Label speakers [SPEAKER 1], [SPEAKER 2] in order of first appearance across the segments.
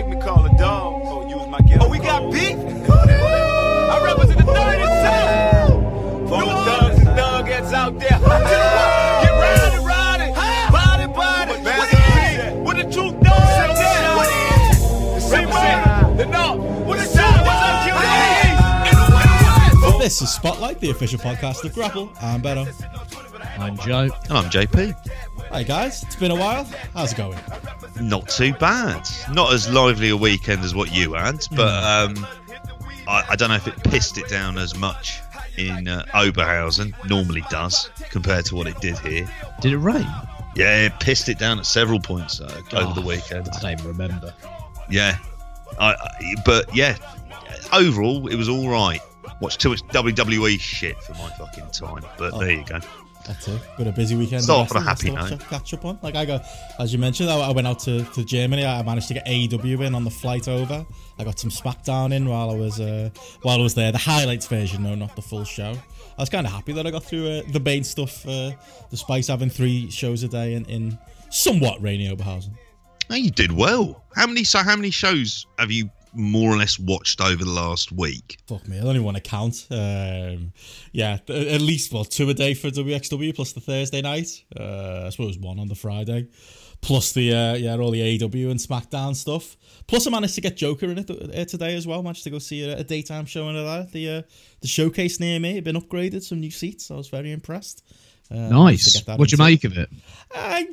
[SPEAKER 1] Make me call a dog. Oh, use my gift. Oh, we got beef? I represent the third and south. For the thugs and thuggets out there. Get riding, riding. Body, body. What is it? What the truth don't say that. What is it? Represent the north. What the south? What's up, QD? And the west.
[SPEAKER 2] This is Spotlight, the official podcast of Grapple. I'm Beto.
[SPEAKER 3] I'm Joe.
[SPEAKER 4] And I'm JP.
[SPEAKER 2] Hey guys, it's been a while. How's it going?
[SPEAKER 4] Not too bad. Not as lively a weekend as what you had, but um, I, I don't know if it pissed it down as much in uh, Oberhausen. Normally does compared to what it did here.
[SPEAKER 3] Did it rain?
[SPEAKER 4] Yeah, it pissed it down at several points uh, over the
[SPEAKER 3] Oh,
[SPEAKER 4] weekend.
[SPEAKER 3] I don't even remember.
[SPEAKER 4] Yeah, I, I, but yeah, overall it was all right. Watched too much WWE shit for my fucking time, but there you go.
[SPEAKER 2] That's it. Been a busy weekend.
[SPEAKER 4] Start
[SPEAKER 2] of
[SPEAKER 4] on a happy
[SPEAKER 2] lots to Catch up on. Like I got, as you mentioned, I, I went out to, to Germany. I managed to get AEW in on the flight over. I got some SmackDown in while I was uh, while I was there. The highlights version, no, not the full show. I was kind of happy that I got through uh, the main stuff, uh, despite having three shows a day in, in somewhat rainy Oberhausen.
[SPEAKER 4] No, you did well. How many? So how many shows have you more or less watched over the last week?
[SPEAKER 2] Fuck me, I don't even want to count. Um, yeah, at least well two a day for WXW plus the Thursday night. Uh, I suppose one on the Friday, plus the uh, yeah all the AW and SmackDown stuff. Plus I managed to get Joker in it th- uh, today as well. Managed to go see a, a daytime showing of that. The uh, the showcase near me had been upgraded, some new seats. I was very impressed. Uh,
[SPEAKER 3] Nice. What'd you make of it?
[SPEAKER 2] I,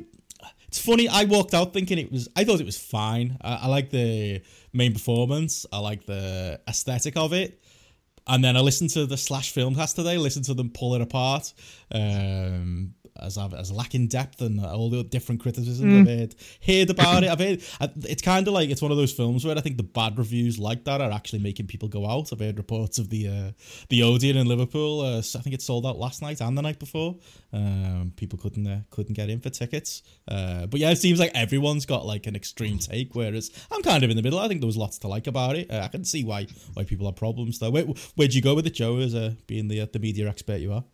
[SPEAKER 2] it's funny. I walked out thinking it was. I thought it was fine. I, I like the main performance. I like the aesthetic of it. And then I listened to the Slash Filmcast today. Listened to them pull it apart, um, as I've, as lacking depth and all the different criticisms I've heard heard about it. I've heard I- it's kind of like it's one of those films where I think the bad reviews like that are actually making people go out. I've heard reports of the uh, the Odeon in Liverpool. Uh, I think it sold out last night and the night before. Um, people couldn't uh, couldn't get in for tickets. Uh, but yeah, it seems like everyone's got like an extreme take, whereas I'm kind of in the middle. I think there was lots to like about it. Uh, I can see why why people have problems though. Where, where'd you go with it, Joe? As uh, being the uh, the media expert you are.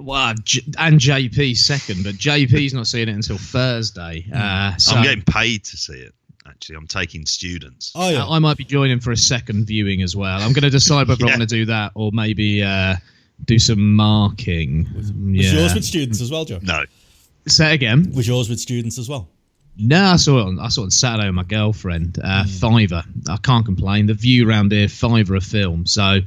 [SPEAKER 3] Well, J- and JP second, but JP's not seeing it until Thursday. Uh, so
[SPEAKER 4] I'm getting paid to see it. Actually, I'm taking students.
[SPEAKER 2] Oh yeah,
[SPEAKER 3] I might be joining for a second viewing as well. I'm going to decide whether I
[SPEAKER 4] Yeah.
[SPEAKER 3] want to do that or maybe uh, do some marking.
[SPEAKER 2] was
[SPEAKER 3] Yeah.
[SPEAKER 2] yours with students as well, Joe?
[SPEAKER 4] No,
[SPEAKER 3] Say it again.
[SPEAKER 2] Was yours with students as well?
[SPEAKER 3] No, I saw it on I saw it on Saturday with my girlfriend. Uh,
[SPEAKER 2] Hmm.
[SPEAKER 3] Fiver. I can't complain. The view around here, fiver a film. So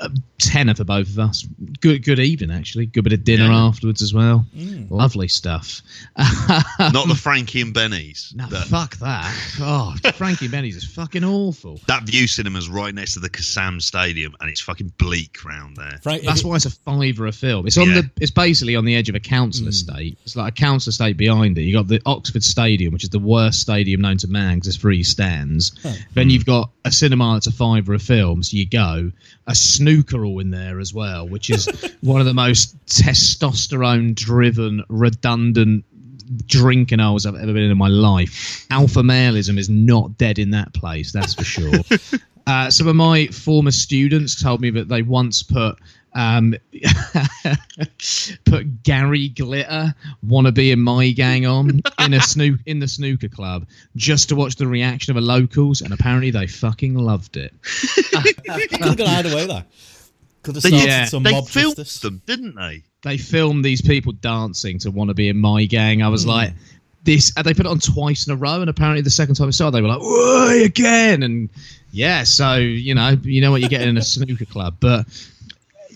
[SPEAKER 3] uh, tenner for both of us. Good, good evening actually. Good bit of dinner
[SPEAKER 4] Yeah.
[SPEAKER 3] afterwards as well.
[SPEAKER 2] Hmm.
[SPEAKER 3] Lovely stuff.
[SPEAKER 4] not the Frankie and Benny's.
[SPEAKER 3] No,
[SPEAKER 4] that,
[SPEAKER 3] fuck that. Oh, Frankie and Benny's is fucking awful.
[SPEAKER 4] that view cinema's right next to the Kassam Stadium, and it's fucking bleak round there.
[SPEAKER 2] Frank,
[SPEAKER 3] That's
[SPEAKER 2] it-
[SPEAKER 3] why it's a fiver a film. It's on
[SPEAKER 4] Yeah.
[SPEAKER 3] the. It's basically on the edge of a council estate. It's like a council estate behind it. You got the Oxford Stadium, which is the worst stadium known to man because it's three stands. Then you've got a cinema that's a fiver a film. So you go a snooker all in there as well, which is one of the most testosterone-driven, redundant drinking hours I've ever been in in my life. Alpha maleism is not dead in that place, that's for sure. uh, some of my former students told me that they once put um, put Gary Glitter "Wanna Be in My Gang" on in a snook in the snooker club just to watch the reaction of the locals, and apparently they fucking loved it.
[SPEAKER 2] could have gone either way. That could have
[SPEAKER 4] They,
[SPEAKER 2] started
[SPEAKER 3] Yeah.
[SPEAKER 2] some
[SPEAKER 4] they
[SPEAKER 2] mob
[SPEAKER 4] filmed
[SPEAKER 2] justice.
[SPEAKER 4] them, didn't they?
[SPEAKER 3] They filmed these people dancing to "Wanna Be in My Gang." I was like. This and they put it on twice in a row, and apparently the second time it started, they were like, "Whoa, again!" And yeah, so you know, you know what you're getting in a snooker club, but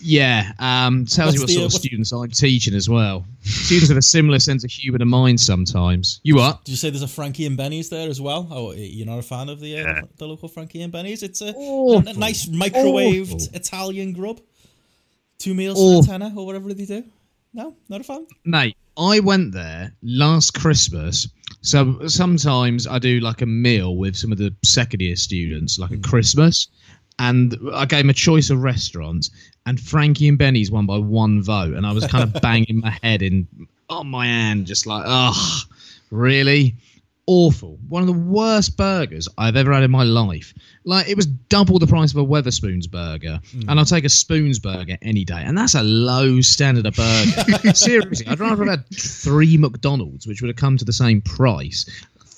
[SPEAKER 3] yeah, um, tells
[SPEAKER 2] What's
[SPEAKER 3] you what
[SPEAKER 2] the,
[SPEAKER 3] sort
[SPEAKER 2] uh,
[SPEAKER 3] of students I'm teaching as well. students have a similar sense of humour to mine sometimes. You what?
[SPEAKER 2] Did you say there's a Frankie and Benny's there as well? Oh, you're not a fan of the uh,
[SPEAKER 4] Yeah.
[SPEAKER 2] the local Frankie and Benny's? It's a, a nice microwaved
[SPEAKER 3] Awful.
[SPEAKER 2] Italian grub. Two meals
[SPEAKER 3] Awful.
[SPEAKER 2] for a tenner or whatever they do. No, not a fan.
[SPEAKER 3] Mate, I went there last Christmas. So sometimes I do like a meal with some of the second year students, like a Christmas. And I gave him a choice of restaurants, and Frankie and Benny's won by one vote. And I was kind of banging my head in on my hand, just like, oh, really? Awful. One of the worst burgers I've ever had in my life. Like, it was double the price of a Wetherspoons burger. Hmm. And I'll take a Spoons burger any day. And that's a low standard of burger. Seriously, I'd rather have had three McDonald's, which would have come to the same price.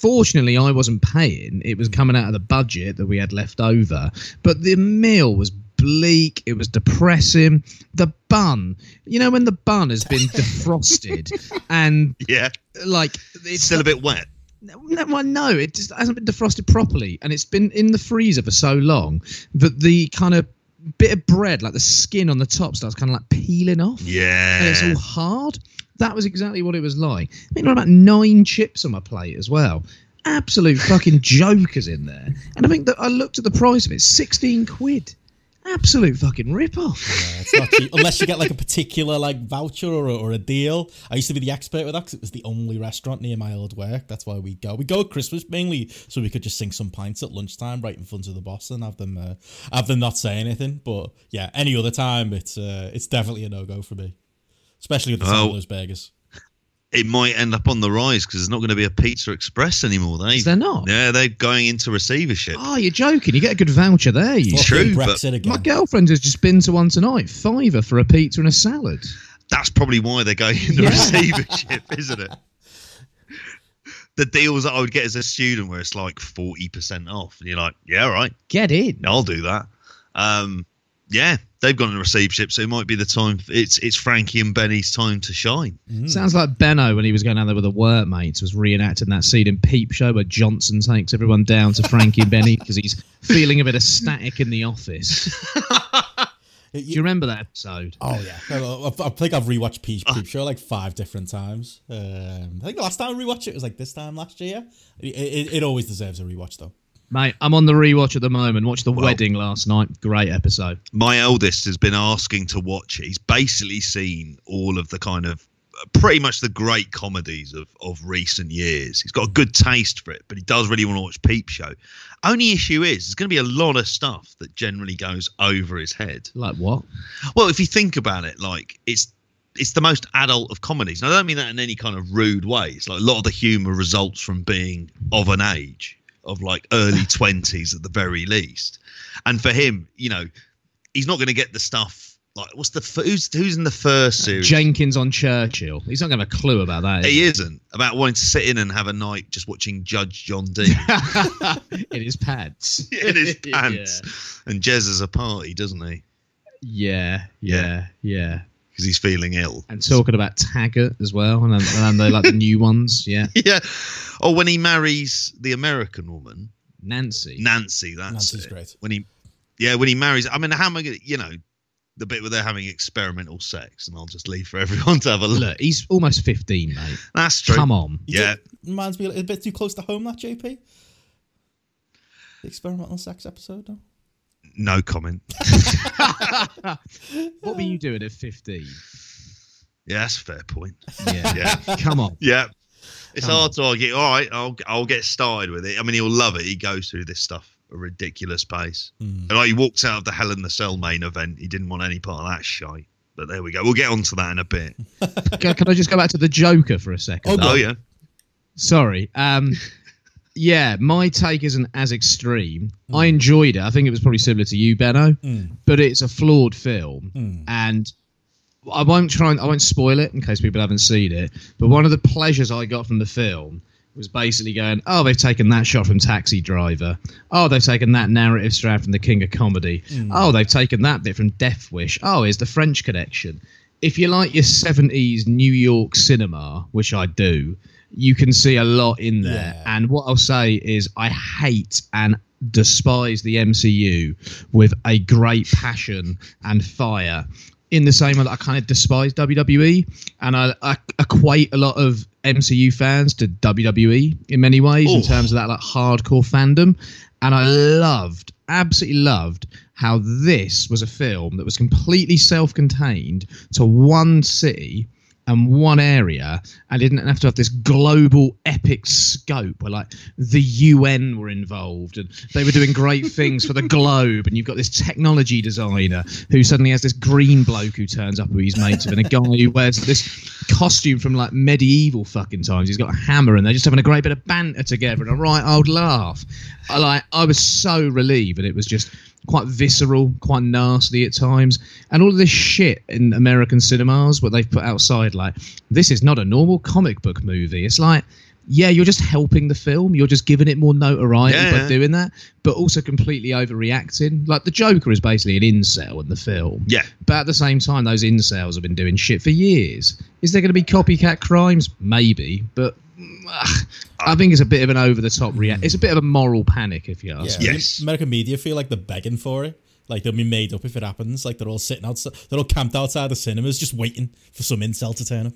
[SPEAKER 3] Fortunately, I wasn't paying. It was coming out of the budget that we had left over. But the meal was bleak. It was depressing. The bun, you know, when the bun has been defrosted and
[SPEAKER 4] Yeah,
[SPEAKER 3] like it's
[SPEAKER 4] still a bit wet.
[SPEAKER 3] no, well, no, it just hasn't been defrosted properly, and it's been in the freezer for so long that the kind of bit of bread, like the skin on the top, starts kind of like peeling off, Yeah, and it's all hard. That was exactly what it was like. I there were about nine chips on my plate as well. Absolute fucking jokers in there, and I think that I looked at the price of it, sixteen quid. Absolute fucking rip off.
[SPEAKER 2] Yeah, it's not cheap unless you get like a particular like voucher or a, or a deal. I used to be the expert with that because it was the only restaurant near my old work. That's why we go. We go at Christmas mainly so we could just sing some pints at lunchtime right in front of the boss and have them uh, have them not say anything. But yeah, any other time it's uh, it's definitely a no go for me, especially with the sound
[SPEAKER 4] Oh.
[SPEAKER 2] of those burgers.
[SPEAKER 4] it might end up on the rise because there's not going to be a Pizza Express anymore. They,
[SPEAKER 3] Is there not?
[SPEAKER 4] Yeah, they're going into receivership.
[SPEAKER 3] Oh, you're joking. You get a good voucher there. You.
[SPEAKER 4] True,
[SPEAKER 2] Fucking
[SPEAKER 4] but
[SPEAKER 2] again.
[SPEAKER 3] My girlfriend has just been to one tonight. Fiver for a pizza and a salad.
[SPEAKER 4] That's probably why they're going into
[SPEAKER 3] Yeah.
[SPEAKER 4] receivership, isn't it? The deals that I would get as a student where it's like 40% off. And you're like, yeah, right.
[SPEAKER 3] Get in.
[SPEAKER 4] I'll do that. Um, yeah, they've gone into receivership, so it might be the time. It's it's Frankie and Benny's time to shine.
[SPEAKER 3] Sounds like Benno when he was going down there with the workmates was reenacting that scene in Peep Show where Johnson takes everyone down to Frankie and Benny because he's feeling a bit of static in the office. Do you remember that episode?
[SPEAKER 2] Oh yeah, I, I think I've rewatched Peep, Peep Show like five different times. Um, I think the last time I rewatched it was like this time last year. It, it, it always deserves a rewatch though.
[SPEAKER 3] Mate, I'm on the rewatch at the moment. Watched The Wedding last night. Great episode.
[SPEAKER 4] my eldest has been asking to watch it. He's basically seen all of the kind of uh, pretty much the great comedies of, of recent years. He's got a good taste for it, but he does really want to watch Peep Show. Only issue is there's going to be a lot of stuff that generally goes over his head.
[SPEAKER 3] Like what?
[SPEAKER 4] Well, if you think about it, like it's it's the most adult of comedies. And I don't mean that in any kind of rude way. It's like a lot of the humor results from being of an age of like early twenties at the very least. And for him, you know, he's not going to get the stuff like what's the f- who's who's in the first uh, series.
[SPEAKER 3] Jenkins on Churchill. He's not going to have a clue about that. is
[SPEAKER 4] he isn't about wanting to sit in and have a night just watching Judge John
[SPEAKER 3] Deed in his pants.
[SPEAKER 4] in his pants, and Jez as a party, doesn't he?
[SPEAKER 3] Yeah, yeah, yeah.
[SPEAKER 4] Because he's feeling ill.
[SPEAKER 3] And talking about Taggart as well, and, and they like the new ones. Yeah,
[SPEAKER 4] yeah. Or when he marries the American woman,
[SPEAKER 3] Nancy.
[SPEAKER 4] Nancy. That's
[SPEAKER 2] Nancy's
[SPEAKER 4] it.
[SPEAKER 2] great.
[SPEAKER 4] When he, yeah, when he marries. I mean, how am I going to, you know, the bit where they're having experimental sex, and I'll just leave for everyone to have a look.
[SPEAKER 3] Look, he's almost 15, mate.
[SPEAKER 4] That's true.
[SPEAKER 3] Come on.
[SPEAKER 4] Yeah.
[SPEAKER 2] Reminds me a bit too close to home. That JP. The experimental sex episode. No?
[SPEAKER 4] No comment.
[SPEAKER 3] What were you doing at 15?
[SPEAKER 4] Yeah, that's a fair point.
[SPEAKER 3] Yeah.
[SPEAKER 4] Yeah.
[SPEAKER 3] Come on.
[SPEAKER 4] Yeah. It's
[SPEAKER 3] Come
[SPEAKER 4] hard to argue. All right, I'll I'll get started with it. I mean, he'll love it. He goes through this stuff at a ridiculous pace.
[SPEAKER 2] Hmm.
[SPEAKER 4] And like, he walked out of the Hell in the Cell main event. He didn't want any part of that shite. But there we go. We'll get onto that in a bit.
[SPEAKER 3] Can can I just go back to the Joker for a second?
[SPEAKER 2] Oh,
[SPEAKER 3] though?
[SPEAKER 4] Oh yeah.
[SPEAKER 3] Sorry. Um, yeah, my take isn't as extreme.
[SPEAKER 2] Hmm.
[SPEAKER 3] I enjoyed it. I think it was probably similar to you, Benno, but it's a flawed film,
[SPEAKER 2] Hmm.
[SPEAKER 3] and I won't try and I won't spoil it in case people haven't seen it. But one of the pleasures I got from the film was basically going, oh, they've taken that shot from Taxi Driver. Oh, they've taken that narrative strand from The King of Comedy. Oh, they've taken that bit from Death Wish. Oh, here's the French Connection. If you like your 70s New York cinema, which I do, you can see a lot in there.
[SPEAKER 2] Yeah.
[SPEAKER 3] And what I'll say is, I hate and despise the MCU with a great passion and fire. In the same way that I kind of despise WWE, and I, I equate a lot of MCU fans to WWE in many ways in terms of that like hardcore fandom. And I loved, absolutely loved how this was a film that was completely self-contained to one city and one area and didn't have to have this global epic scope where like the UN were involved and they were doing great things for the globe and you've got this technology designer who suddenly has this green bloke who turns up who he's mates with and a guy who wears this costume from like medieval fucking times. He's got a hammer and they're just having a great bit of banter together and a right old laugh. I like I was so relieved and it was just quite visceral, quite nasty at times, and all of this shit in American cinemas, what they've put outside, like this is not a normal comic book movie. It's like, yeah, you're just helping the film. You're just giving it more notoriety
[SPEAKER 4] Yeah,
[SPEAKER 3] by doing that, but also completely overreacting. Like the Joker is basically an incel in the film.
[SPEAKER 4] Yeah.
[SPEAKER 3] But at the same time, those incels have been doing shit for years. Is there going to be copycat crimes? Maybe, but I think it's a bit of an over the top react. It's a bit of a moral panic, if you ask.
[SPEAKER 2] Yeah,
[SPEAKER 4] Yes.
[SPEAKER 2] American media feel like they're begging for it. Like they'll be made up if it happens. Like they're all sitting outside, they're all camped outside the cinemas, just waiting for some incel to turn up.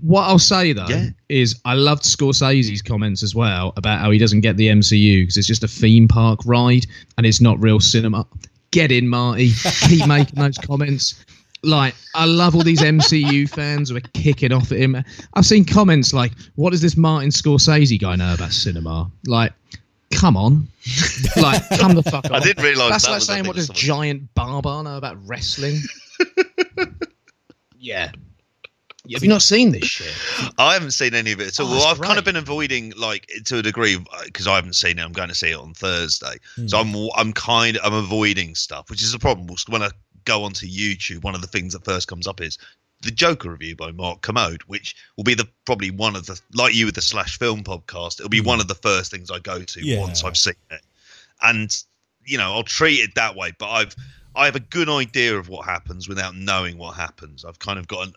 [SPEAKER 3] What I'll say though
[SPEAKER 4] Yeah.
[SPEAKER 3] is I loved Scorsese's comments as well about how he doesn't get the MCU because it's just a theme park ride and it's not real cinema. Get in, Marty. Keep making those comments. Like, I love all these MCU fans who are kicking off at him. I've seen comments like, "What does this Martin Scorsese guy know about cinema?" Like, come on, like, come the fuck on.
[SPEAKER 4] I didn't realise
[SPEAKER 3] That's
[SPEAKER 4] that
[SPEAKER 3] like
[SPEAKER 4] was
[SPEAKER 3] saying, "What does
[SPEAKER 4] someone-
[SPEAKER 3] Giant Baba know about wrestling?" yeah. Have you not seen this shit?
[SPEAKER 4] I haven't seen any of it at all.
[SPEAKER 3] Oh,
[SPEAKER 4] well, I've kind of been avoiding, like, to a degree, because I haven't seen it. I'm going to see it on Thursday,
[SPEAKER 3] Hmm.
[SPEAKER 4] so I'm I'm kind I'm avoiding stuff, which is a problem. When I go onto YouTube, one of the things that first comes up is the Joker review by Mark Kermode, which will be the probably one of the like you with the Slash Film podcast. It'll be hmm. one of the first things I go to
[SPEAKER 2] Yeah.
[SPEAKER 4] once I've seen it, and you know I'll treat it that way. But I've I have a good idea of what happens without knowing what happens. I've kind of got an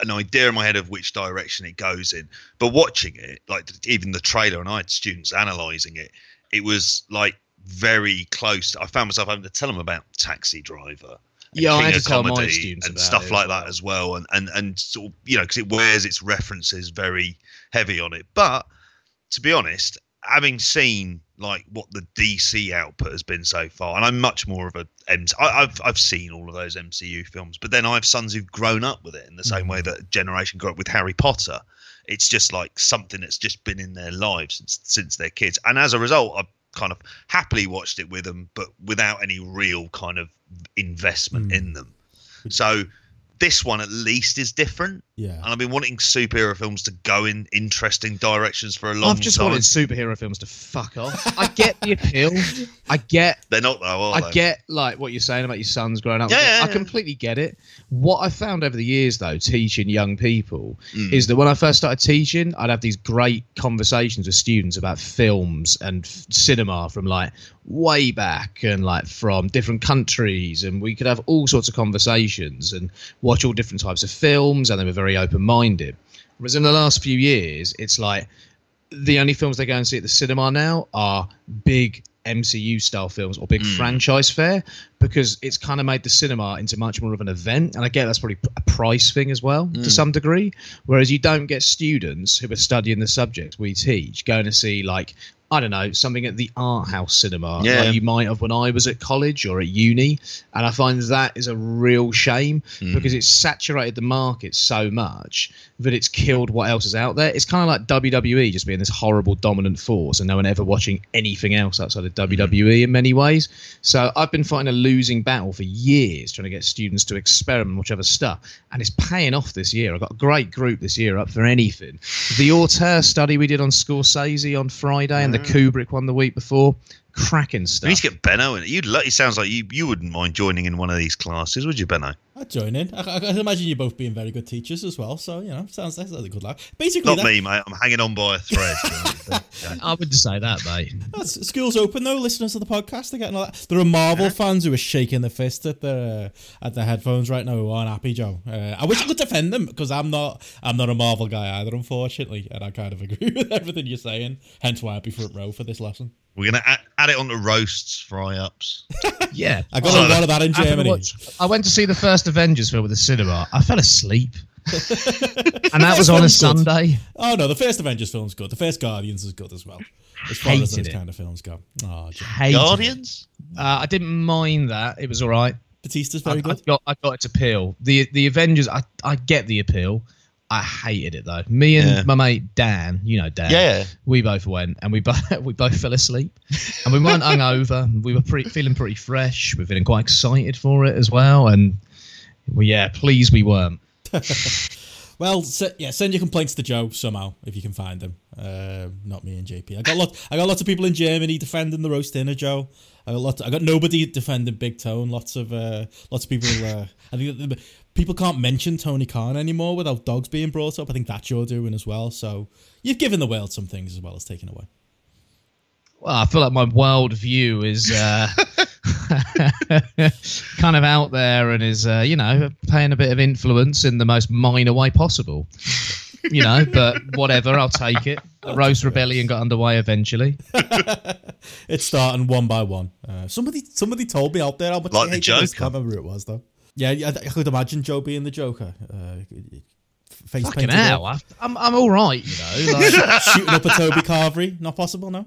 [SPEAKER 4] an idea in my head of which direction it goes in. But watching it, like even the trailer, and I had students analysing it, it was like very close. I found myself having to tell them about Taxi Driver.
[SPEAKER 3] Yeah, I had to tell my students
[SPEAKER 4] and stuff
[SPEAKER 3] it
[SPEAKER 4] like that as well, and and and sort of you know because it wears its references very heavy on it. But to be honest, having seen like what the DC output has been so far, and I'm much more of a M- I, I've I've seen all of those MCU films, but then I have sons who've grown up with it in the same
[SPEAKER 3] Mm.
[SPEAKER 4] way that a generation grew up with Harry Potter. It's just like something that's just been in their lives since since they're kids, and as a result, I've kind of happily watched it with them, but without any real kind of investment
[SPEAKER 2] Mm.
[SPEAKER 4] in them. So this one at least is different,
[SPEAKER 2] Yeah.
[SPEAKER 4] and I've been wanting superhero films to go in interesting directions for a long time.
[SPEAKER 3] I've just
[SPEAKER 4] time.
[SPEAKER 3] wanted superhero films to fuck off. I get the appeal. I get
[SPEAKER 4] They're not though, are
[SPEAKER 3] I
[SPEAKER 4] they?
[SPEAKER 3] get like what you're saying about your sons growing up.
[SPEAKER 4] Yeah,
[SPEAKER 3] with
[SPEAKER 4] yeah,
[SPEAKER 3] I completely get it. What I found over the years, though, teaching young people,
[SPEAKER 4] Mm.
[SPEAKER 3] is that when I first started teaching, I'd have these great conversations with students about films and f- cinema from like way back and like from different countries, and we could have all sorts of conversations and watch all different types of films, and they were very open minded. Whereas in the last few years, it's like the only films they go and see at the cinema now are big MCU style films or big
[SPEAKER 4] Mm.
[SPEAKER 3] franchise fare because it's kind of made the cinema into much more of an event. And I get that's probably a price thing as well
[SPEAKER 4] Mm.
[SPEAKER 3] to some degree. Whereas you don't get students who are studying the subject we teach going to see like. I don't know, something at the art house cinema,
[SPEAKER 4] Yeah.
[SPEAKER 3] like you might have when I was at college or at uni. And I find that is a real shame
[SPEAKER 4] Mm.
[SPEAKER 3] because it's saturated the market so much that it's killed what else is out there. It's kind of like WWE just being this horrible dominant force and no one ever watching anything else outside of WWE in many ways. So I've been fighting a losing battle for years trying to get students to experiment other stuff. And it's paying off this year. I've got a great group this year up for anything. The auteur study we did on Scorsese on Friday and the Kubrick one the week before. Cracking
[SPEAKER 4] We
[SPEAKER 3] stuff.
[SPEAKER 4] need to get Benno in it. You'd lo- it sounds like you, you wouldn't mind joining in one of these classes, would you, Benno?
[SPEAKER 2] I'd join in. I, I, I can imagine you both being very good teachers as well. So you know, sounds that's a good laugh. Basically,
[SPEAKER 4] Not
[SPEAKER 2] that,
[SPEAKER 4] me, mate. I'm hanging on by a thread.
[SPEAKER 3] I wouldn't say that, mate.
[SPEAKER 2] that's- school's open though. Listeners to the podcast, they're getting all that. There are Marvel fans who are shaking their fist at their uh, at their headphones right now who aren't happy, Joe. Uh, I wish I could defend them because I'm not I'm not a Marvel guy either, unfortunately, and I kind of agree with everything you're saying. Hence why I'd be front row for this lesson.
[SPEAKER 4] We're going to add, add it onto roasts, fry ups.
[SPEAKER 3] Yeah.
[SPEAKER 2] I got a lot of that in
[SPEAKER 3] I haven't
[SPEAKER 2] Germany.
[SPEAKER 3] watched- I went to see the first Avengers film at the cinema. I fell asleep. and that was on a
[SPEAKER 2] film's good.
[SPEAKER 3] Sunday.
[SPEAKER 2] Oh no, the first Avengers film's good. The first Guardians is good as well. As far as
[SPEAKER 3] Hated
[SPEAKER 2] those
[SPEAKER 3] it.
[SPEAKER 2] kind of films go. Oh, Joe.
[SPEAKER 3] Hated.
[SPEAKER 4] Guardians?
[SPEAKER 3] Uh, I didn't mind that. It was all right.
[SPEAKER 2] Batista's
[SPEAKER 3] I,
[SPEAKER 2] very
[SPEAKER 3] I
[SPEAKER 2] good.
[SPEAKER 3] got I got its appeal. The the Avengers. I I get the appeal. I hated it though. Me and
[SPEAKER 4] Yeah.
[SPEAKER 3] my mate Dan, you know Dan.
[SPEAKER 4] Yeah.
[SPEAKER 3] We both went and we both we both fell asleep, and we weren't hungover. We were pretty, feeling pretty fresh. We were feeling quite excited for it as well, and we, yeah, pleased we weren't.
[SPEAKER 2] Well, se- yeah, send your complaints to Joe somehow if you can find them. Uh, not me and JP. I got lot. I got lots of people in Germany defending the roast dinner, Joe. I got lot. I got nobody defending Big Tone. Lots of uh, lots of people. Uh, I think that the- people can't mention Tony Khan anymore without dogs being brought up. I think that's you're doing as well. So you've given the world some things as well as taken away.
[SPEAKER 3] Well, I feel like my world view is uh, kind of out there and is, uh, you know, paying a bit of influence in the most minor way possible. You know, but whatever, I'll take it. The Rose Rebellion got underway eventually.
[SPEAKER 2] It's starting one by one. Uh, somebody somebody told me out there how much
[SPEAKER 4] Like
[SPEAKER 2] they
[SPEAKER 4] the
[SPEAKER 2] hate.
[SPEAKER 4] Joker.
[SPEAKER 2] I can't remember who it was though. Yeah, yeah, I, I could imagine Joe being the Joker. Uh, face
[SPEAKER 3] Fucking hell, I- I'm, I'm all right, you know. Like,
[SPEAKER 2] shooting up a Toby Carvery. Not possible, no.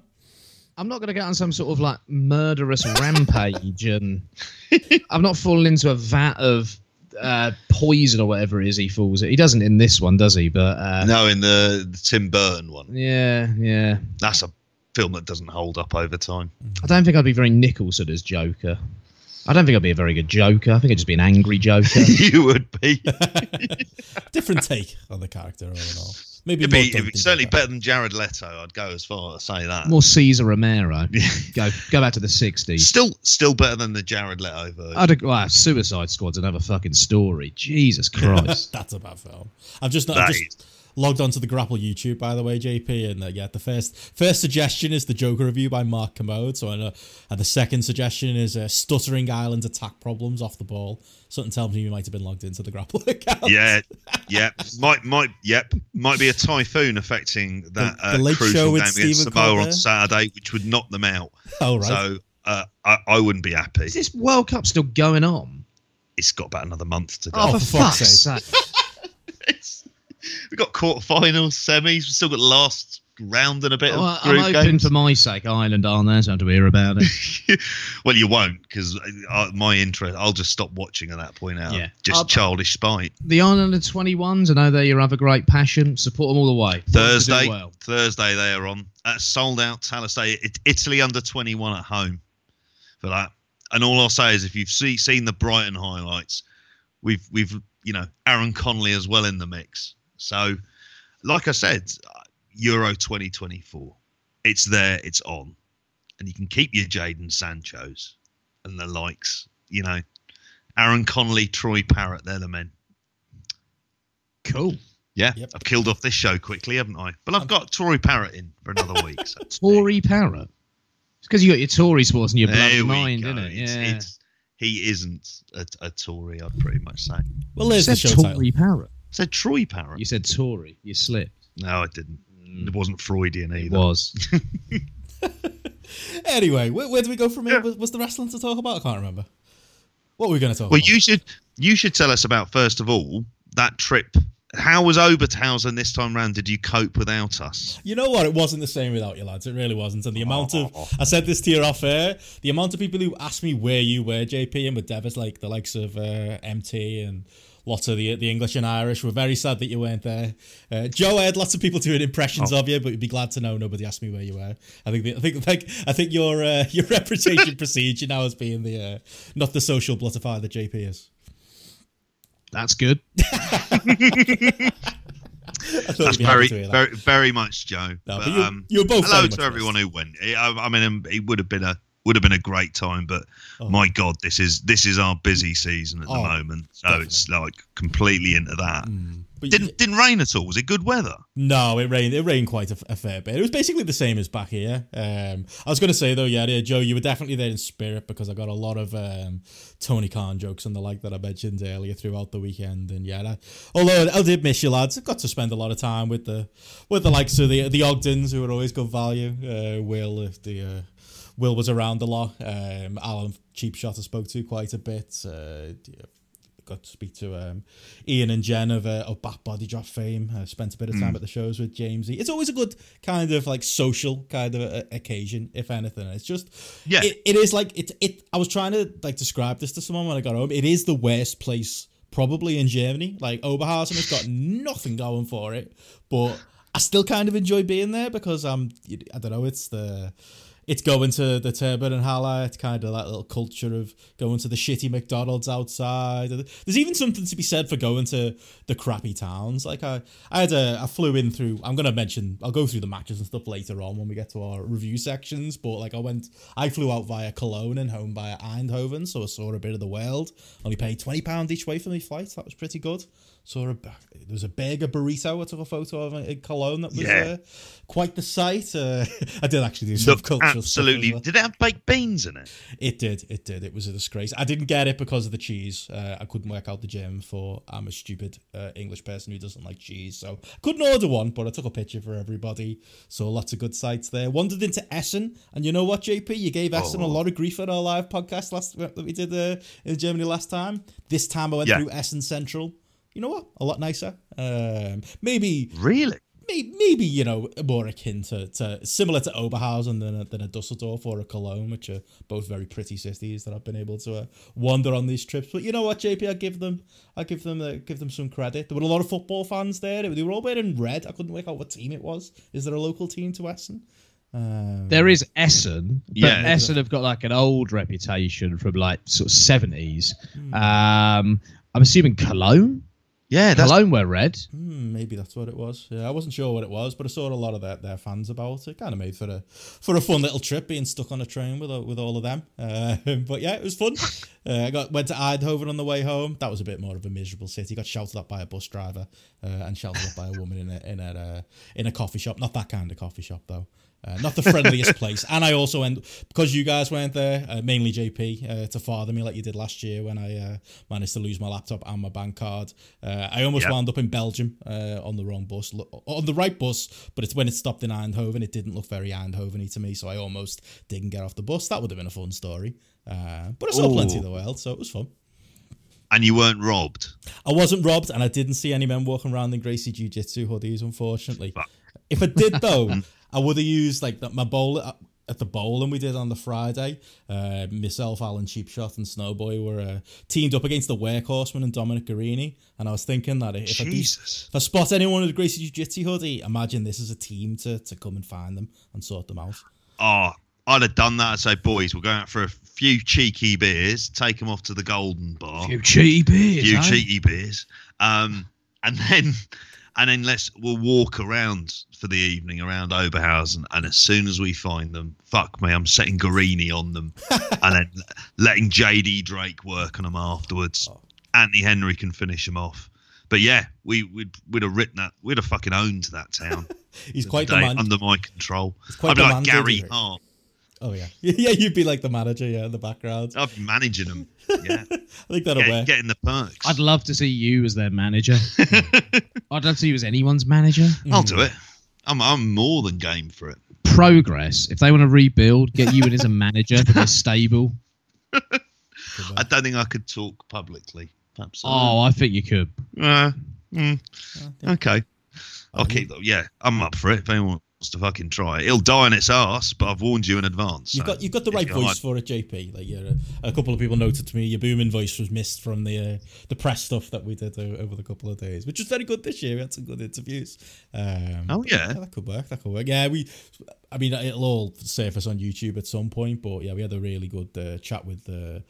[SPEAKER 3] I'm not going to get on some sort of like murderous rampage, and I'm not falling into a vat of uh, poison or whatever it is he falls. He doesn't in this one, does he? But uh,
[SPEAKER 4] No, in the, the Tim Burton one,
[SPEAKER 3] yeah, yeah.
[SPEAKER 4] that's a film that doesn't hold up over time.
[SPEAKER 3] I don't think I'd be very Nicholson as Joker. I don't think I'd be a very good Joker. I think I'd just be an angry Joker.
[SPEAKER 4] you would be.
[SPEAKER 2] Different take on the character, all in all. Maybe
[SPEAKER 4] It'd
[SPEAKER 2] more
[SPEAKER 4] be
[SPEAKER 2] Duncan
[SPEAKER 4] it's certainly better than Jared Leto. I'd go as far as say that.
[SPEAKER 3] More Cesar Romero. Go go back to the '60s.
[SPEAKER 4] Still, still better than the Jared Leto version.
[SPEAKER 3] I'd, well, Suicide Squad's another fucking story. Jesus Christ.
[SPEAKER 2] That's a bad film. I've just, I've just
[SPEAKER 4] is.
[SPEAKER 2] Logged onto the Grapple YouTube, by the way, JP, and uh, yeah, the first first suggestion is the Joker review by Mark Kermode. So I know, and the second suggestion is uh, Stuttering Island attack problems off the ball. Something tells me you might have been logged into the Grapple account.
[SPEAKER 4] yeah, yeah, might might yep, might be a typhoon affecting that
[SPEAKER 2] The- the
[SPEAKER 4] uh,
[SPEAKER 2] Late
[SPEAKER 4] crucial
[SPEAKER 2] Show
[SPEAKER 4] game
[SPEAKER 2] with
[SPEAKER 4] against
[SPEAKER 2] Stephen
[SPEAKER 4] Samoa
[SPEAKER 2] Colbert.
[SPEAKER 4] on Saturday, which would knock them out.
[SPEAKER 2] Oh right.
[SPEAKER 4] So uh, I, I wouldn't be happy.
[SPEAKER 3] Is this World Cup still going on?
[SPEAKER 4] It's got about another month to go.
[SPEAKER 3] Oh,
[SPEAKER 2] Oh,
[SPEAKER 3] for,
[SPEAKER 2] for
[SPEAKER 3] fuck's
[SPEAKER 2] fuck's
[SPEAKER 3] sake.
[SPEAKER 4] We've got quarterfinals, semis. We've still got the last round and a bit
[SPEAKER 3] Well,
[SPEAKER 4] of
[SPEAKER 3] I'm
[SPEAKER 4] group
[SPEAKER 3] hoping
[SPEAKER 4] games.
[SPEAKER 3] for my sake Ireland aren't there, so I have to hear about it.
[SPEAKER 4] well, you won't because uh, my interest. I'll just stop watching at that point out.
[SPEAKER 3] Yeah.
[SPEAKER 4] just
[SPEAKER 3] I'll-
[SPEAKER 4] childish spite.
[SPEAKER 3] the Ireland of 21s, I know they're your other great passion. Support them all the way. Want to do
[SPEAKER 4] Thursday,
[SPEAKER 3] well.
[SPEAKER 4] Thursday they are on at sold out Talistay. It, Italy under twenty one at home for that. And all I'll say is, if you've see, seen the Brighton highlights, we've we've you know Aaron Connolly as well in the mix. So, like I said, Euro twenty twenty four, it's there, it's on, and you can keep your Jadon Sancho's and the likes. You know, Aaron Connolly, Troy Parrott, they're the men.
[SPEAKER 3] Cool.
[SPEAKER 4] Yeah,
[SPEAKER 2] Yep.
[SPEAKER 4] I've killed off this show quickly, haven't I? But I've got Tory Parrot in for another week. So
[SPEAKER 3] Tory Parrot. It's because you got your Tory sports in your bloody
[SPEAKER 4] there
[SPEAKER 3] mind,
[SPEAKER 4] go.
[SPEAKER 3] isn't it?
[SPEAKER 4] It's,
[SPEAKER 3] Yeah.
[SPEAKER 4] it's, he isn't a, a Tory, I'd pretty much say.
[SPEAKER 2] well, there's the
[SPEAKER 3] said
[SPEAKER 2] show
[SPEAKER 3] Tory
[SPEAKER 2] title.
[SPEAKER 3] Parrot.
[SPEAKER 4] Said Troy Parrott.
[SPEAKER 3] You said Tory. You slipped.
[SPEAKER 4] No, I didn't. It wasn't Freudian either.
[SPEAKER 3] It was.
[SPEAKER 2] Anyway, where, where do we go from here? Was, was the wrestling to talk about? I can't remember. What were we going to talk
[SPEAKER 4] Well,
[SPEAKER 2] about?
[SPEAKER 4] you should you should tell us about first of all that trip. How was Oberhausen this time round? Did you cope without us?
[SPEAKER 2] You know what? It wasn't the same without you, lads. It really wasn't. And the amount of I said this to you off air. The amount of people who asked me where you were, JP, and with Devis, like the likes of uh, MT and lots of the the English and Irish, were very sad that you weren't there. Uh, Joe I had lots of people doing impressions of you, but you'd be glad to know nobody asked me where you were. I think the, I think like I think your uh, your reputation precedes you now as being the uh, not the social butterfly that JP is.
[SPEAKER 3] That's good.
[SPEAKER 4] That's
[SPEAKER 2] you'd be happy
[SPEAKER 4] very, very, very much Joe.
[SPEAKER 2] No,
[SPEAKER 4] but,
[SPEAKER 2] but you-
[SPEAKER 4] um,
[SPEAKER 2] you were both
[SPEAKER 4] hello to
[SPEAKER 2] much
[SPEAKER 4] everyone who went. I, I mean, it would have been a would have been a great time, but
[SPEAKER 2] Oh.
[SPEAKER 4] my God, this is this is our busy season at the
[SPEAKER 2] Oh,
[SPEAKER 4] moment, so it's like completely into that.
[SPEAKER 2] But
[SPEAKER 4] Didn't didn't rain at all. Was it good weather?
[SPEAKER 2] No, it rained. It rained quite a, a fair bit. It was basically the same as back here. Um, I was going to say though, yeah, yeah, Joe, you were definitely there in spirit because I got a lot of um, Tony Khan jokes and the like that I mentioned earlier throughout the weekend. And yeah, that, although I did miss you lads, I got to spend a lot of time with the with the likes of the the Ogdens who were always good value. Uh, Will, if the uh, Will was around a lot. Um, Alan Cheap Shot I spoke to quite a bit. Uh, got to speak to um, Ian and Jen of, uh, of Back Body Drop fame. I spent a bit of time at the shows with Jamesy. It's always a good kind of like social kind of a, occasion, if anything. It's just
[SPEAKER 4] Yeah.
[SPEAKER 2] it, it is like it. It. I was trying to like describe this to someone when I got home. It is the worst place probably in Germany. Like Oberhausen has got nothing going for it, but I still kind of enjoy being there because I'm. I don't know. It's the. It's going to the Turbinenhalle. It's kind of that little culture of going to the shitty McDonald's outside. There's even something to be said for going to the crappy towns. Like I, I had a, I flew in through. I'm gonna mention. I'll go through the matches and stuff later on when we get to our review sections. But like I went, I flew out via Cologne and home via Eindhoven, so I saw a bit of the world. Only paid twenty pound each way for my flight. That was pretty good. Saw a there was a burger burrito. I took a photo of in Cologne. That was
[SPEAKER 4] Yeah.
[SPEAKER 2] uh, quite the sight. Uh, I did actually do some
[SPEAKER 4] Look,
[SPEAKER 2] cultural stuff
[SPEAKER 4] absolutely.
[SPEAKER 2] well.
[SPEAKER 4] Did it have baked beans in it?
[SPEAKER 2] It did. It did. It was a disgrace. I didn't get it because of the cheese. Uh, I couldn't work out the gym for. I'm a stupid uh, English person who doesn't like cheese, so couldn't order one. But I took a picture for everybody. So lots of good sights there. Wandered into Essen, and you know what, JP? You gave Essen a
[SPEAKER 4] Oh.
[SPEAKER 2] lot of grief on our live podcast last that we did uh, in Germany last time. This time I went
[SPEAKER 4] Yeah.
[SPEAKER 2] through Essen Central. You know what? A lot nicer. Um, maybe
[SPEAKER 4] Really?
[SPEAKER 2] maybe, maybe you know more akin to, to similar to Oberhausen than a, than a Dusseldorf or a Cologne, which are both very pretty cities that I've been able to uh, wander on these trips. But you know what, JP, I give them, I give them, uh, give them some credit. There were a lot of football fans there. They were all wearing red. I couldn't work out what team it was. Is there a local team to Essen? Um,
[SPEAKER 3] There is Essen, but
[SPEAKER 4] Yeah.
[SPEAKER 3] Essen have got like an old reputation from like sort of seventies.
[SPEAKER 2] Hmm.
[SPEAKER 3] Um, I'm assuming Cologne.
[SPEAKER 4] Yeah, that's
[SPEAKER 3] Cologne wear red.
[SPEAKER 2] Hmm, maybe that's what it was. Yeah, I wasn't sure what it was, but I saw a lot of their, their fans about it. Kind of made for a for a fun little trip, being stuck on a train with with all of them. Uh, but yeah, it was fun. Uh, I got went to Eindhoven on the way home. That was a bit more of a miserable city. Got shouted at by a bus driver uh, and shouted at by a woman in a in a uh, in a coffee shop. Not that kind of coffee shop though. Uh, not the friendliest place. And I also end because you guys weren't there, uh, mainly JP, uh, to father me like you did last year when I uh, managed to lose my laptop and my bank card. Uh, I almost
[SPEAKER 4] Yep.
[SPEAKER 2] wound up in Belgium uh, on the wrong bus, on the right bus, but it's when it stopped in Eindhoven, it didn't look very Eindhoven-y to me, so I almost didn't get off the bus. That would have been a fun story. Uh, but I saw plenty of the world, so it was fun.
[SPEAKER 4] and you weren't robbed.
[SPEAKER 2] I wasn't robbed, and I didn't see any men walking around in Gracie Jiu Jitsu hoodies, unfortunately.
[SPEAKER 4] Fuck.
[SPEAKER 2] If I did, though, I would have used like that my bowl at the bowling we did on the Friday. Uh, myself, Alan Cheapshot, and Snowboy were uh, teamed up against the Workhorseman and Dominic Garrini, and I was thinking that if I, de- if I spot anyone with a Gracie Jiu Jitsu hoodie, imagine this is a team to, to come and find them and sort them out.
[SPEAKER 4] Oh, I'd have done that. I'd say, boys, we're going out for a few cheeky beers. Take them off to the Golden Bar.
[SPEAKER 3] Few cheeky beers.
[SPEAKER 4] few
[SPEAKER 3] eh?
[SPEAKER 4] cheeky beers. Um, and then, and then let's we'll walk around for the evening around Oberhausen. And as soon as we find them, fuck me, I'm setting Garrini on them, and then letting JD Drake work on them afterwards.
[SPEAKER 2] Oh.
[SPEAKER 4] Anthony Henry can finish them off. But yeah, we would we'd have written that. We'd have fucking owned that town.
[SPEAKER 2] He's quite the
[SPEAKER 4] under my control. I'd be like Gary. Hart.
[SPEAKER 2] Oh yeah, yeah. You'd be like the manager, yeah, in the background.
[SPEAKER 4] I'd be managing them. Yeah,
[SPEAKER 2] I think that'll
[SPEAKER 4] Get,
[SPEAKER 2] work.
[SPEAKER 4] getting the perks.
[SPEAKER 3] I'd love to see you as their manager. I'd love to see you as anyone's manager.
[SPEAKER 4] I'll do it. I'm I'm more than game for it.
[SPEAKER 3] Progress. If they want to rebuild, get you in as a manager for their stable.
[SPEAKER 4] I don't think I could talk publicly. Perhaps.
[SPEAKER 3] Oh, I think you could.
[SPEAKER 4] Uh, mm,
[SPEAKER 2] yeah.
[SPEAKER 4] okay. I'll keep. Yeah, I'm up for it. If anyone wants to fucking try it, it'll die on its ass. But I've warned you in advance.
[SPEAKER 2] You've
[SPEAKER 4] so
[SPEAKER 2] got you've got the right voice
[SPEAKER 4] like-
[SPEAKER 2] for it, JP. Like you're, a, a couple of people noted to me your booming voice was missed from the uh, the press stuff that we did o- over the couple of days, which was very good this year. We had some good interviews. Um,
[SPEAKER 4] Oh,
[SPEAKER 2] but
[SPEAKER 4] yeah.
[SPEAKER 2] that could work. That could work. Yeah, we. I mean, it'll all surface on YouTube at some point, but yeah, we had a really good uh, chat with uh,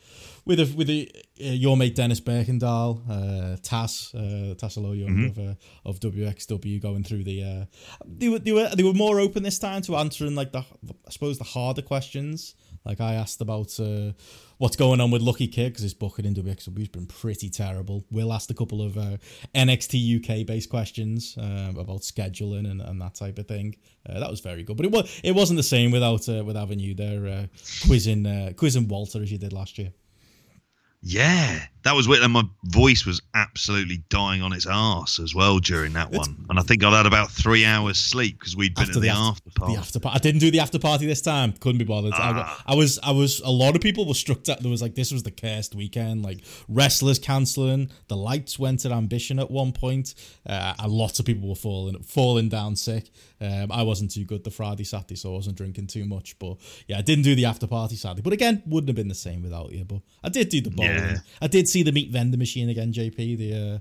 [SPEAKER 2] with a, with a, uh, your mate Dennis Birkendahl, uh, Tass, uh, Young of uh, of WXW, going through the. Uh, they were they were they were more open this time to answering like the I suppose the harder questions. Like I asked about uh, what's going on with Lucky Kid because his booking in WXW has been pretty terrible. Will asked a couple of uh, NXT UK based questions um, about scheduling and, and that type of thing. Uh, that was very good, but it was it wasn't the same without uh, with you there uh, quizzing uh, quizzing Walter as you did last year.
[SPEAKER 4] Yeah, that was weird. And my voice was absolutely dying on its arse as well during that
[SPEAKER 2] It's-
[SPEAKER 4] one. And I think I'd had about three hours sleep because we'd been at the,
[SPEAKER 2] the after-
[SPEAKER 4] party.
[SPEAKER 2] The after party. I didn't do the after party this time. Couldn't be bothered. I,
[SPEAKER 4] Ah.
[SPEAKER 2] I was, I was. A lot of people were struck that there was like this was the cursed weekend. Like wrestlers cancelling. The lights went at Ambition at one point. Uh, and lots of people were falling, falling down sick. Um, I wasn't too good the Friday, Saturday, so I wasn't drinking too much. But yeah, I didn't do the after party Saturday. But again, wouldn't have been the same without you. But I did do the bowling.
[SPEAKER 4] Yeah.
[SPEAKER 2] I did see the meat vendor machine again, JP. The uh,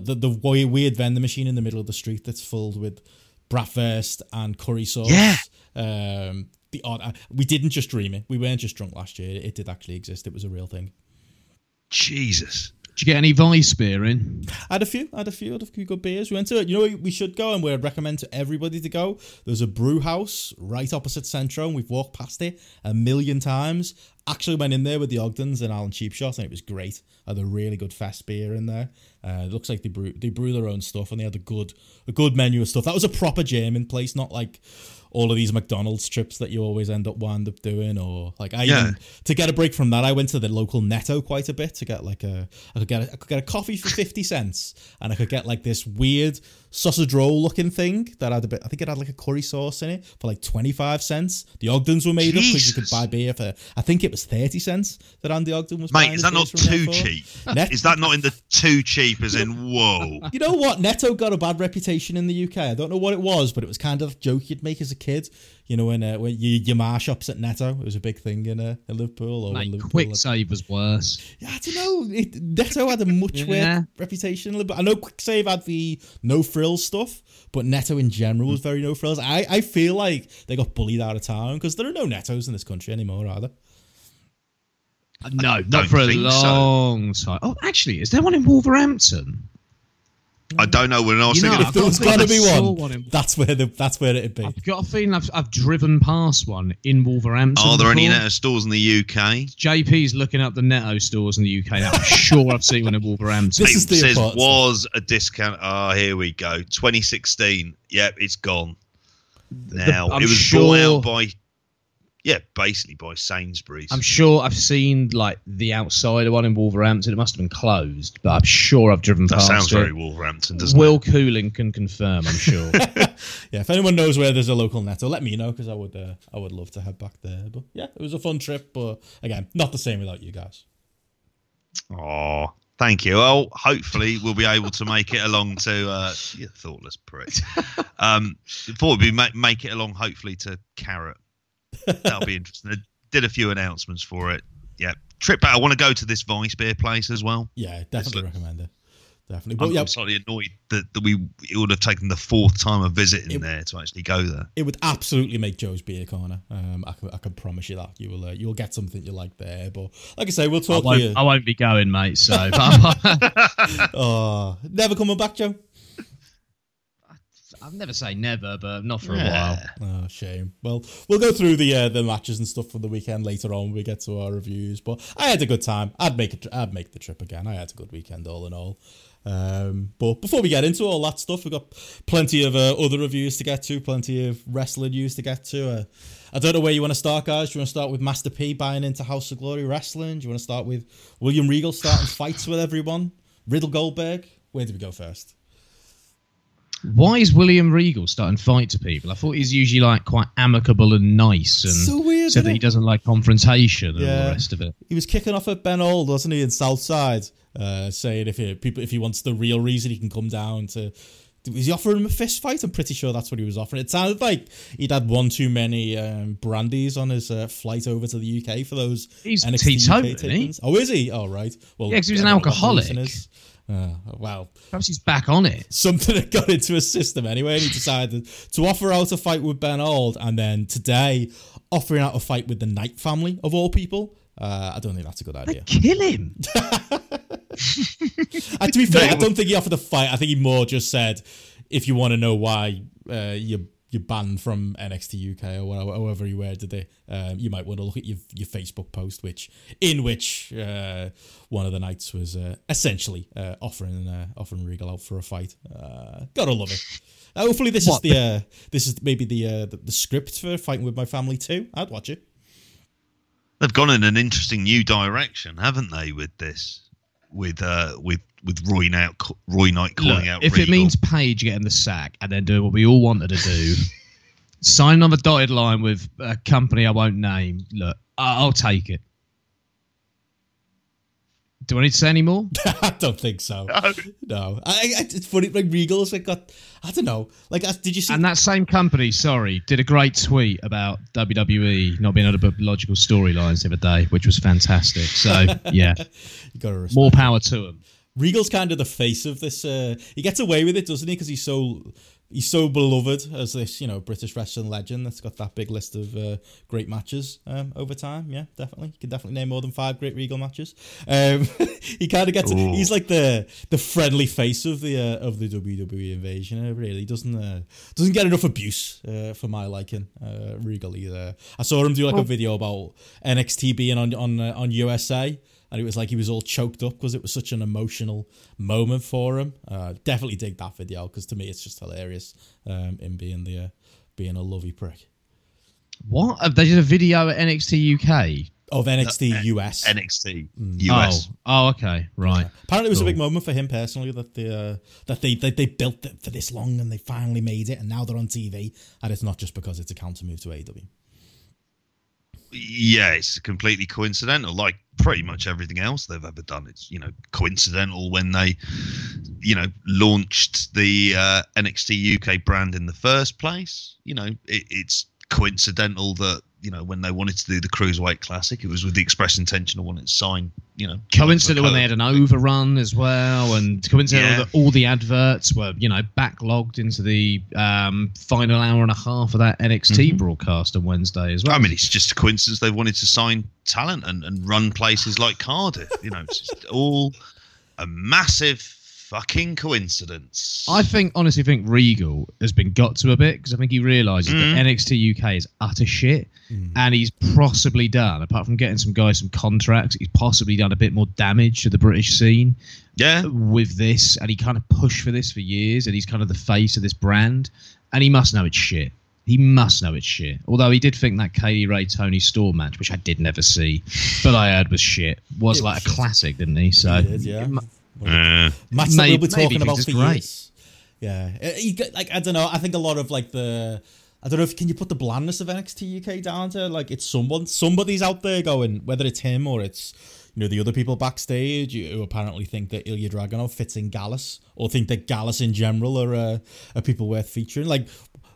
[SPEAKER 2] the, the the weird vendor machine in the middle of the street that's filled with bratwurst and curry sauce.
[SPEAKER 4] Yeah.
[SPEAKER 2] Um, the odd. uh, We didn't just dream it. We weren't just drunk last year. It did actually exist. It was a real thing.
[SPEAKER 4] Jesus.
[SPEAKER 3] Did you get any Vice beer in?
[SPEAKER 2] I had a few. I had a few. I had a few good beers. We went to it. You know, we should go, and we'd recommend to everybody to go. There's a brew house right opposite Centro, and we've walked past it a million times. Actually, went in there with the Ogdens and Alan Cheapshot, and it was great. I Had a really good fest beer in there. Uh, it looks like they brew they brew their own stuff, and they had a good a good menu of stuff. That was a proper German place, not like all of these McDonald's trips that you always end up wind up doing, or like I
[SPEAKER 4] Yeah.
[SPEAKER 2] even to get a break from that, I went to the local Netto quite a bit to get like a I could get a, I could get a coffee for fifty cents, and I could get like this weird sausage roll looking thing that had a bit. I think it had like a curry sauce in it for like twenty five cents. The Ogdens were made up because you could buy beer for. I think it was thirty cents that Andy Ogden was.
[SPEAKER 4] Mate, is that not
[SPEAKER 2] beers from there
[SPEAKER 4] too cheap?
[SPEAKER 2] Net-
[SPEAKER 4] Is that not in the too cheap as in whoa?
[SPEAKER 2] You know what? Netto got a bad reputation in the UK. I don't know what it was, but it was kind of a joke you'd make as a kid. You know, when uh, when you, your ma shops at Netto, it was a big thing in, uh, in Liverpool. Or when
[SPEAKER 3] Mate,
[SPEAKER 2] Liverpool
[SPEAKER 3] Quick
[SPEAKER 2] had-
[SPEAKER 3] Save was worse.
[SPEAKER 2] Yeah, I don't know. It, Netto had a much
[SPEAKER 3] Yeah.
[SPEAKER 2] weird reputation. a little bit. I know Kwik Save had the no frills stuff, but Netto in general was very no frills. I, I feel like they got bullied out of town because there are no Nettos in this country anymore, are there?
[SPEAKER 3] No,
[SPEAKER 4] don't
[SPEAKER 3] for a
[SPEAKER 4] think so.
[SPEAKER 3] long time. Oh, actually, is there one in Wolverhampton?
[SPEAKER 4] I don't know. When I was
[SPEAKER 3] You know,
[SPEAKER 4] thinking,
[SPEAKER 3] I've
[SPEAKER 2] If there
[SPEAKER 3] got
[SPEAKER 2] was
[SPEAKER 3] a
[SPEAKER 2] got to be one,
[SPEAKER 3] one in-
[SPEAKER 2] that's where the that's where it'd be.
[SPEAKER 3] I've got a feeling I've, I've driven past one in Wolverhampton.
[SPEAKER 4] are there any
[SPEAKER 3] before.
[SPEAKER 4] Netto stores in the UK?
[SPEAKER 3] JP's looking up the Netto stores in the UK. now. I'm sure I've seen one in Wolverhampton.
[SPEAKER 2] This
[SPEAKER 4] it
[SPEAKER 2] is the
[SPEAKER 4] says
[SPEAKER 2] important
[SPEAKER 4] was a discount. Ah, here we go. 2016. Yep, it's gone. Now
[SPEAKER 3] I'm
[SPEAKER 4] it was
[SPEAKER 3] sure-
[SPEAKER 4] bought out by, yeah, basically by Sainsbury's.
[SPEAKER 3] I'm sure I've seen like the outside of one in Wolverhampton. It must have been closed, but I'm sure I've driven
[SPEAKER 4] that
[SPEAKER 3] past
[SPEAKER 4] sounds
[SPEAKER 3] it.
[SPEAKER 4] very Wolverhampton, doesn't
[SPEAKER 3] Will
[SPEAKER 4] it?
[SPEAKER 3] Cooling can confirm. I'm sure.
[SPEAKER 2] Yeah, if anyone knows where there's a local Netto, let me know because I would uh, I would love to head back there. But yeah, it was a fun trip, but again, not the same without you guys.
[SPEAKER 4] Oh, thank you. Well, hopefully we'll be able to make it along to uh, you thoughtless prick. Um, thought we make make it along hopefully to Carrot. That'll be interesting. I did a few announcements for it. Yeah, trip back. I want to go to this Vice beer place as well.
[SPEAKER 2] Yeah, definitely
[SPEAKER 4] look-
[SPEAKER 2] recommend it. Definitely. But
[SPEAKER 4] I'm,
[SPEAKER 2] yeah,
[SPEAKER 4] I'm slightly annoyed that, that we it would have taken the fourth time of visiting
[SPEAKER 2] It-
[SPEAKER 4] there to actually go there.
[SPEAKER 2] it would absolutely make Joe's beer corner. Um, I can, I can promise you that you will uh, you'll get something you like there. But like I say, we'll talk to
[SPEAKER 3] won't,
[SPEAKER 2] you.
[SPEAKER 3] I won't be going, mate. So,
[SPEAKER 2] Oh, never coming back, Joe.
[SPEAKER 3] I'll never say never, but not for a
[SPEAKER 4] Yeah.
[SPEAKER 3] while.
[SPEAKER 2] Oh, shame. Well, we'll go through the uh, the matches and stuff for the weekend later on when we get to our reviews. But I had a good time. I'd make it. I'd make the trip again. I had a good weekend, all in all. Um, but before we get into all that stuff, we've got plenty of uh, other reviews to get to, plenty of wrestling news to get to. Uh, I don't know where you want to start, guys. Do you want to start with Master P buying into House of Glory Wrestling? Do you want to start with William Regal starting fights with everyone? Riddle Goldberg? Where do we go first?
[SPEAKER 3] Why is William Regal starting to fight to people? I thought he's usually like quite amicable and nice, and
[SPEAKER 2] So weird,
[SPEAKER 3] said that he doesn't like confrontation and all the rest of it.
[SPEAKER 2] he was kicking off at Ben Old, wasn't he, in Southside, uh, saying if he, people if he wants the real reason, he can come down to. Was he offering him a fist fight? I'm pretty sure that's what he was offering. It sounded like he'd had one too many um, brandies on his uh, flight over to the UK for those
[SPEAKER 3] He's
[SPEAKER 2] NXT
[SPEAKER 3] teetotal,
[SPEAKER 2] UK
[SPEAKER 3] isn't he?
[SPEAKER 2] tapings. Oh, is he? Oh, right. Well,
[SPEAKER 3] Yeah, 'cause he was an
[SPEAKER 2] I don't know what the
[SPEAKER 3] alcoholic.
[SPEAKER 2] Reason is. Uh, well,
[SPEAKER 3] Perhaps he's back on it.
[SPEAKER 2] something that got into his system anyway, and he decided to offer out a fight with Ben Old, and then today offering out a fight with the Knight family of all people. Uh, I don't think that's a good idea.
[SPEAKER 3] Kill him.
[SPEAKER 2] Uh, to be fair, I don't think he offered a fight. I think he more just said, if you want to know why uh, you're you're banned from NXT UK or whatever, however he worded it, um, you might want to look at your your Facebook post, which in which uh, one of the knights was uh, essentially uh, offering uh, offering Regal out for a fight. Uh, gotta love it. Uh, hopefully, this
[SPEAKER 3] What?
[SPEAKER 2] is the uh, this is maybe the, uh, the the script for fighting with my family too. I'd watch it.
[SPEAKER 4] They've gone in an interesting new direction, haven't they? With this, with uh, with with Roy Knight, Roy Knight calling
[SPEAKER 3] Look,
[SPEAKER 4] out.
[SPEAKER 3] if it means Paige getting the sack and then doing what we all wanted to do, signing on the dotted line with a company I won't name, look, I- I'll take it. Do I need to say any more?
[SPEAKER 2] I don't think so. No, I, I, it's funny. Like Regal's like got, I don't know. Like, did you see?
[SPEAKER 3] And that same company, sorry, did a great tweet about WWE not being able to put logical storylines the other day, which was fantastic. So, yeah,
[SPEAKER 2] you gotta
[SPEAKER 3] more power to them.
[SPEAKER 2] Regal's kind of the face of this. Uh, he gets away with it, doesn't he? Because he's so he's so beloved as this, you know, British wrestling legend that's got that big list of uh, great matches um, over time. Yeah, definitely. You can definitely name more than five great Regal matches. Um, he kind of gets.
[SPEAKER 4] Ooh.
[SPEAKER 2] He's like the the friendly face of the uh, of the WWE invasion. Uh, really doesn't uh, doesn't get enough abuse uh, for my liking. Uh, Regal either. I saw him do like a video about NXT being on on uh, on USA and it was like he was all choked up because it was such an emotional moment for him. Uh, definitely dig that video because to me it's just hilarious. Um, him being the uh, being a lovey prick
[SPEAKER 3] What? Have They did a video at NXT UK.
[SPEAKER 2] of NXT US.
[SPEAKER 4] NXT US.
[SPEAKER 3] Oh, oh, okay, right.
[SPEAKER 2] Apparently, it was a big moment for him personally that they uh, that they, they they built it for this long and they finally made it, and now they're on TV, and it's not just because it's a counter move to AW.
[SPEAKER 4] Yeah, it's completely coincidental. Like pretty much everything else they've ever done, it's you know coincidental when they, you know, launched the uh, NXT UK brand in the first place. You know, it, it's coincidental that you know when they wanted to do the cruiserweight classic, it was with the express intention of wanting to sign. You know,
[SPEAKER 3] Coincidental when they had an overrun as well, and coincidental
[SPEAKER 4] Yeah.
[SPEAKER 3] that all the adverts were, you know, backlogged into the um, final hour and a half of that NXT broadcast on Wednesday as well.
[SPEAKER 4] I mean, it's just a coincidence they wanted to sign talent and, and run places like Cardiff. You know, it's just all a massive fucking coincidence.
[SPEAKER 3] I think, honestly, think Regal has been got to a bit because I think he realizes that mm. NXT UK is utter shit, hmm. and he's possibly done, apart from getting some guys some contracts, he's possibly done a bit more damage to the British scene
[SPEAKER 4] yeah,
[SPEAKER 3] with this, and he kind of pushed for this for years, and he's kind of the face of this brand, and he must know it's shit. He must know it's shit. Although he did think that Kay Lee Ray Toni Storm match, which I did never see, but I heard was shit, was
[SPEAKER 2] It
[SPEAKER 3] like
[SPEAKER 2] was
[SPEAKER 3] a
[SPEAKER 2] shit.
[SPEAKER 3] classic, didn't he? So
[SPEAKER 2] He did, yeah.
[SPEAKER 4] Uh,
[SPEAKER 2] that we'll be talking about for years. Yeah, Uh, you get, like I don't know. I think a lot of like the I don't know if can you put the blandness of NXT UK down to like it's someone somebody's out there going whether it's him or it's you know the other people backstage who apparently think that Ilya Dragunov fits in Gallus or think that Gallus in general are uh, are people worth featuring. Like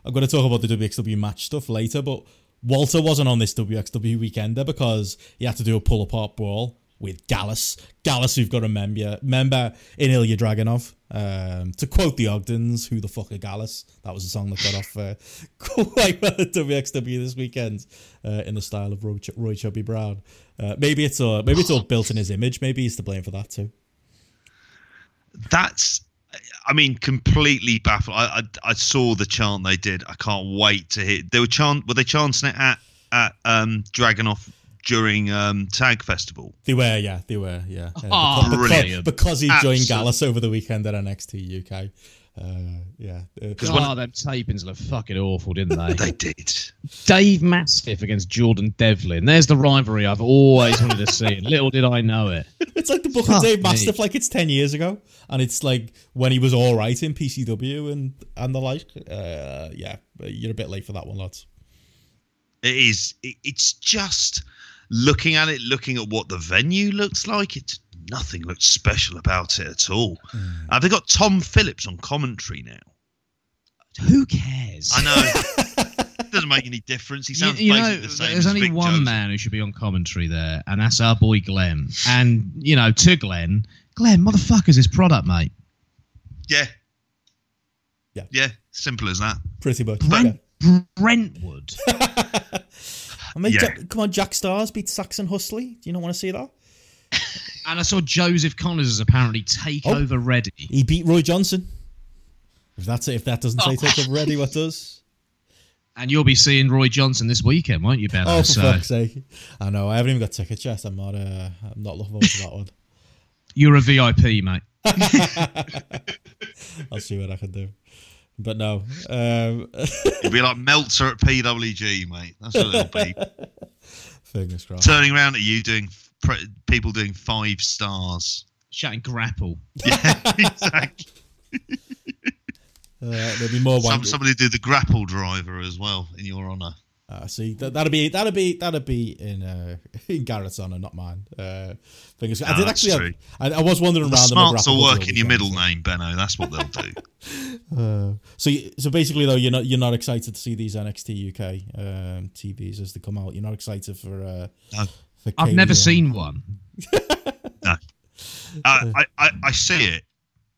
[SPEAKER 2] I'm going to talk about the WXW match stuff later, but Walter wasn't on this WXW weekender because he had to do a pull apart brawl with Gallus. Gallus, who've got a member, member in Ilya Dragunov. Um, to quote the Ogdens, who the fuck are Gallus? That was a song that got off uh, quite well at WXW this weekend uh, in the style of Roy, Ch- Roy Chubby Brown. Uh, maybe it's all, maybe it's all built in his image. Maybe he's to blame for that too.
[SPEAKER 4] that's, I mean, completely baffled. I, I I saw the chant they did. I can't wait to hear. They were chant. Were they chanting it at at um, Dragunov during um, Tag Festival?
[SPEAKER 2] They were, yeah, they were, yeah. Uh,
[SPEAKER 3] Oh,
[SPEAKER 2] because,
[SPEAKER 3] brilliant.
[SPEAKER 2] because he joined
[SPEAKER 4] Absolute-
[SPEAKER 2] Gallus over the weekend at NXT UK. Uh, yeah, Uh,
[SPEAKER 3] Oh, them tapings look fucking awful, didn't they?
[SPEAKER 4] They did.
[SPEAKER 3] Dave Mastiff against Jordan Devlin. There's the rivalry I've always wanted to see. Little did I know it.
[SPEAKER 2] It's like the book of Dave
[SPEAKER 3] me.
[SPEAKER 2] Mastiff, like it's ten years ago, and it's like when he was all right in PCW and and the like. Uh, yeah, you're a bit late for that one, lads.
[SPEAKER 4] It is. It, it's just looking at it, looking at what the venue looks like. It's nothing looks special about it at all. Uh, they got Tom Phillips on commentary now.
[SPEAKER 3] Who cares?
[SPEAKER 4] I know. Doesn't make any difference. He sounds
[SPEAKER 3] you know,
[SPEAKER 4] basically the same.
[SPEAKER 3] there's
[SPEAKER 4] as
[SPEAKER 3] only
[SPEAKER 4] Vic
[SPEAKER 3] one
[SPEAKER 4] Joseph.
[SPEAKER 3] man who should be on commentary there, and that's our boy Glenn. And you know, to Glenn, Glenn, motherfucker's his product, mate.
[SPEAKER 4] Yeah.
[SPEAKER 2] Yeah.
[SPEAKER 4] Yeah. Simple as that.
[SPEAKER 2] Pretty much.
[SPEAKER 3] Brent,
[SPEAKER 2] Yeah.
[SPEAKER 3] Brentwood.
[SPEAKER 2] I mean,
[SPEAKER 4] Yeah.
[SPEAKER 2] Ja- come on, Jack Starz beat Saxon Huxley. Do you not want to see that?
[SPEAKER 3] and I saw Joseph Conners as apparently take
[SPEAKER 2] Oh.
[SPEAKER 3] over ready.
[SPEAKER 2] He beat Roy Johnson. If that's if that doesn't say
[SPEAKER 3] Oh.
[SPEAKER 2] take over ready, what does?
[SPEAKER 3] And you'll be seeing Roy Johnson this weekend, won't you, Ben?
[SPEAKER 2] Oh, for
[SPEAKER 3] so
[SPEAKER 2] fuck's sake! I know. I haven't even got tickets yet. I'm not. Uh, I'm not looking forward to that one.
[SPEAKER 3] you're a VIP, mate.
[SPEAKER 2] I'll see what I can do. But no. Um,
[SPEAKER 4] It'll be like Meltzer at PWG, mate. That's what it'll be.
[SPEAKER 2] fingers crossed.
[SPEAKER 4] Turning around at you, doing pre- people doing five stars.
[SPEAKER 3] Shouting grapple.
[SPEAKER 4] Yeah, exactly.
[SPEAKER 2] Uh, there'll be more
[SPEAKER 4] Some, somebody did the grapple driver as well in your honour.
[SPEAKER 2] Uh, see, that, that'll be that'll be that'll be in uh, in Garrett's honor, not mine. Uh, fingers. I did
[SPEAKER 4] that's
[SPEAKER 2] actually.
[SPEAKER 4] true.
[SPEAKER 2] I, I was wondering
[SPEAKER 4] The
[SPEAKER 2] around.
[SPEAKER 4] smarts
[SPEAKER 2] the
[SPEAKER 4] will
[SPEAKER 2] McGrath
[SPEAKER 4] work in your middle
[SPEAKER 2] weekend,
[SPEAKER 4] name, Benno. That's what they'll do.
[SPEAKER 2] so- Uh, so, you- so basically, though, you're not you're not excited to see these NXT UK um, TVs as they come out. You're not excited for. Uh,
[SPEAKER 4] No.
[SPEAKER 2] for
[SPEAKER 3] I've never seen one.
[SPEAKER 4] Uh, I, I, I see it.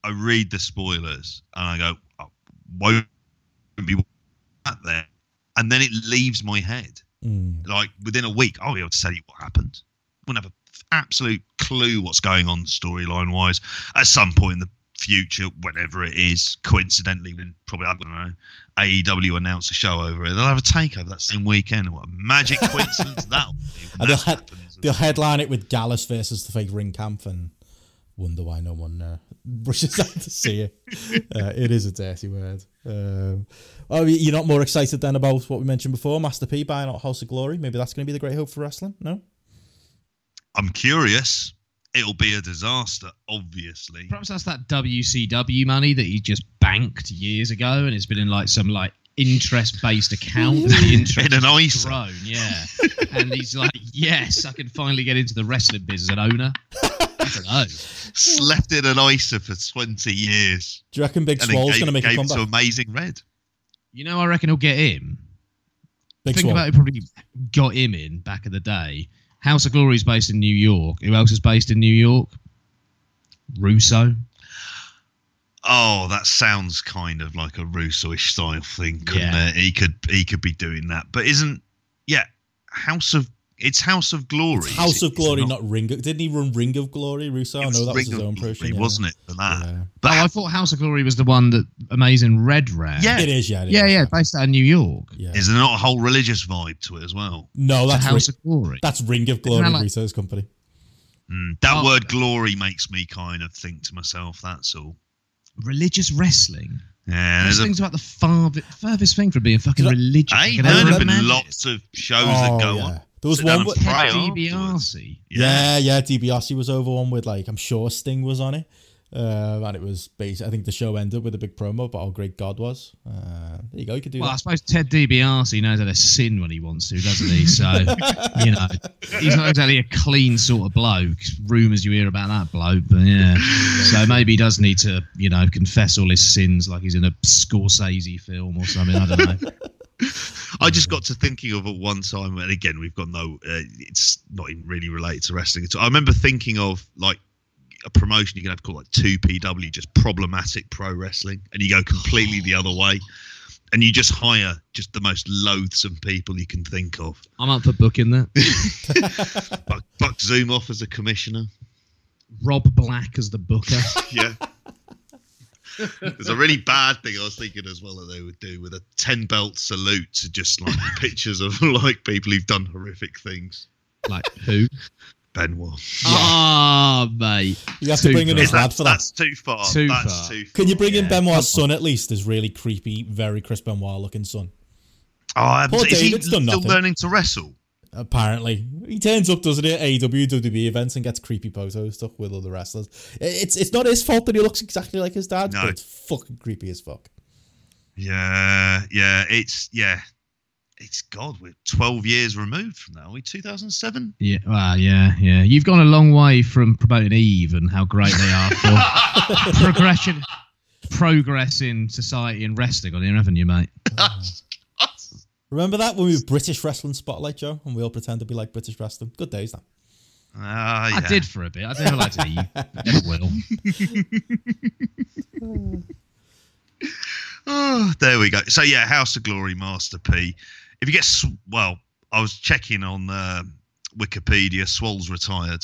[SPEAKER 4] I read the spoilers and I go, oh, won't be at there, and then it leaves my head.
[SPEAKER 2] Mm.
[SPEAKER 4] Like within a week, I'll be able to tell you what happened. Wouldn't have an absolute clue what's going on storyline wise. At some point in the future, whenever it is, coincidentally, when probably I don't know, AEW announce a show over it, they'll have a takeover that same weekend. What a magic coincidence that'll be.
[SPEAKER 2] And they'll,
[SPEAKER 4] that
[SPEAKER 2] head, they'll headline it with Gallus versus the fake ring camp and wonder why no one uh, rushes out to see it. Uh, it is a dirty word. Um, oh, you're not more excited then about what we mentioned before, Master P buying out House of Glory? Maybe that's going to be the great hope for wrestling? No?
[SPEAKER 4] I'm curious. It'll be a disaster, obviously.
[SPEAKER 3] Perhaps that's that WCW money that he just banked years ago, and it's been in like some like interest-based account. the interest
[SPEAKER 4] In an
[SPEAKER 3] has
[SPEAKER 4] ISA.
[SPEAKER 3] grown, yeah. and he's like, "Yes, I can finally get into the wrestling business as an owner." I don't know.
[SPEAKER 4] Slept in an ISA for 20 years.
[SPEAKER 2] Do you reckon Big
[SPEAKER 4] And then
[SPEAKER 2] Swole's going to make a
[SPEAKER 4] gave it to? Amazing Red.
[SPEAKER 3] You know, I reckon he'll get him.
[SPEAKER 2] Big
[SPEAKER 3] Think
[SPEAKER 2] Swole.
[SPEAKER 3] about it, probably got him in back in the day. House of Glory is based in New York. Who else is based in New York? Russo.
[SPEAKER 4] Oh, that sounds kind of like a Russo-ish style thing, couldn't
[SPEAKER 3] Yeah.
[SPEAKER 4] it? He could he could be doing that, but isn't yeah? House of it's House of Glory.
[SPEAKER 2] It's House of
[SPEAKER 4] it
[SPEAKER 2] Glory,
[SPEAKER 4] not?
[SPEAKER 2] not Ring of... Didn't he run Ring of Glory, Russo? I
[SPEAKER 4] It
[SPEAKER 2] know that was
[SPEAKER 4] Ring
[SPEAKER 2] his
[SPEAKER 4] of
[SPEAKER 2] own
[SPEAKER 4] Glory,
[SPEAKER 2] yeah.
[SPEAKER 4] wasn't it? For that,
[SPEAKER 2] Yeah.
[SPEAKER 4] but
[SPEAKER 3] oh, I thought House of Glory was the one that Amazing Red ran.
[SPEAKER 4] Yeah.
[SPEAKER 2] It is, yeah. it
[SPEAKER 3] yeah,
[SPEAKER 2] is,
[SPEAKER 3] yeah, based out of New York.
[SPEAKER 2] yeah.
[SPEAKER 4] is there not a whole religious vibe to it as well?
[SPEAKER 2] No,
[SPEAKER 3] The
[SPEAKER 2] that's
[SPEAKER 3] House
[SPEAKER 2] Ri-
[SPEAKER 3] of Glory.
[SPEAKER 2] that's Ring of Glory,
[SPEAKER 3] that like-
[SPEAKER 2] Russo's company.
[SPEAKER 4] Mm, that
[SPEAKER 3] Oh.
[SPEAKER 4] word glory makes me kind of think to myself. That's all.
[SPEAKER 3] Religious wrestling.
[SPEAKER 4] Yeah, there's a,
[SPEAKER 3] Wrestling's about the far, furthest thing from being fucking
[SPEAKER 2] Did I-
[SPEAKER 3] religious.
[SPEAKER 4] hey,
[SPEAKER 3] Can
[SPEAKER 4] there
[SPEAKER 3] anyone
[SPEAKER 4] have been
[SPEAKER 3] imagine?
[SPEAKER 4] lots of shows
[SPEAKER 2] Oh,
[SPEAKER 4] that go
[SPEAKER 2] yeah.
[SPEAKER 4] on.
[SPEAKER 2] There was one with-.
[SPEAKER 3] DiBiase.
[SPEAKER 2] Yeah, yeah. DiBiase was over one with like I'm sure Sting was on it, uh, and it was based. I think the show ended with a big promo about how great God was. Uh, there you go. You could do
[SPEAKER 3] Well, I suppose Ted DiBiase knows how to sin when he wants to, doesn't he? So, you know, he's not exactly a clean sort of bloke. Rumours you hear about that bloke, but yeah. So maybe he does need to, you know, confess all his sins like he's in a Scorsese film or something. I don't know.
[SPEAKER 4] I just got to thinking of it one time, and again, we've got no. Uh, it's not even really related to wrestling at all. I remember thinking of like a promotion you can have called like two PW, just problematic pro wrestling, and you go completely the other way, and you just hire just the most loathsome people you can think of.
[SPEAKER 3] I'm up for booking that.
[SPEAKER 4] Buck, Buck Zumhofe as a commissioner.
[SPEAKER 3] Rob Black as the booker.
[SPEAKER 4] Yeah. There's a really bad thing I was thinking as well that they would do with a ten bell salute to just like pictures of like people who've done horrific things.
[SPEAKER 3] Like who?
[SPEAKER 4] Benoit.
[SPEAKER 3] Ah, mate.
[SPEAKER 2] You have to
[SPEAKER 3] Too
[SPEAKER 2] bring in
[SPEAKER 3] far.
[SPEAKER 2] his
[SPEAKER 4] Is that,
[SPEAKER 2] lad for that.
[SPEAKER 4] that's too far.
[SPEAKER 3] Too
[SPEAKER 4] that's
[SPEAKER 3] far.
[SPEAKER 4] too far.
[SPEAKER 2] Can you bring in
[SPEAKER 3] Yeah,
[SPEAKER 2] Benoit's son at least? His really creepy, very Chris Benoit looking son.
[SPEAKER 4] Oh,
[SPEAKER 2] Poor
[SPEAKER 4] is he
[SPEAKER 2] done
[SPEAKER 4] still
[SPEAKER 2] nothing.
[SPEAKER 4] learning to wrestle?
[SPEAKER 2] Apparently, he turns up, doesn't he, at AEW, WWE events and gets creepy photos stuff with other wrestlers. It's it's not his fault that he looks exactly like his dad,
[SPEAKER 4] No.
[SPEAKER 2] but it's fucking creepy as fuck.
[SPEAKER 4] Yeah, yeah. It's yeah. It's God. We're twelve years removed from that. Are we two thousand seven?
[SPEAKER 3] Yeah, well, yeah, yeah. You've gone a long way from promoting Eve and how great they are for progression, progress in society and wrestling on here, haven't you, mate?
[SPEAKER 2] Remember that when we were British Wrestling Spotlight, Joe, and we all pretended to be like British wrestling? Good days, that.
[SPEAKER 4] Ah, yeah.
[SPEAKER 3] I did for a bit. I never liked Eve. Never will.
[SPEAKER 4] Oh, there we go. So yeah, House of Glory, Master P. If you get sw- well, I was checking on uh, Wikipedia. Swole's retired.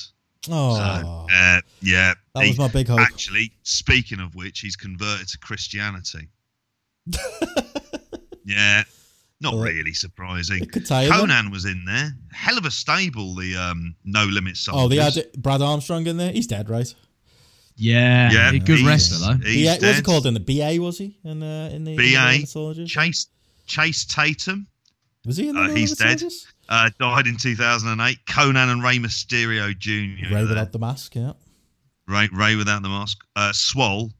[SPEAKER 2] Oh,
[SPEAKER 4] So uh, yeah,
[SPEAKER 2] that
[SPEAKER 4] he-
[SPEAKER 2] was my big hope.
[SPEAKER 4] Actually, speaking of which, he's converted to Christianity. yeah, not
[SPEAKER 2] Well,
[SPEAKER 4] really surprising.
[SPEAKER 2] it could tell you. then.
[SPEAKER 4] Konnan was in there. Hell of a stable. The um, No Limit Soldiers.
[SPEAKER 2] Oh, they had Brad Armstrong in there. He's dead, right?
[SPEAKER 3] Yeah,
[SPEAKER 4] Yeah,
[SPEAKER 3] a good wrestler though.
[SPEAKER 4] He's
[SPEAKER 2] BA, what's
[SPEAKER 4] dead.
[SPEAKER 2] it called in the BA? Was he in uh, in the in the
[SPEAKER 4] BA,
[SPEAKER 2] Limit Soldiers?
[SPEAKER 4] Chase Chase Tatum
[SPEAKER 2] Was he in the
[SPEAKER 4] uh,
[SPEAKER 2] Limit
[SPEAKER 4] he's dead.
[SPEAKER 2] Soldiers?
[SPEAKER 4] uh, died in 2008. Konnan and Rey Mysterio Jr.
[SPEAKER 2] Rey
[SPEAKER 4] there.
[SPEAKER 2] without the mask, yeah.
[SPEAKER 4] Rey, Rey without the mask. Uh, Swole,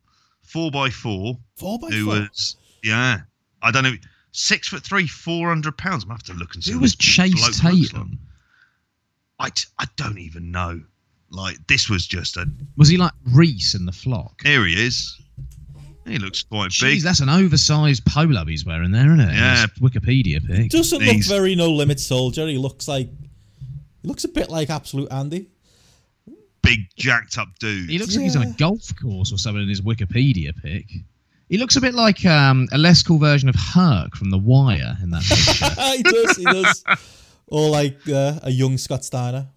[SPEAKER 4] four by four,
[SPEAKER 2] Four by
[SPEAKER 4] who
[SPEAKER 2] four.
[SPEAKER 4] was yeah, I don't know, six foot three, four hundred pounds. I'm gonna have to look and see.
[SPEAKER 3] Who was Chase
[SPEAKER 4] bloke looks
[SPEAKER 3] Tatum?
[SPEAKER 4] like. I, t- I don't even know. Like this was just a.
[SPEAKER 3] Was he like Reese in the flock?
[SPEAKER 4] Here he is. He looks quite
[SPEAKER 3] Jeez,
[SPEAKER 4] big.
[SPEAKER 3] that's an oversized polo he's wearing there, isn't it?
[SPEAKER 4] Yeah.
[SPEAKER 3] His Wikipedia pic.
[SPEAKER 2] Doesn't look very no limit soldier. He looks like he looks a bit like Absolute Andy.
[SPEAKER 4] Big jacked up dude.
[SPEAKER 3] He looks like he's on a golf course or something in his Wikipedia pic. He looks a bit like um, a less cool version of Herc from The Wire in that picture.
[SPEAKER 2] he does. He does. Or like uh, a young Scott Steiner.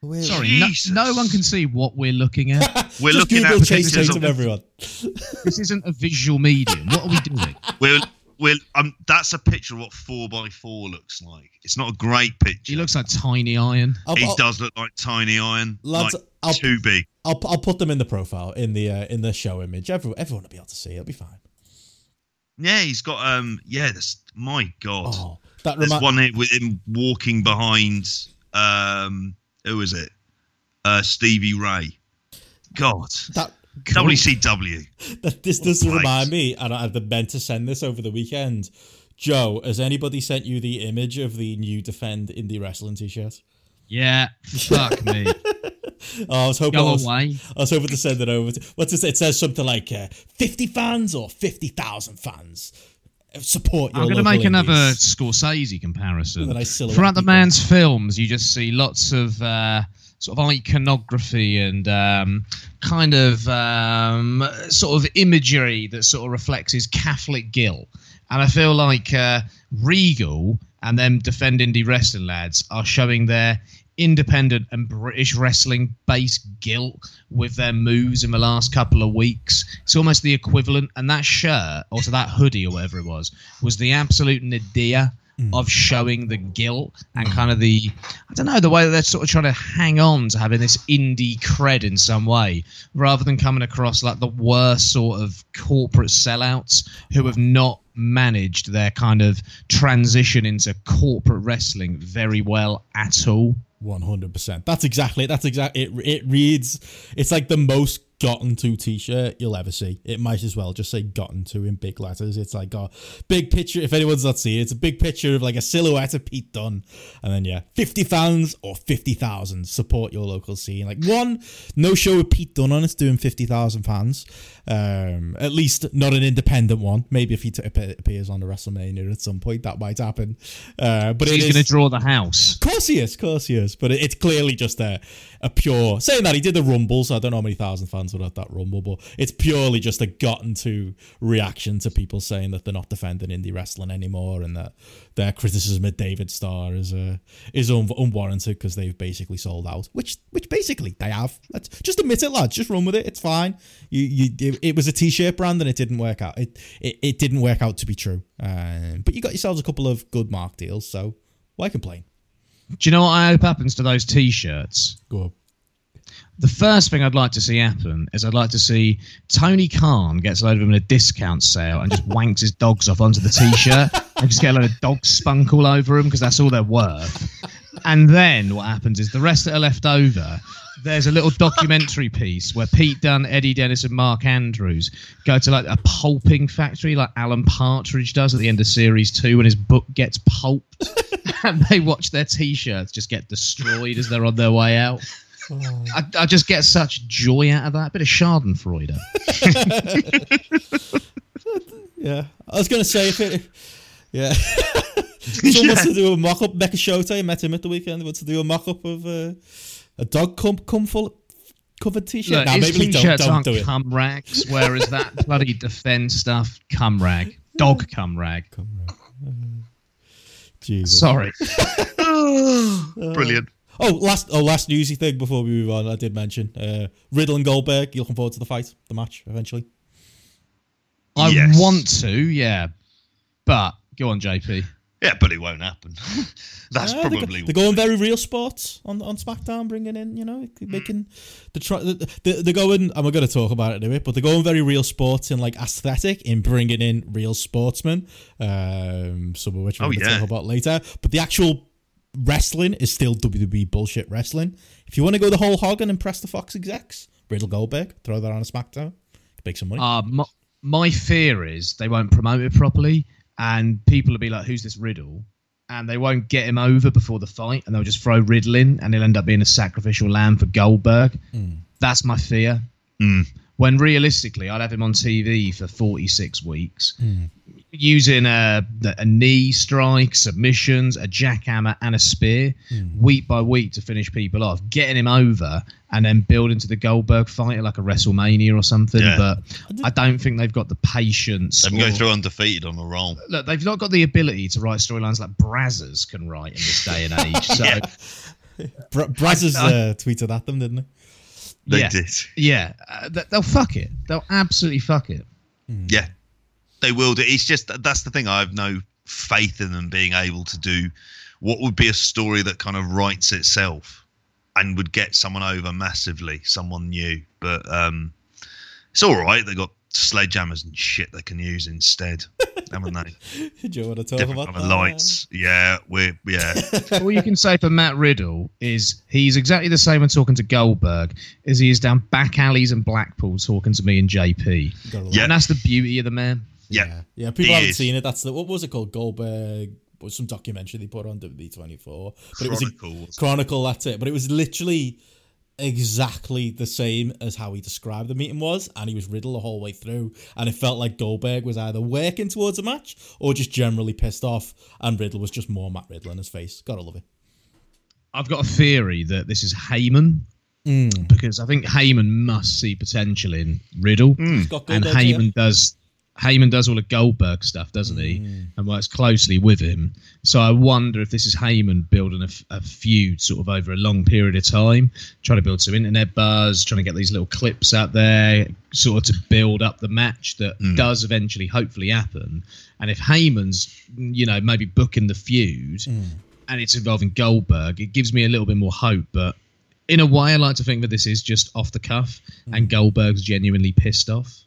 [SPEAKER 2] Where-
[SPEAKER 3] Sorry, no, no one can see what we're looking at.
[SPEAKER 4] We're
[SPEAKER 2] Just
[SPEAKER 4] looking
[SPEAKER 2] Google
[SPEAKER 4] at
[SPEAKER 2] Chase
[SPEAKER 4] pictures of
[SPEAKER 2] of everyone.
[SPEAKER 3] this isn't a visual medium. What are we doing?
[SPEAKER 4] We're, we're, um, that's a picture of what four by four looks like. It's not a great picture.
[SPEAKER 3] He looks like Tiny Iron.
[SPEAKER 2] I'll,
[SPEAKER 4] he
[SPEAKER 2] I'll,
[SPEAKER 4] does look like tiny iron,
[SPEAKER 2] Lads,
[SPEAKER 4] like
[SPEAKER 2] I'll-
[SPEAKER 4] too big.
[SPEAKER 2] I'll, I'll put them in the profile in the uh, in the show image. Everyone, everyone will be able to see. it. It'll be fine.
[SPEAKER 4] Yeah, he's got um. Yeah, that's my god.
[SPEAKER 2] Oh, that
[SPEAKER 4] There's one here with him walking behind um. Who is it? Uh, Stevie Ray. God.
[SPEAKER 2] That,
[SPEAKER 4] WCW.
[SPEAKER 2] that this does
[SPEAKER 4] place.
[SPEAKER 2] remind me, and I've been meant to send this over the weekend. Joe, has anybody sent you the image of the new Defend Indie Wrestling T-shirt?
[SPEAKER 3] Yeah, fuck me.
[SPEAKER 2] Oh, I was hoping. I
[SPEAKER 3] Go
[SPEAKER 2] was,
[SPEAKER 3] away.
[SPEAKER 2] I was hoping to send it over. To, what's it? say? It says something like uh, fifty fans or fifty thousand fans support your.
[SPEAKER 3] I'm going to
[SPEAKER 2] local
[SPEAKER 3] make another. Scorsese comparison.
[SPEAKER 2] With a
[SPEAKER 3] Throughout the man's films, you just see lots of uh, sort of iconography and um, kind of um, sort of imagery that sort of reflects his Catholic guilt. And I feel like uh, Regal and them Defend Indie Wrestling lads are showing their independent and British wrestling based guilt with their moves in the last couple of weeks. It's almost the equivalent. And that shirt, or to that hoodie or whatever it was, was the absolute nadir Mm. of showing the guilt and mm. kind of the I don't know the way that they're sort of trying to hang on to having this indie cred in some way rather than coming across like the worst sort of corporate sellouts who have not managed their kind of transition into corporate wrestling very well at all.
[SPEAKER 2] One hundred percent. That's exactly. That's exactly. It. It reads. It's like the most gotten to T-shirt you'll ever see. It might as well just say "gotten to" in big letters. It's like a big picture. If anyone's not seeing, it, it's a big picture of like a silhouette of Pete Dunne, and then yeah, fifty fans or fifty thousand support your local scene. Like one no show with Pete Dunne on it's doing fifty thousand fans. Um, at least not an independent one. Maybe if he t- appears on the WrestleMania at some point, that might happen. Uh, but
[SPEAKER 3] He's going to draw the house.
[SPEAKER 2] of course he is, of course he is. But it- it's clearly just a, a pure saying that he did the rumble, so I don't know how many thousand fans would at that rumble, but it's purely just a gotten to reaction to people saying that they're not defending indie wrestling anymore and that their criticism of David Starr is uh, is un- unwarranted because they've basically sold out, which which basically they have. Let's just admit it, lads. Just run with it. It's fine. You you it, it was a t-shirt brand and it didn't work out. It it, it didn't work out to be true. Um, but you got yourselves a couple of good mark deals, so why complain?
[SPEAKER 3] Do you know what I hope happens to those t-shirts?
[SPEAKER 2] Go on.
[SPEAKER 3] The first thing I'd like to see happen is I'd like to see Tony Khan gets a load of them in a discount sale and just wanks his dogs off onto the t-shirt and just get a load of dog spunk all over them because that's all they're worth. And then what happens is the rest that are left over, there's a little documentary piece where Pete Dunne, Eddie Dennis, and Mark Andrews go to like a pulping factory like Alan Partridge does at the end of series two when his book gets pulped. and they watch their t-shirts just get destroyed as they're on their way out. I, I just get such joy out of that. bit of Schadenfreude.
[SPEAKER 2] Yeah, I was gonna say if it, yeah, someone wants to do a mock up. Becca Shota, I met him at the weekend. Wants to do a mock up of uh, a dog cum cum full covered t-shirt.
[SPEAKER 3] Look,
[SPEAKER 2] Nah,
[SPEAKER 3] his
[SPEAKER 2] maybe don't,
[SPEAKER 3] t-shirts
[SPEAKER 2] don't
[SPEAKER 3] aren't
[SPEAKER 2] do it.
[SPEAKER 3] cum rags, whereas that bloody defend stuff, cum rag, dog cum rag.
[SPEAKER 2] Jesus.
[SPEAKER 3] Sorry.
[SPEAKER 4] Brilliant.
[SPEAKER 2] Oh, last oh last newsy thing before we move on. I did mention uh, Riddle and Goldberg. You looking forward to the fight, the match eventually?
[SPEAKER 3] I
[SPEAKER 4] Yes.
[SPEAKER 3] want to, yeah, but go on, JP.
[SPEAKER 4] Yeah, but it won't happen. That's
[SPEAKER 2] Yeah, they're,
[SPEAKER 4] probably.
[SPEAKER 2] they're going very real sports on on SmackDown, bringing in you know making the try. They're, they're going, and we're going to talk about it in a bit, but they're going very real sports in like aesthetic in bringing in real sportsmen. Um, some of which we're
[SPEAKER 4] Oh,
[SPEAKER 2] going to
[SPEAKER 4] yeah.
[SPEAKER 2] talk about later. But the actual wrestling is still WWE bullshit wrestling. If you want to go the whole hog and impress the Fox execs, Riddle Goldberg, throw that on a SmackDown, make some money.
[SPEAKER 3] Uh, my, my fear is they won't promote it properly, and people will be like, "Who's this Riddle?" And they won't get him over before the fight, and they'll just throw Riddle in, and he'll end up being a sacrificial lamb for Goldberg. That's my fear.
[SPEAKER 4] Mm.
[SPEAKER 3] When realistically, I'd have him on TV for 46 weeks. Using a, a knee strike, submissions, a jackhammer, and a spear week by week to finish people off, getting him over, and then build into the Goldberg fight like a WrestleMania or something.
[SPEAKER 4] Yeah.
[SPEAKER 3] But I don't think they've got the patience.
[SPEAKER 4] They can go through undefeated on a roll.
[SPEAKER 3] Look, they've not got the ability to write storylines like Brazzers can write in this day and age. So,
[SPEAKER 4] Yeah.
[SPEAKER 2] Bra- Brazzers uh, tweeted at them, didn't they?
[SPEAKER 4] They
[SPEAKER 3] yeah,
[SPEAKER 4] did.
[SPEAKER 3] yeah, uh, they'll fuck it. They'll absolutely fuck it.
[SPEAKER 4] Yeah, they will do. It's just that's the thing. I have no faith in them being able to do what would be a story that kind of writes itself and would get someone over massively, someone new. But um, it's all right. They got sledgehammers and shit they can use instead, haven't they?
[SPEAKER 2] Do you want to talk
[SPEAKER 4] Different
[SPEAKER 2] about
[SPEAKER 4] kind of
[SPEAKER 2] that?
[SPEAKER 4] lights. Yeah, we're yeah.
[SPEAKER 3] All you can say for Matt Riddle is he's exactly the same when talking to Goldberg as he is down back alleys and Blackpool talking to me and JP.
[SPEAKER 4] Yeah.
[SPEAKER 3] And that's the beauty of the man.
[SPEAKER 4] Yeah.
[SPEAKER 2] yeah, yeah. People
[SPEAKER 4] He
[SPEAKER 2] haven't
[SPEAKER 4] is.
[SPEAKER 2] seen it. That's the what was it called? Goldberg was some documentary they put on WWE 24. But it was
[SPEAKER 4] Chronicle,
[SPEAKER 2] a? Chronicle. That's it. But it was literally exactly the same as how he described the meeting was, and he was Riddle the whole way through. And it felt like Goldberg was either working towards a match or just generally pissed off, and Riddle was just more Matt Riddle in his face. Gotta love it.
[SPEAKER 3] I've got a theory that this is Heyman mm. because I think Heyman must see potential in Riddle, mm.
[SPEAKER 2] Got
[SPEAKER 3] and
[SPEAKER 2] Goldberg
[SPEAKER 3] Heyman does. Heyman does all the Goldberg stuff, doesn't he? Mm. And works closely with him. So I wonder if this is Heyman building a, f- a feud sort of over a long period of time, trying to build some internet buzz, trying to get these little clips out there, sort of to build up the match that mm. does eventually, hopefully, happen. And if Heyman's, you know, maybe booking the feud mm. and it's involving Goldberg, it gives me a little bit more hope. But in a way, I like to think that this is just off the cuff and Goldberg's genuinely pissed off.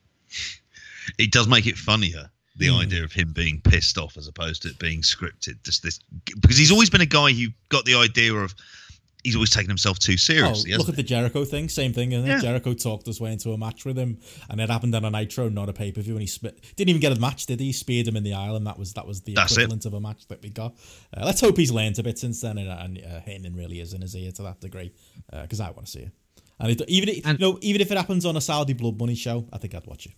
[SPEAKER 4] It does make it funnier the idea of him being pissed off as opposed to it being scripted just this because he's always been a guy who got the idea of he's always taken himself too
[SPEAKER 2] Oh,
[SPEAKER 4] seriously
[SPEAKER 2] look
[SPEAKER 4] hasn't
[SPEAKER 2] at the Jericho thing. Same thing, isn't it? Jericho talked his way into a match with him, and it happened on a Nitro, not a pay per view. And he sp- didn't even get a match, did he? He speared him in the aisle, and that was that was the
[SPEAKER 4] That's it.
[SPEAKER 2] equivalent of a match that we got. Uh, let's hope he's learned a bit since then, and, and uh, Heyman really is in his ear to that degree, because I want to see it. And it, even if,
[SPEAKER 3] And-
[SPEAKER 2] you know, even if it happens on a Saudi Blood Money show, I think I'd watch it.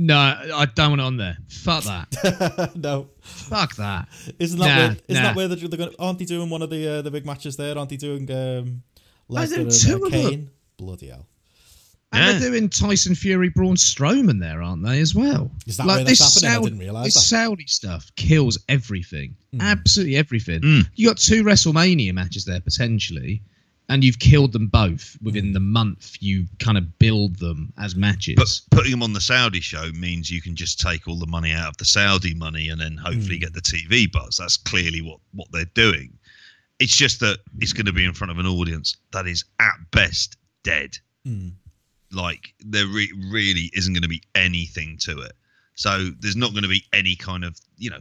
[SPEAKER 3] No, I don't want it on there. Fuck that.
[SPEAKER 2] no,
[SPEAKER 3] Fuck that.
[SPEAKER 2] isn't that
[SPEAKER 3] Nah,
[SPEAKER 2] where, isn't
[SPEAKER 3] nah.
[SPEAKER 2] that where they're, they're going? Aren't they doing one of the uh, the big matches there? Aren't they doing um, Lesnar
[SPEAKER 3] there
[SPEAKER 2] and
[SPEAKER 3] two
[SPEAKER 2] uh,
[SPEAKER 3] of them?
[SPEAKER 2] Bloody hell!
[SPEAKER 3] And
[SPEAKER 4] Yeah.
[SPEAKER 3] they're doing Tyson Fury, Braun Strowman there, aren't they, as well?
[SPEAKER 2] Is that where that's happening? I didn't realise
[SPEAKER 3] this
[SPEAKER 2] that.
[SPEAKER 3] Saudi stuff kills everything. Absolutely everything.
[SPEAKER 4] Mm.
[SPEAKER 3] You got two WrestleMania matches there, potentially, and you've killed them both within the month you kind of build them as matches.
[SPEAKER 4] but putting them on the Saudi show means you can just take all the money out of the Saudi money and then hopefully hmm. get the TV buzz. That's clearly what what they're doing. It's just that it's going to be in front of an audience that is at best dead. Hmm. Like there re- really isn't going to be anything to it. So there's not going to be any kind of you know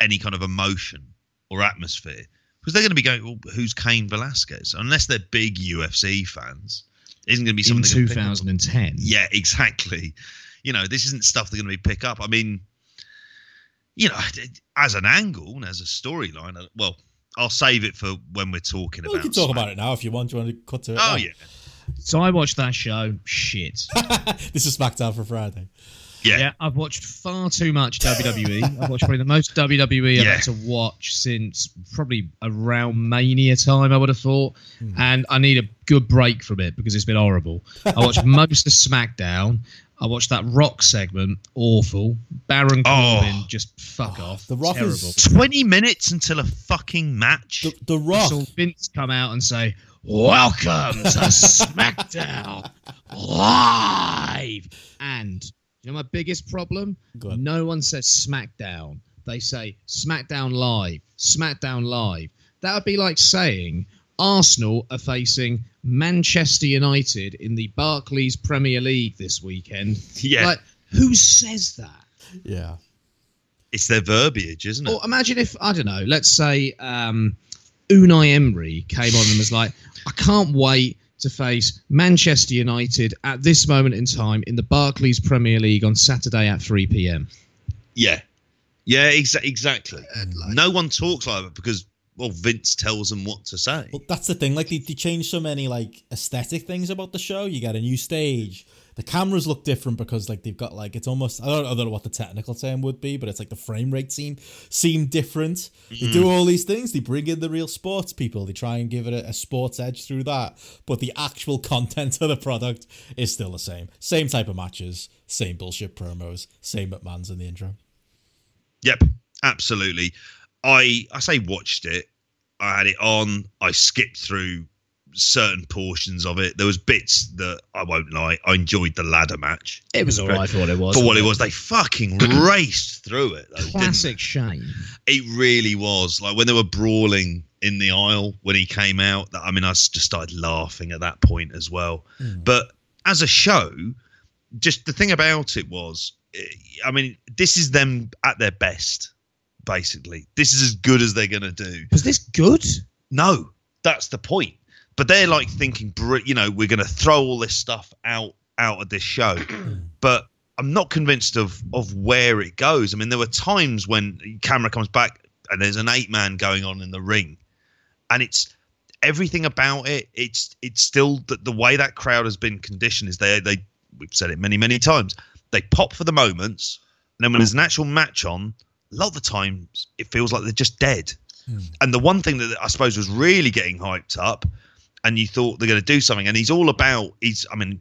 [SPEAKER 4] any kind of emotion or atmosphere because they're going to be going, well, "Who's Cain Velasquez?" Unless they're big UFC fans, isn't going to be something they're pick up
[SPEAKER 3] 2010.
[SPEAKER 4] Yeah, exactly. You know, this isn't stuff they're going to be pick up. I mean, you know, as an angle and as a storyline, uh, well, I'll save it for when we're talking
[SPEAKER 2] Well, we can talk
[SPEAKER 4] Smack-
[SPEAKER 2] about it now if you want. Do you want to cut to it?
[SPEAKER 4] Oh
[SPEAKER 2] now?
[SPEAKER 4] yeah,
[SPEAKER 3] So I watched that show. Shit.
[SPEAKER 2] this is SmackDown for Friday.
[SPEAKER 4] Yeah,
[SPEAKER 3] Yeah, I've watched far too much WWE. I've watched probably the most WWE I've
[SPEAKER 4] Yeah.
[SPEAKER 3] had to watch since probably around Mania time, I would have thought. Hmm. And I need a good break from it because it's been horrible. I watched most of SmackDown. I watched that Rock segment, awful. Baron
[SPEAKER 4] Oh.
[SPEAKER 3] Corbin, just fuck oh, off.
[SPEAKER 2] The Rock
[SPEAKER 3] Terrible.
[SPEAKER 2] is
[SPEAKER 4] twenty minutes until a fucking match.
[SPEAKER 2] the, the Rock.
[SPEAKER 3] saw Vince come out and say, "Welcome to SmackDown Live." And you know my biggest problem? No one says SmackDown. They say SmackDown Live. SmackDown Live. That would be like saying Arsenal are facing Manchester United in the Barclays Premier League this weekend.
[SPEAKER 4] Yeah.
[SPEAKER 3] Like, who says that?
[SPEAKER 2] yeah.
[SPEAKER 4] it's their verbiage, isn't it?
[SPEAKER 3] Or imagine if I don't know, let's say um, Unai Emery came on and was like, "I can't wait to face Manchester United at this moment in time in the Barclays Premier League on Saturday at 3 p.m."
[SPEAKER 4] yeah, yeah, exa- exactly. no one talks like that because well, Vince tells them what to say.
[SPEAKER 2] Well, that's the thing. Like they, they changed so many like aesthetic things about the show. You got a new stage. The cameras look different because like they've got like it's almost I don't, I don't know what the technical term would be, but it's like the frame rate seem seem different. They do mm. all these things. They bring in the real sports people. They try and give it a, a sports edge through that, but the actual content of the product is still the same. Same type of matches, same bullshit promos, same McMahon's in the intro.
[SPEAKER 4] Yep, absolutely. I I say watched it. I had it on. I skipped through certain portions of it. There was bits that I won't lie. I enjoyed the ladder match
[SPEAKER 3] It was alright for what it was.
[SPEAKER 4] for what it was. They fucking raced through it. Though,
[SPEAKER 3] Classic Shane.
[SPEAKER 4] It really was like when they were brawling in the aisle when he came out. That I mean, I just started laughing at that point as well. But as a show, just the thing about it was, eh, I mean, this is them at their best. Basically, this is as good as they're gonna do.
[SPEAKER 3] Was this good?
[SPEAKER 4] No, that's the point. But they're like thinking, you know, we're going to throw all this stuff out out of this show. but I'm not convinced of of where it goes. I mean, there were times when camera comes back and there's an eight man going on in the ring, and it's everything about it. It's it's still the, the way that crowd has been conditioned is they they we've said it many many times. They pop for the moments, and then when there's an actual match on, a lot of the times it feels like they're just dead. Hmm. And the one thing that I suppose was really getting hyped up, and you thought they're going to do something, and he's all about. He's, I mean,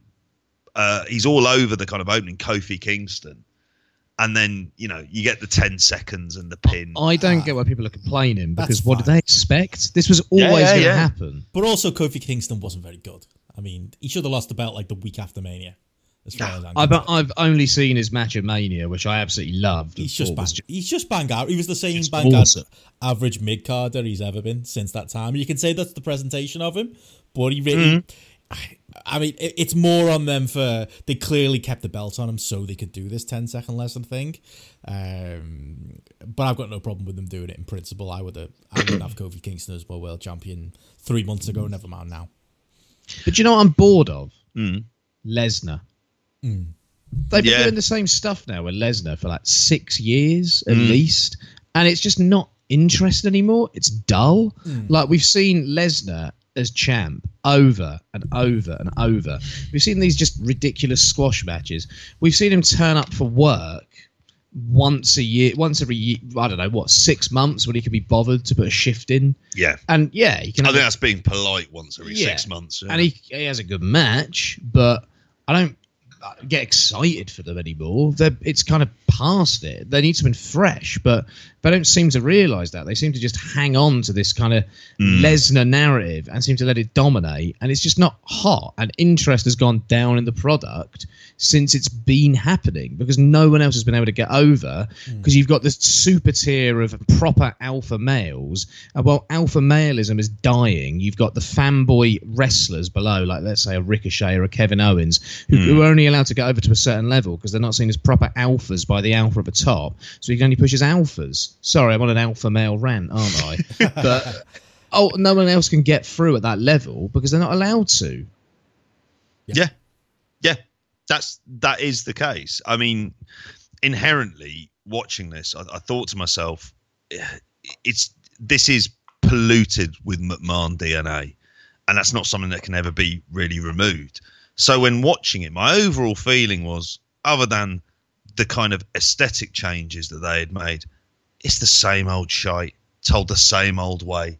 [SPEAKER 4] uh, he's all over the kind of opening Kofi Kingston, and then you know you get the ten seconds and the pin.
[SPEAKER 3] I don't get why people are complaining because
[SPEAKER 2] That's
[SPEAKER 3] what did they expect? This was
[SPEAKER 4] Yeah,
[SPEAKER 3] always
[SPEAKER 4] yeah,
[SPEAKER 3] going to
[SPEAKER 4] yeah.
[SPEAKER 3] happen.
[SPEAKER 2] But also, Kofi Kingston wasn't very good. I mean, he should have lost the belt like the week after Mania. As far as I'm
[SPEAKER 3] I've,
[SPEAKER 2] concerned.
[SPEAKER 3] I've only seen his match at Mania, which I absolutely loved.
[SPEAKER 2] He's just bang,
[SPEAKER 3] was
[SPEAKER 2] he's just bang out. He was the same
[SPEAKER 3] It's
[SPEAKER 2] bang
[SPEAKER 3] awesome.
[SPEAKER 2] out average mid carder he's ever been since that time. You can say that's the presentation of him, but he really. I mean, it's more on them for they clearly kept the belt on him so they could do this 10 second lesson thing. Um, but I've got no problem with them doing it in principle. I would have, I would have Kofi Kingston as my world champion three months ago. Never mind now.
[SPEAKER 3] But you know what I'm bored of?
[SPEAKER 4] Mm.
[SPEAKER 3] Lesnar. Mm. They've been
[SPEAKER 4] Yeah.
[SPEAKER 3] doing the same stuff now with Lesnar for like six years at mm. least, and it's just not interesting anymore. It's dull. Mm. Like we've seen Lesnar as champ over and over and over. We've seen these just ridiculous squash matches. We've seen him turn up for work once a year, once every year, I don't know what, six months when he could be bothered to put a shift in.
[SPEAKER 4] Yeah,
[SPEAKER 3] And yeah, he can.
[SPEAKER 4] I think
[SPEAKER 3] a-
[SPEAKER 4] that's being polite once every
[SPEAKER 3] Yeah.
[SPEAKER 4] six months. yeah.
[SPEAKER 3] and he, he has a good match, but I don't Uh, get excited for them anymore. They're, it's kind of past it. They need something fresh, but they don't seem to realise that. They seem to just hang on to this kind of hmm. Lesnar narrative and seem to let it dominate. And it's just not hot. And interest has gone down in the product since it's been happening because no one else has been able to get over hmm. because you've got this super tier of proper alpha males. And while alpha maleism is dying, you've got the fanboy wrestlers below, like let's say a Ricochet or a Kevin Owens, who, hmm. who are only allowed to get over to a certain level because they're not seen as proper alphas by the alpha at the top. So he can only push as alphas. Sorry, I'm on an alpha male rant, aren't I? but oh, no one else can get through at that level because they're not allowed to.
[SPEAKER 4] Yeah, yeah, that's that is the case. I mean, inherently, watching this, I, I thought to myself, eh, it's this is polluted with McMahon DNA, and that's not something that can ever be really removed. So when watching it, my overall feeling was, other than the kind of aesthetic changes that they had made, it's the same old shite told the same old way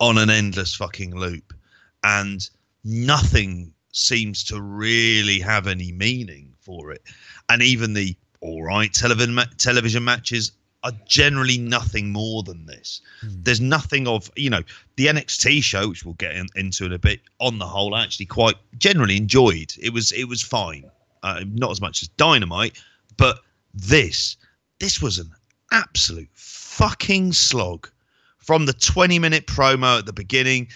[SPEAKER 4] on an endless fucking loop, and nothing seems to really have any meaning for it. And even the all right television ma- television matches are generally nothing more than this. There's nothing of you know the NXT show, which we'll get in, into in a bit. On the whole, I actually quite generally enjoyed. It was it was fine, uh, not as much as Dynamite, but this this was an absolute fucking slog. From the 20 minute promo at the beginning,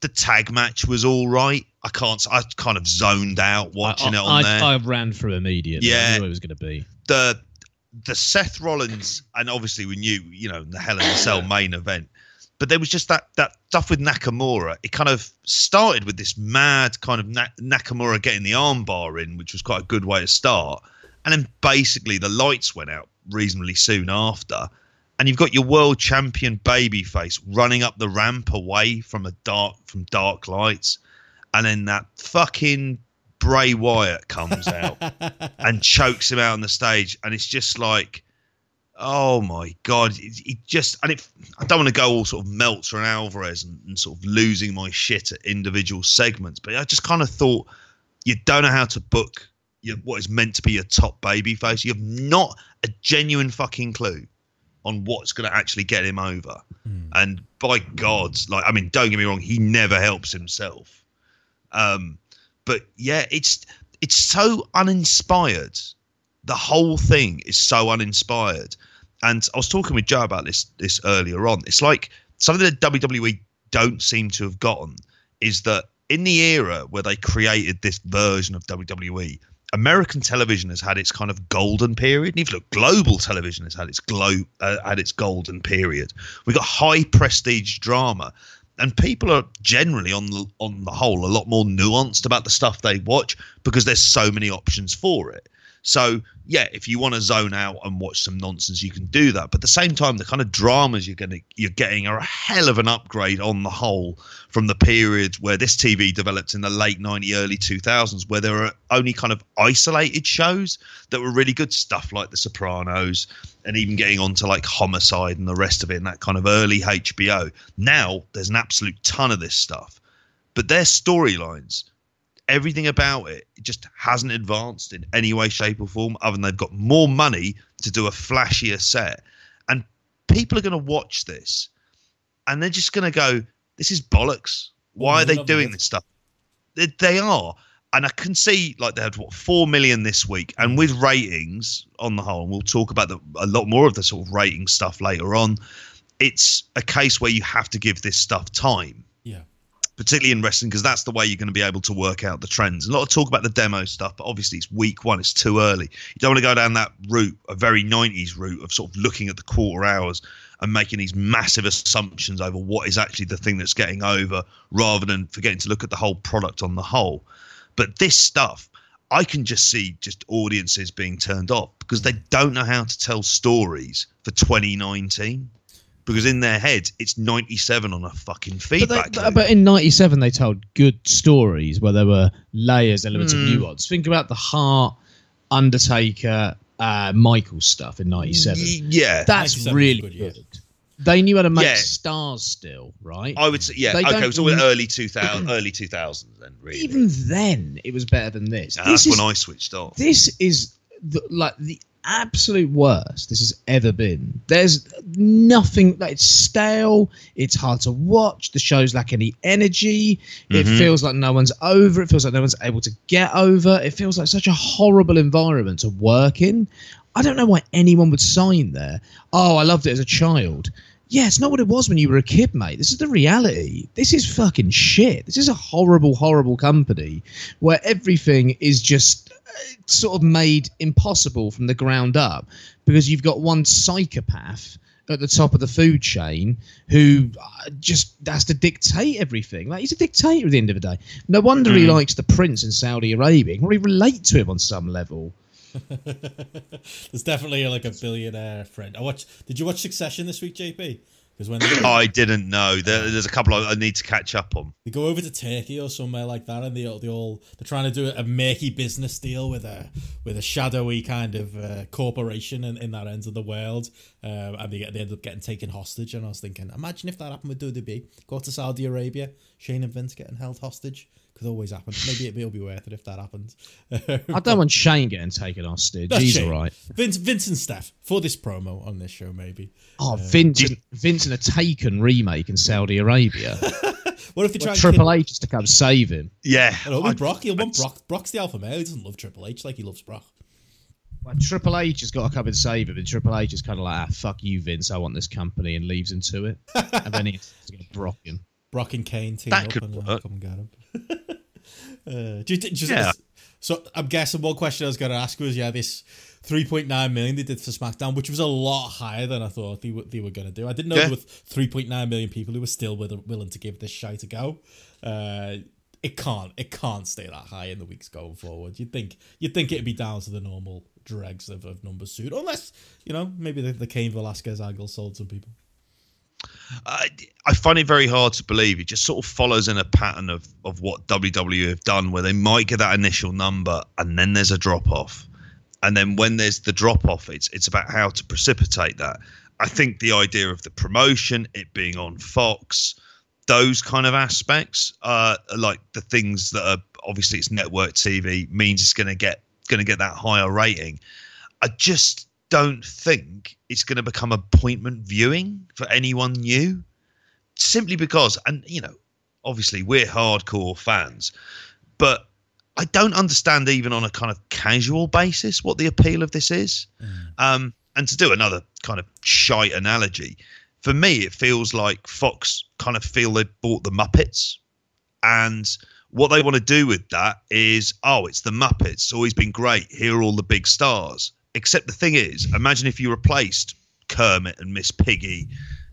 [SPEAKER 4] the tag match was all right. I can't. I kind of zoned out watching
[SPEAKER 3] I,
[SPEAKER 4] it on
[SPEAKER 3] I,
[SPEAKER 4] there.
[SPEAKER 3] I ran through immediately.
[SPEAKER 4] Yeah.
[SPEAKER 3] I knew it was going to be.
[SPEAKER 4] the the Seth Rollins, and obviously we knew, you know, the Hell in a Cell main event. But there was just that that stuff with Nakamura. It kind of started with this mad kind of Na- Nakamura getting the armbar in, which was quite a good way to start. And then basically the lights went out reasonably soon after. And you've got your world champion babyface running up the ramp away from a dark from dark lights. And then that fucking Bray Wyatt comes out and chokes him out on the stage, and it's just like, oh my god, it, just and it. I don't want to go all sort of Meltzer and Alvarez and, and sort of losing my shit at individual segments, but I just kind of thought you don't know how to book your, what is meant to be a top baby face. You have not a genuine fucking clue on what's going to actually get him over. And by God, like I mean, don't get me wrong, he never helps himself. Um, but yeah, it's it's so uninspired. The whole thing is so uninspired. And I was talking with Joe about this this earlier on. It's like something that WWE don't seem to have gotten is that in the era where they created this version of WWE, American television has had its kind of golden period. And you look, global television has had its glow uh, had its golden period. We've got high prestige drama, and people are generally on the on the whole a lot more nuanced about the stuff they watch because there's so many options for it. So yeah, if you want to zone out and watch some nonsense, you can do that. But at the same time, the kind of dramas you're gonna you're getting are a hell of an upgrade on the whole from the period where this TV developed in the late 90s, early 2000s, where there were only kind of isolated shows that were really good stuff like The Sopranos and even getting onto like Homicide and the rest of it and that kind of early HBO. Now there's an absolute ton of this stuff, but their storylines everything about it, just hasn't advanced in any way, shape, or form, other than they've got more money to do a flashier set. And people are going to watch this and they're just going to go, This is bollocks. Why are they doing this stuff? They, they are. And I can see like they had what four million this week, and with ratings on the whole, and we'll talk about the, a lot more of the sort of rating stuff later on. It's a case where you have to give this stuff time. Particularly in wrestling, because that's the way you're going to be able to work out the trends. A lot of talk about the demo stuff, but obviously it's week one, it's too early. You don't want to go down that route, a very 90s route of sort of looking at the quarter hours and making these massive assumptions over what is actually the thing that's getting over rather than forgetting to look at the whole product on the whole. But this stuff, I can just see just audiences being turned off because they don't know how to tell stories for 2019 because in their head it's 97 on a fucking
[SPEAKER 3] But,
[SPEAKER 4] feedback.
[SPEAKER 3] they, but in '97, they told good stories where there were layers, elements
[SPEAKER 4] Hmm.
[SPEAKER 3] of nuance. Think about the Heart, Undertaker, uh, Michael stuff in '97.
[SPEAKER 4] Y- yeah,
[SPEAKER 3] That's really
[SPEAKER 2] good,
[SPEAKER 3] good. They knew how to make
[SPEAKER 4] Yeah.
[SPEAKER 3] stars still, right?
[SPEAKER 4] I would say yeah.
[SPEAKER 3] They
[SPEAKER 4] Okay, it was all in early 2000, early 2000s then. Really,
[SPEAKER 3] Even then, it was better than this.
[SPEAKER 4] And
[SPEAKER 3] this
[SPEAKER 4] that's
[SPEAKER 3] is,
[SPEAKER 4] when I switched off.
[SPEAKER 3] this is the, like the absolute worst this has ever been. There's nothing like it's stale. It's hard to watch. The shows lack any energy. It
[SPEAKER 4] Mhm.
[SPEAKER 3] feels like no one's over. It feels like no one's able to get over. It feels like such a horrible environment to work in. I don't know why anyone would sign there. Oh, I loved it as a child. Yeah, it's not what it was when you were a kid, mate. This is the reality. This is fucking shit. This is a horrible, horrible company where everything is just sort of made impossible from the ground up because you've got one psychopath at the top of the food chain who uh, just has to dictate everything. Like he's a dictator at the end of the day. No wonder he
[SPEAKER 4] Mm.
[SPEAKER 3] likes the prince in Saudi Arabia. Can really relate to him on some level.
[SPEAKER 2] There's definitely like a billionaire friend. I watched. Did you watch Succession this week, JP? Because when
[SPEAKER 4] I didn't know. There, there's a couple I I need to catch up on.
[SPEAKER 2] they go over to Turkey or somewhere like that, and they they all they're trying to do a murky business deal with a with a shadowy kind of uh, corporation in, in that end of the world, um, and they, get, they end up getting taken hostage. And I was thinking, imagine if that happened with WWE. Go to Saudi Arabia, Shane and Vince getting held hostage. Could always happen. Maybe it, it'll be worth it if that happens.
[SPEAKER 3] I don't want Shane getting taken hostage.
[SPEAKER 2] That's
[SPEAKER 3] He's
[SPEAKER 2] Shane.
[SPEAKER 3] all right.
[SPEAKER 2] Vince, Vince and Steph for this promo on this show, maybe.
[SPEAKER 3] Oh, Vince, Vincent a Taken remake in Saudi Arabia.
[SPEAKER 2] What if they try and
[SPEAKER 3] Triple
[SPEAKER 2] kid-
[SPEAKER 3] H just to come save him.
[SPEAKER 4] Yeah,
[SPEAKER 2] Hello,
[SPEAKER 4] I-
[SPEAKER 2] Brock. He'll want Brock. Brock's the alpha male. He doesn't love Triple H like he loves Brock.
[SPEAKER 3] Well, Triple H has got to come and save him, and Triple H is kind of like, ah, "Fuck you, Vince. I want this company," and leaves him to it. and then he's going to Brock him.
[SPEAKER 2] Brock and Kane team
[SPEAKER 4] That
[SPEAKER 2] up
[SPEAKER 4] could
[SPEAKER 2] and
[SPEAKER 4] work.
[SPEAKER 2] come and get him. Uh, do you,
[SPEAKER 4] Yeah.
[SPEAKER 2] So I'm guessing one question I was going to ask was, yeah, this 3.9 million they did for SmackDown, which was a lot higher than I thought they, were- they were going to do. I didn't know
[SPEAKER 4] Yeah.
[SPEAKER 2] there were 3.9 million people who were still with, willing to give this shite a go. Uh, it can't. It can't stay that high in the weeks going forward. You'd think. You'd think it'd be down to the normal dregs of, of numbers suit, unless you know maybe the, the Cain Velasquez angle sold some people.
[SPEAKER 4] I, I find it very hard to believe. It just sort of follows in a pattern of, of what WWE have done, where they might get that initial number and then there's a drop off, and then when there's the drop off, it's it's about how to precipitate that. I think the idea of the promotion, it being on Fox, those kind of aspects, uh, like the things that are obviously it's network TV means it's going to get going to get that higher rating. I just don't think it's going to become appointment viewing for anyone new, simply because, and you know, obviously we're hardcore fans, but I don't understand even on a kind of casual basis what the appeal of this is. Um, and to do another kind of shite analogy, for me, it feels like Fox kind of feel they bought the Muppets, and what they want to do with that is, oh, it's the Muppets. Always been great. Here are all the big stars. Except the thing is, imagine if you replaced Kermit and Miss Piggy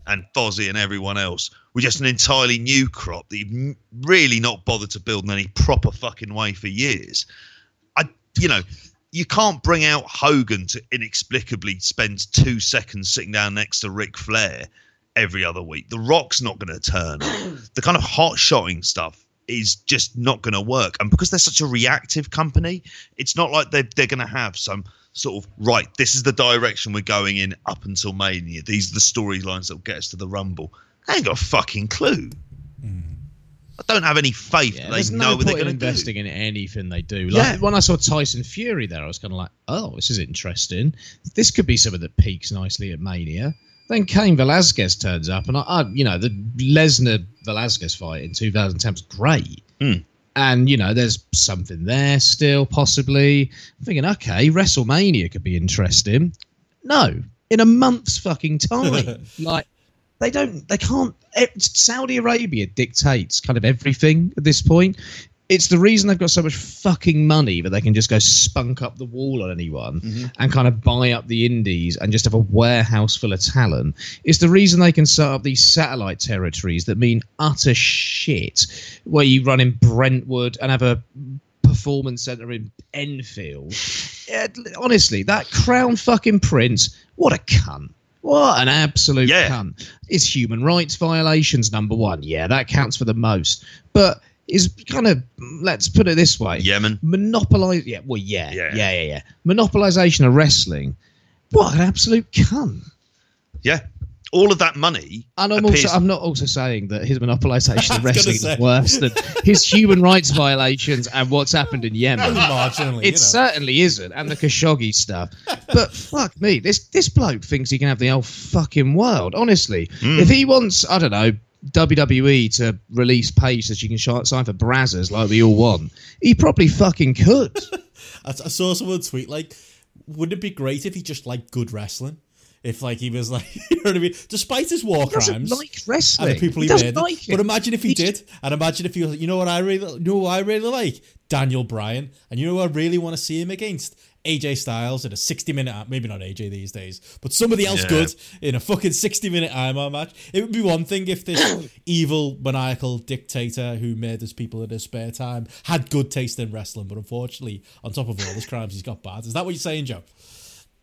[SPEAKER 4] and Fozzie and everyone else with just an entirely new crop that you've really not bothered to build in any proper fucking way for years. I, you know, you can't bring out Hogan to inexplicably spend two seconds sitting down next to Ric Flair every other week. The Rock's not going to turn. the kind of hot shotting stuff is just not going to work. And because they're such a reactive company, it's not like they're, they're going to have some sort of, right, this is the direction we're going in up until Mania. These are the storylines that will get us to the Rumble. They ain't got a fucking clue. I don't have any faith
[SPEAKER 3] Yeah,
[SPEAKER 4] that they know
[SPEAKER 3] no
[SPEAKER 4] what they're going to
[SPEAKER 3] investing
[SPEAKER 4] do.
[SPEAKER 3] in anything they do. Like
[SPEAKER 4] Yeah.
[SPEAKER 3] when I saw Tyson Fury there, I was kind of like, "Oh, this is interesting. This could be something that peaks nicely at Mania." Then Cain Velasquez turns up, and I, I you know, the Lesnar Velasquez fight in 2010 was great.
[SPEAKER 4] Hmm.
[SPEAKER 3] And you know, there's something there still, possibly. I'm thinking, okay, WrestleMania could be interesting. No, in a month's fucking time, like they don't they can't eh, saudi arabia dictates kind of everything at this point it's the reason they've got so much fucking money that they can just go spunk up the wall on anyone mm-hmm. and kind of buy up the indies and just have a warehouse full of talent it's the reason they can set up these satellite territories that mean utter shit where you run in brentwood and have a performance center in enfield yeah, honestly that crown fucking prince what a cunt what an absolute
[SPEAKER 4] Yeah.
[SPEAKER 3] cunt. It's human rights violations, number one. Yeah, that counts for the most. But is kind of, let's put it this way
[SPEAKER 4] Yemen.
[SPEAKER 3] monopolize. Yeah, well, yeah,
[SPEAKER 4] Yeah.
[SPEAKER 3] yeah, yeah, yeah. Monopolization of wrestling. What an absolute cunt.
[SPEAKER 4] Yeah. All of that money.
[SPEAKER 3] And I'm
[SPEAKER 4] appears-
[SPEAKER 3] also, I'm not also saying that his monopolization of wrestling is worse than his human rights violations and what's happened in Yemen.
[SPEAKER 2] Marginally,
[SPEAKER 3] It
[SPEAKER 2] you know.
[SPEAKER 3] certainly isn't, and the Khashoggi stuff. But fuck me, this this bloke thinks he can have the whole fucking world. Honestly, hmm. if he wants, I don't know, WWE to release Paige so she can sign for Brazzers like we all want, he probably fucking could.
[SPEAKER 2] I, saw someone tweet like, "Wouldn't it be great if he just liked good wrestling? If like he was like, you know what I mean? Despite his war
[SPEAKER 3] He doesn't
[SPEAKER 2] crimes
[SPEAKER 3] like
[SPEAKER 2] and
[SPEAKER 3] wrestling.
[SPEAKER 2] the people
[SPEAKER 3] he
[SPEAKER 2] he, made,
[SPEAKER 3] like it.
[SPEAKER 2] but imagine if he
[SPEAKER 3] He's-
[SPEAKER 2] did, and imagine if he was, you know what I really, you know who I really like Daniel Bryan, and you know who I really want to see him against AJ Styles in a sixty-minute, maybe not AJ these days, but somebody else
[SPEAKER 4] Yeah.
[SPEAKER 2] good in a fucking sixty-minute IMAR match. It would be one thing if this evil, maniacal dictator who murders people in his spare time had good taste in wrestling, but unfortunately, on top of all his crimes, he's got bad. Is that what you're saying, Joe?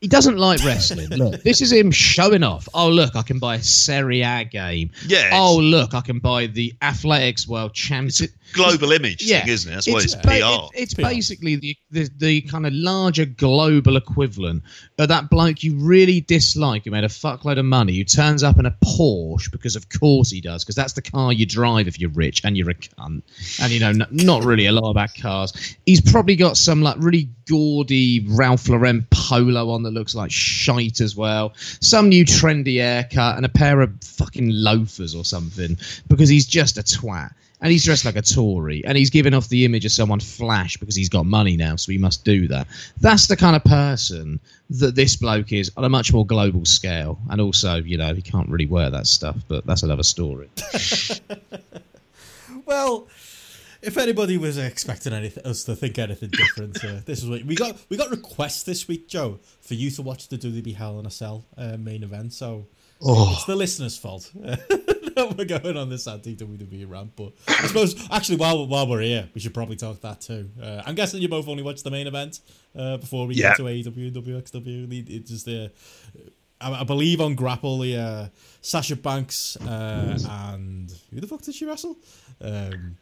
[SPEAKER 3] He doesn't like wrestling. Look, this is him showing off. Oh, look, I can buy a Serie A game.
[SPEAKER 4] Yeah,
[SPEAKER 3] Oh, look, I can buy the Athletics World Championship.
[SPEAKER 4] global image
[SPEAKER 3] yeah,
[SPEAKER 4] thing, isn't it? That's why it's,
[SPEAKER 3] ba-
[SPEAKER 4] PR.
[SPEAKER 3] it- it's
[SPEAKER 2] PR.
[SPEAKER 3] basically the, the the kind of larger global equivalent of that bloke you really dislike who made a fuckload of money who turns up in a Porsche because of course he does because that's the car you drive if you're rich and you're a cunt and you know n- not really a lot about cars. He's probably got some like really gaudy Ralph Lauren polo on that looks like shite as well. Some new trendy haircut and a pair of fucking loafers or something because he's just a twat and he's dressed like a Tory, and he's giving off the image of someone flash because he's got money now, so he must do that. That's the kind of person that this bloke is on a much more global scale, and also, you know, he can't really wear that stuff, but that's another story.
[SPEAKER 2] Well, if anybody was expecting anything, us to think anything different, uh, this is what we got. We got requests this week, Joe, for you to watch the WWE Hell in a Cell uh, main event. So it's the listeners' fault that we're going on this anti WWE rant. But I suppose actually, while while we're here, we should probably talk that too. Uh, I'm guessing you both only watched the main event uh, before we
[SPEAKER 4] Yeah.
[SPEAKER 2] get to AEW and WXW. It's just the I, I believe on Grapple, the uh, Sasha Banks uh, and who the fuck did she wrestle? Um,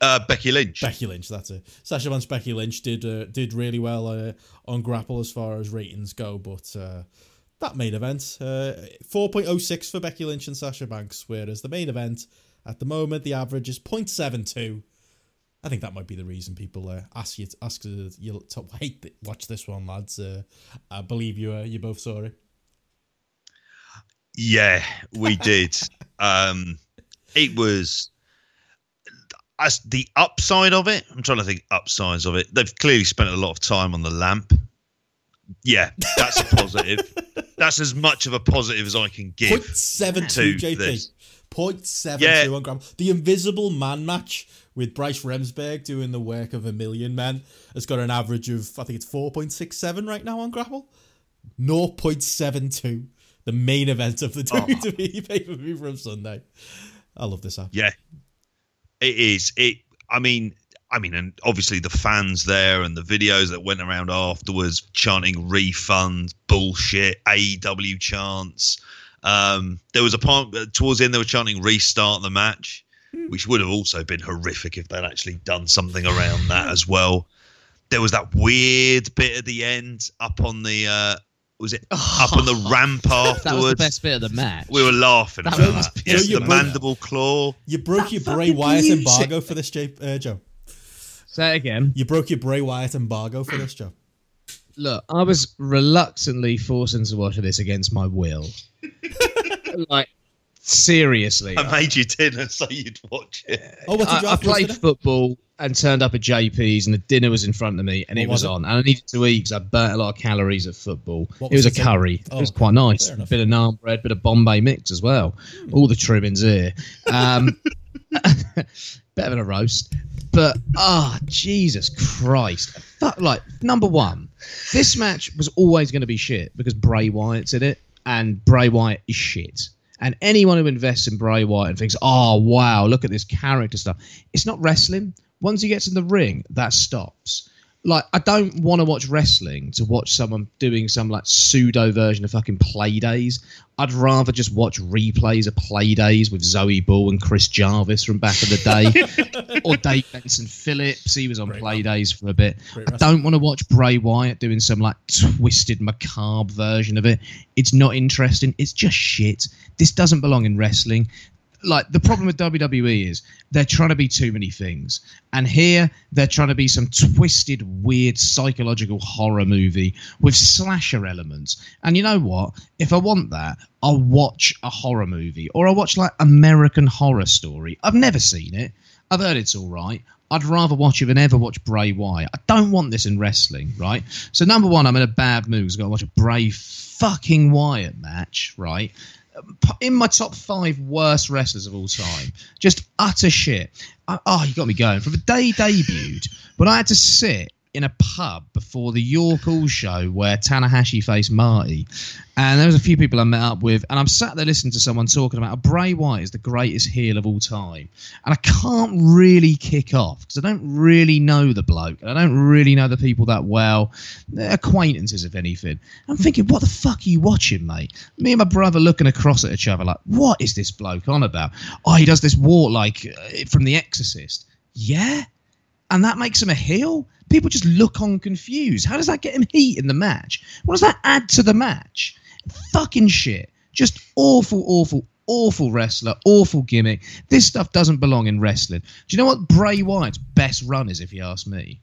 [SPEAKER 4] Uh, Becky Lynch.
[SPEAKER 2] Becky Lynch. That's it. Sasha Banks, Becky Lynch did uh, did really well uh, on Grapple as far as ratings go, but uh, that main event, uh, four point oh six for Becky Lynch and Sasha Banks, whereas the main event at the moment the average is 0.72. I think that might be the reason people uh, ask you ask uh, you to th- watch this one, lads. Uh, I believe you uh, you both saw it.
[SPEAKER 4] Yeah, we did. um, it was as the upside of it. I'm trying to think upsides of it. They've clearly spent a lot of time on the lamp. Yeah, that's a positive. that's as much of a positive as I can give.
[SPEAKER 2] Point seven two,
[SPEAKER 4] to
[SPEAKER 2] JP.
[SPEAKER 4] this.
[SPEAKER 2] Point seven
[SPEAKER 4] Yeah.
[SPEAKER 2] on Grapple. The Invisible Man match with Bryce Remsburg doing the work of a million men has got an average of I think it's four point six seven right now on Grapple. 0.72. The main event of the
[SPEAKER 4] Oh.
[SPEAKER 2] WWE pay per view from Sunday. I love this app.
[SPEAKER 4] Yeah, it is. It. I mean, I mean, and obviously the fans there and the videos that went around afterwards chanting refunds, bullshit, AEW chants. Um, there was a part towards the end they were chanting restart the match, which would have also been horrific if they'd actually done something around that as well. There was that weird bit at the end up on the uh, was it up on the ramp afterwards?
[SPEAKER 3] That was the best bit of the match.
[SPEAKER 4] We were laughing
[SPEAKER 3] That
[SPEAKER 4] about
[SPEAKER 3] was
[SPEAKER 4] that. Yes,
[SPEAKER 2] Joe,
[SPEAKER 4] the
[SPEAKER 2] you-
[SPEAKER 4] mandible claw.
[SPEAKER 2] You broke your Bray
[SPEAKER 3] fucking
[SPEAKER 2] Wyatt
[SPEAKER 3] music.
[SPEAKER 2] embargo for this, J- uh, Joe.
[SPEAKER 3] Say it again.
[SPEAKER 2] You broke your Bray Wyatt embargo for this, Joe.
[SPEAKER 3] Look, I was reluctantly forced into watching this against my will. like, seriously.
[SPEAKER 4] I made you dinner so you'd watch it.
[SPEAKER 2] Oh, what did you
[SPEAKER 3] I, I played
[SPEAKER 2] dinner?
[SPEAKER 3] football and turned up at JP's, and the dinner was in front of me, and
[SPEAKER 2] What
[SPEAKER 3] it was,
[SPEAKER 2] was it?
[SPEAKER 3] on. And I needed to eat because I burnt a lot of calories at football.
[SPEAKER 2] What
[SPEAKER 3] it
[SPEAKER 2] was
[SPEAKER 3] was a curry.
[SPEAKER 2] Oh,
[SPEAKER 3] it was quite nice. A bit of naan bread, bit of Bombay mix as well. All the trimmings here. Um, better than a roast. But ah, Jesus Christ! Fuck, like number one, this match was always going to be shit because Bray Wyatt's in it, and Bray Wyatt is shit. And anyone who invests in Bray Wyatt and thinks, "Oh wow, look at this character stuff," it's not wrestling. Once he gets in the ring, that stops. Like, I don't want to watch wrestling to watch someone doing some like pseudo version of fucking Play Days. I'd rather just watch replays of Play Days with Zoe Ball and Chris Jarvis from back in the day, or Dave Benson Phillips. He was on
[SPEAKER 2] Great
[SPEAKER 3] Play
[SPEAKER 2] man.
[SPEAKER 3] Days for a bit.
[SPEAKER 2] Great
[SPEAKER 3] I don't want to watch Bray Wyatt doing some like twisted macabre version of it. It's not interesting. It's just shit. This doesn't belong in wrestling. Like the problem with WWE is they're trying to be too many things, and here they're trying to be some twisted, weird psychological horror movie with slasher elements. And you know what? If I want that, I'll watch a horror movie or I'll watch like American Horror Story. I've never seen it. I've heard it's all right. I'd rather watch it than ever watch Bray Wyatt. I don't want this in wrestling, right? So number one, I'm in a bad mood. I've got to watch a Bray fucking Wyatt match, right? In my top five worst wrestlers of all time, just utter shit. I, oh, you got me going. From the day he debuted, when I had to sit in a pub before the York Hall show where Tanahashi faced Marty, and there was a few people I met up with, and I'm sat there listening to someone talking about Bray Wyatt is the greatest heel of all time, and I can't really kick off because I don't really know the bloke, I don't really know the people that well. They're acquaintances, if anything. I'm thinking, what the fuck are you watching, mate? Me and my brother looking across at each other like, what is this bloke on about? Oh, he does this walk like uh, from The Exorcist. Yeah, and that makes him a heel. People just look on confused. How does that get him heat in the match? What does that add to the match? Fucking shit. Just awful, awful, awful wrestler, awful gimmick. This stuff doesn't belong in wrestling. Do you know what Bray Wyatt's best run is, if you ask me?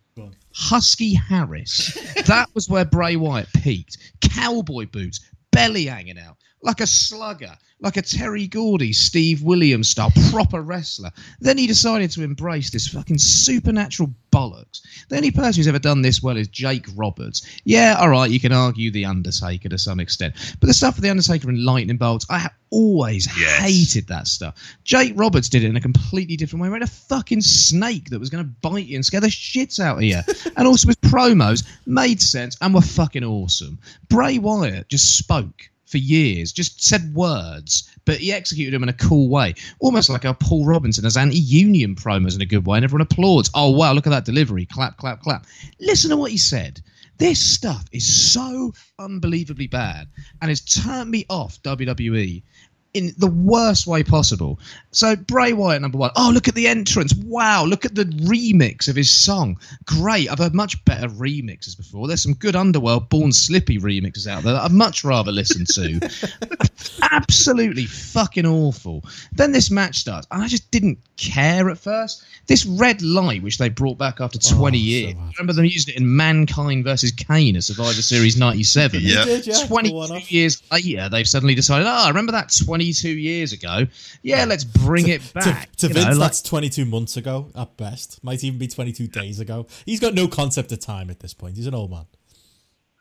[SPEAKER 3] Husky Harris. that was where Bray Wyatt peaked. Cowboy boots, belly hanging out, like a slugger, like a Terry Gordy, Steve Williams style, proper wrestler. Then he decided to embrace this fucking supernatural bollocks. The only person who's ever done this well is Jake Roberts. Yeah, all right, you can argue The Undertaker to some extent. But the stuff with The Undertaker and Lightning Bolts, I have always
[SPEAKER 4] Yes.
[SPEAKER 3] hated that stuff. Jake Roberts did it in a completely different way. He had a fucking snake that was going to bite you and scare the shit out of you. and also his promos made sense and were fucking awesome. Bray Wyatt just spoke for years, just said words, but he executed them in a cool way. Almost like how Paul Robinson as anti union promos in a good way and everyone applauds. Oh, wow, look at that delivery. Clap, clap, clap. Listen to what he said. This stuff is so unbelievably bad and it's turned me off WWE in the worst way possible. So Bray Wyatt number one. Oh, look at the entrance! Wow, look at the remix of his song. Great. I've heard much better remixes before. There's some good Underworld Born Slippy remixes out there that I'd much rather listen to. Absolutely fucking awful. Then this match starts, and I just didn't care at first. This red light, which they brought back after 20
[SPEAKER 2] so
[SPEAKER 3] years.
[SPEAKER 2] bad.
[SPEAKER 3] remember them using it in Mankind versus Kane at Survivor Series 97.
[SPEAKER 4] Yeah.
[SPEAKER 2] Did, yeah, the
[SPEAKER 3] 22 years later, they've suddenly decided, oh, I remember that 22 years ago. Yeah, let's bring it
[SPEAKER 2] To,
[SPEAKER 3] back.
[SPEAKER 2] to
[SPEAKER 3] You know, like-
[SPEAKER 2] that's 22 months ago at best. Might even be 22 days ago. He's got no concept of time at this point. He's an old man.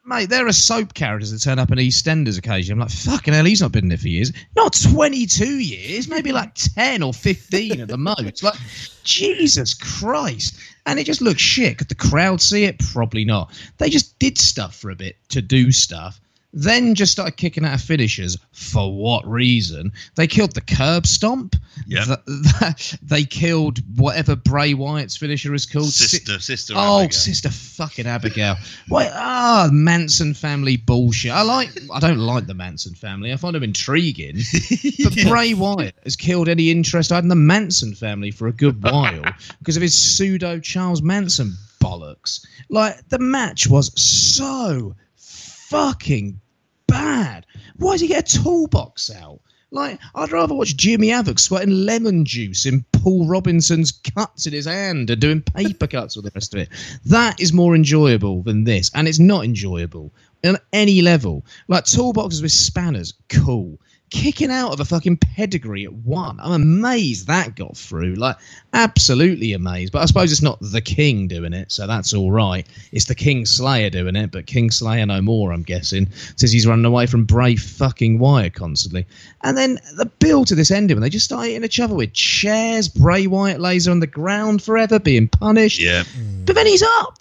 [SPEAKER 3] mate, there are soap characters that turn up in EastEnders occasionally. I'm like, fucking hell, he's not been there for years. Not 22 years, maybe like 10 or 15 at the most. Like, Jesus Christ. And it just looks shit. Could the crowd see it? Probably not. They just did stuff for a bit to do stuff. Then just started kicking out of finishers. For what reason? They killed the curb stomp.
[SPEAKER 4] Yep.
[SPEAKER 3] Th- th- they killed whatever Bray Wyatt's finisher is called. Si-
[SPEAKER 4] Sister, sister.
[SPEAKER 3] Oh,
[SPEAKER 4] Abigail.
[SPEAKER 3] sister fucking Abigail. Wait, Ah, Manson family bullshit. I like. I don't like the Manson family. I find them intriguing. But Bray Wyatt has killed any interest I had in the Manson family for a good while because of his pseudo Charles Manson bollocks. Like the match was so fucking bad. Why does he get a toolbox out? Like, I'd rather watch Jimmy Havoc sweating lemon juice in Paul Robinson's cuts in his hand and doing paper cuts with the rest of it. That is more enjoyable than this, and it's not enjoyable on any level. Like, toolboxes with spanners, cool. Kicking out of a fucking pedigree at one. I'm amazed that got through. Like, absolutely amazed. But I suppose it's not the king doing it, so that's all right. It's the King Slayer doing it, but King Slayer no more, I'm guessing, since he's running away from Bray fucking Wyatt constantly. And then the build to this ending when they just start hitting each other with chairs. Bray Wyatt lays on the ground forever, being punished.
[SPEAKER 4] Yeah.
[SPEAKER 3] But then he's up.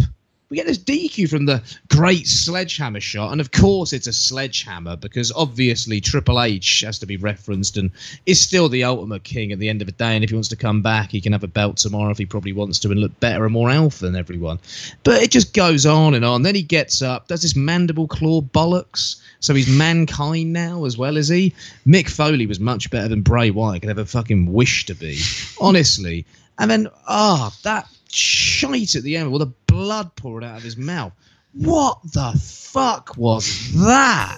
[SPEAKER 3] We get this DQ from the great sledgehammer shot, and of course it's a sledgehammer because obviously Triple H has to be referenced and is still the ultimate king at the end of the day. And if he wants to come back, he can have a belt tomorrow if he probably wants to and look better and more alpha than everyone. But it just goes on and on. Then he gets up, does this mandible claw bollocks. So he's mankind now as well as he. Mick Foley was much better than Bray Wyatt could ever fucking wish to be, honestly. And then ah, that shite at the end with all the blood pouring out of his mouth. What the fuck was that?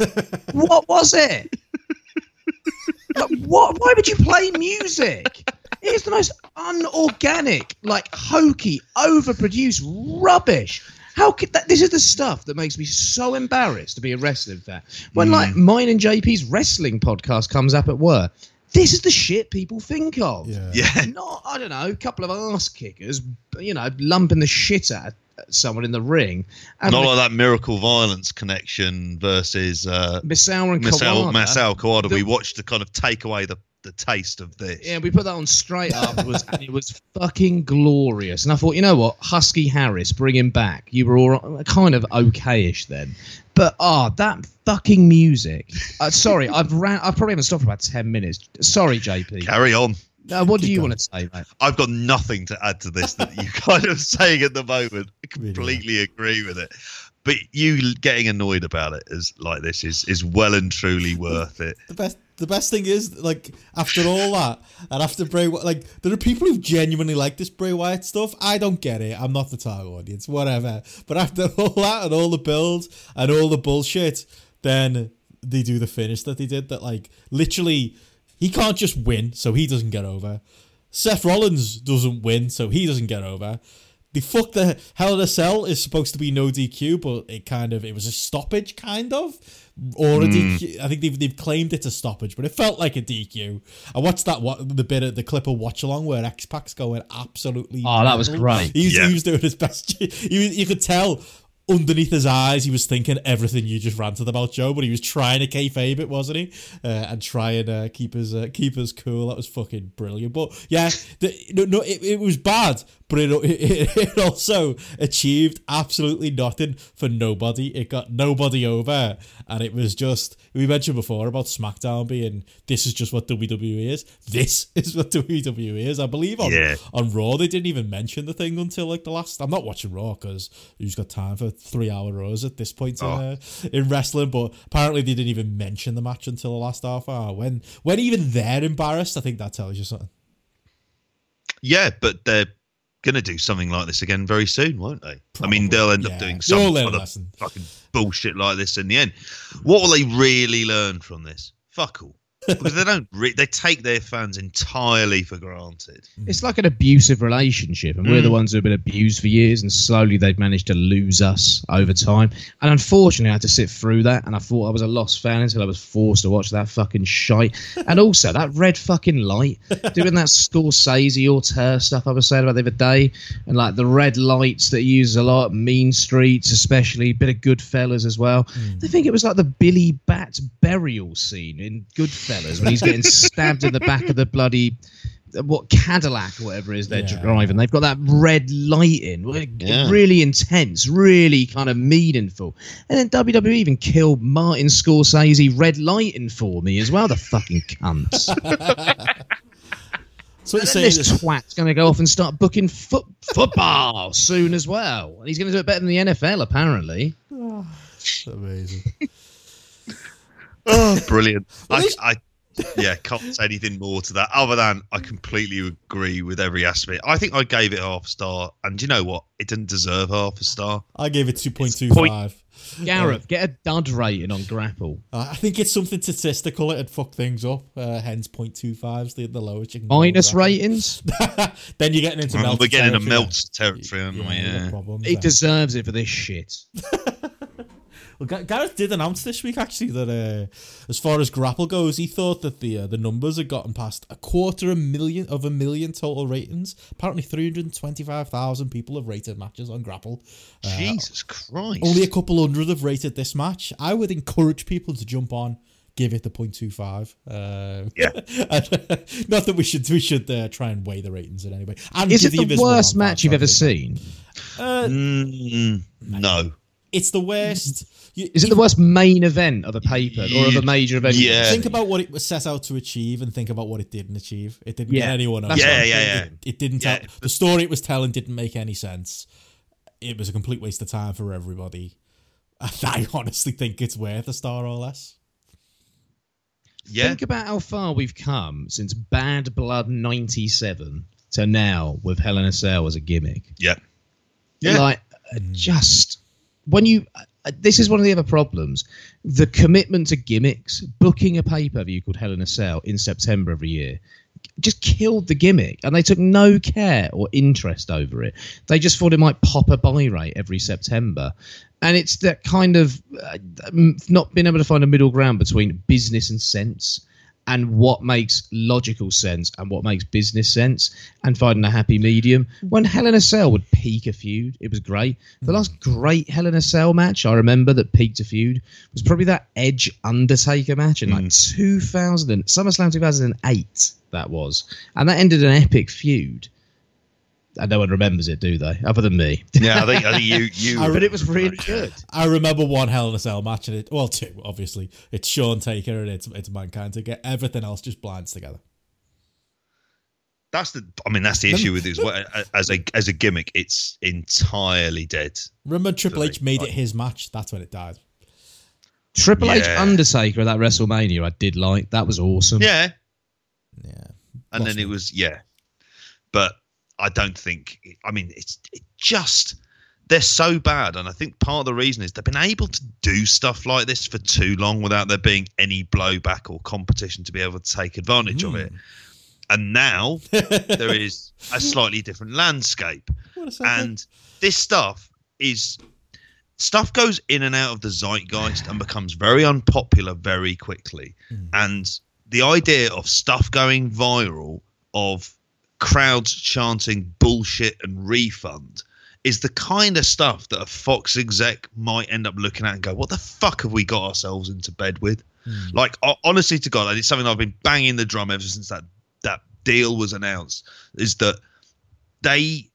[SPEAKER 3] what was it? Like, what? Why would you play music? It's the most unorganic, like hokey, overproduced rubbish. How could that? This is the stuff that makes me so embarrassed to be a wrestling fan. When like mm. mine and JP's wrestling podcast comes up at work, this is the shit people think of.
[SPEAKER 2] Yeah.
[SPEAKER 4] Yeah.
[SPEAKER 3] Not, I don't know, a couple of ass kickers, you know, lumping the shit out of someone in the ring. And
[SPEAKER 4] Not like that miracle violence connection versus uh,
[SPEAKER 3] Masao and
[SPEAKER 4] Marcel
[SPEAKER 3] Kawada.
[SPEAKER 4] Marcel Kawada.
[SPEAKER 3] The-
[SPEAKER 4] We watched to kind of take away the, the taste of this.
[SPEAKER 3] Yeah, we put that on straight afterwards, and it was fucking glorious. And I thought, you know what, Husky Harris, bring him back. You were all kind of okayish then, but ah, that fucking music. Uh, sorry, I've ran. I probably haven't stopped for about ten minutes. Sorry, JP.
[SPEAKER 4] Carry on.
[SPEAKER 3] Uh, what do you
[SPEAKER 2] going.
[SPEAKER 3] want to say, mate?
[SPEAKER 4] I've got nothing to add to this that you're kind of saying at the moment. I
[SPEAKER 2] Really?
[SPEAKER 4] completely agree with it. But you getting annoyed about it is like this is is well and truly worth it.
[SPEAKER 2] The best, the best thing is like after all that, and after Bray, like there are people who genuinely like this Bray Wyatt stuff. I don't get it. I'm not the target audience, whatever. But after all that and all the build and all the bullshit, then they do the finish that they did. That like literally, he can't just win, so he doesn't get over. Seth Rollins doesn't win, so he doesn't get over. The fuck the Hell in a Cell is supposed to be no DQ, but it kind of it was a stoppage, kind of, or a DQ. I think they've, they've claimed it's a stoppage, but it felt like a DQ. I watched that what the bit of the clip of Watch Along where X Pac's going absolutely.
[SPEAKER 3] Oh, that was great.
[SPEAKER 2] He was,
[SPEAKER 4] Yeah.
[SPEAKER 2] he was doing his best. He you could tell underneath his eyes he was thinking everything you just ranted about Joe, but he was trying to kayfabe it, wasn't he? Uh, and try and uh, keep his uh, keep us cool. That was fucking brilliant. But yeah, the, no, no, it, it was bad, but it, it it also achieved absolutely nothing for nobody. It got nobody over, and it was just we mentioned before about SmackDown being this is just what WWE is. This is what WWE is. I believe on
[SPEAKER 4] Yeah.
[SPEAKER 2] on Raw they didn't even mention the thing until like the last. I'm not watching Raw because who's got time for three hour Raws at this point in,
[SPEAKER 4] Oh.
[SPEAKER 2] uh, in wrestling? But apparently they didn't even mention the match until the last half hour. When when even they're embarrassed, I think that tells you something.
[SPEAKER 4] Yeah, but they're going to do something like this again very soon, won't they? I mean, they'll end
[SPEAKER 2] yeah.
[SPEAKER 4] up doing some
[SPEAKER 2] all learn a
[SPEAKER 4] other fucking bullshit like this in the end. What will they really learn from this? Fuck all. Because they don't. Re- they take their fans entirely for granted.
[SPEAKER 3] It's like an abusive relationship, and we're the
[SPEAKER 4] Mm.
[SPEAKER 3] ones who have been abused for years, and slowly they've managed to lose us over time. And unfortunately, I had to sit through that, and I thought I was a lost fan until I was forced to watch that fucking shite. And also that red fucking light, doing that Scorsese auteur stuff I was saying about the other day, and like the red lights that he uses a lot, Mean Streets especially, bit of Goodfellas as well. They think it was like the Billy Batts burial scene in Goodfellas when he's getting stabbed in the back of the bloody what Cadillac or whatever it is they're
[SPEAKER 2] Yeah.
[SPEAKER 3] driving. They've got that red light in,
[SPEAKER 4] Yeah.
[SPEAKER 3] really intense, really kind of meaningful. And then WWE even killed Martin Scorsese red lighting for me as well. The fucking cunts.
[SPEAKER 2] So what
[SPEAKER 3] And
[SPEAKER 2] saying
[SPEAKER 3] this
[SPEAKER 2] is
[SPEAKER 3] twat's going to go off and start booking foot football soon as well. And he's going to do it better than the NFL, apparently.
[SPEAKER 2] Oh, amazing.
[SPEAKER 4] Oh, brilliant! I, I, yeah, can't say anything more to that other than I completely agree with every aspect. I think I gave it half a star, and you know what? It didn't deserve half a star.
[SPEAKER 2] I gave it two point two five.
[SPEAKER 3] Gareth, get a dud rating on Grapple.
[SPEAKER 2] Uh, I think it's something statistical. It'd fuck things up. Uh, hence, 0.25 is the, the lowest you can
[SPEAKER 3] Minus ratings.
[SPEAKER 2] then you're getting into
[SPEAKER 4] Well,
[SPEAKER 2] Meltzer
[SPEAKER 4] we're getting a
[SPEAKER 2] territory.
[SPEAKER 4] Meltzer territory, aren't we?
[SPEAKER 2] Yeah, you got
[SPEAKER 4] Yeah.
[SPEAKER 2] problems
[SPEAKER 3] He
[SPEAKER 2] there.
[SPEAKER 3] deserves it for this shit.
[SPEAKER 2] Well, Ga- Gareth did announce this week actually that uh, as far as Grapple goes, he thought that the uh, the numbers had gotten past a quarter a million of a million total ratings. Apparently, three hundred twenty five thousand people have rated matches on Grapple. Uh,
[SPEAKER 4] Jesus Christ!
[SPEAKER 2] Only a couple hundred have rated this match. I would encourage people to jump on, give it the 0.25. Uh,
[SPEAKER 4] Yeah.
[SPEAKER 2] and, not that we should we should uh, try and weigh the ratings in any way. And
[SPEAKER 3] Is it the worst match you've ever seen?
[SPEAKER 2] Uh,
[SPEAKER 4] Mm, no.
[SPEAKER 2] It's the worst. You,
[SPEAKER 3] Is it the worst main event of a paper or of a major event?
[SPEAKER 4] Yeah.
[SPEAKER 2] Think about what it was set out to achieve and think about what it didn't achieve. It didn't
[SPEAKER 3] Yeah,
[SPEAKER 2] get anyone over.
[SPEAKER 3] that's
[SPEAKER 4] what Yeah, yeah,
[SPEAKER 2] didn't- It didn't
[SPEAKER 4] Yeah.
[SPEAKER 2] tell the story it was telling didn't make any sense. It was a complete waste of time for everybody. I honestly think it's worth a star or less.
[SPEAKER 4] Yeah.
[SPEAKER 3] Think about how far we've come since Bad Blood 97 to now with Hell in a Cell as a gimmick.
[SPEAKER 4] Yeah. Yeah.
[SPEAKER 3] Like, uh, just when you. uh, This is one of the other problems. The commitment to gimmicks, booking a pay per view called Hell in a Cell in September every year, just killed the gimmick. And they took no care or interest over it. They just thought it might pop a buy rate every September. And it's that kind of uh, not being able to find a middle ground between business and sense and what makes logical sense and what makes business sense and finding a happy medium. When Hell in a Cell would peak a feud, it was great. The last great Hell in a Cell match I remember that peaked a feud was probably that Edge Undertaker match in like hmm. 2000, and- SummerSlam 2008, that was. And that ended an epic feud. And no one remembers it, do they? Other than me.
[SPEAKER 4] Yeah, I think, I think you you.
[SPEAKER 3] but it was really good.
[SPEAKER 2] I remember one Hell in a Cell match, and it well, two obviously. It's Sean Taker and it's it's Mankind to get everything else just blinds together.
[SPEAKER 4] That's the. I mean, that's the issue with it as well. As a as a gimmick, it's entirely dead.
[SPEAKER 2] Remember Triple H made it his match. That's when it died.
[SPEAKER 3] Triple H Undertaker at that WrestleMania, I did like. That was awesome.
[SPEAKER 4] Yeah,
[SPEAKER 2] Yeah,
[SPEAKER 4] and
[SPEAKER 2] Lost
[SPEAKER 4] then it was yeah, but I don't think. I mean, it's it just they're so bad, and I think part of the reason is they've been able to do stuff like this for too long without there being any blowback or competition to be able to take advantage of it. And now there is a slightly different landscape. And this stuff is stuff goes in and out of the zeitgeist and becomes very unpopular very quickly and the idea of stuff going viral of crowds chanting bullshit and refund is the kind of stuff that a fox exec might end up looking at and go what the fuck have we got ourselves into bed with like honestly to god and it's something i've been banging the drum ever since that that deal was announced is that they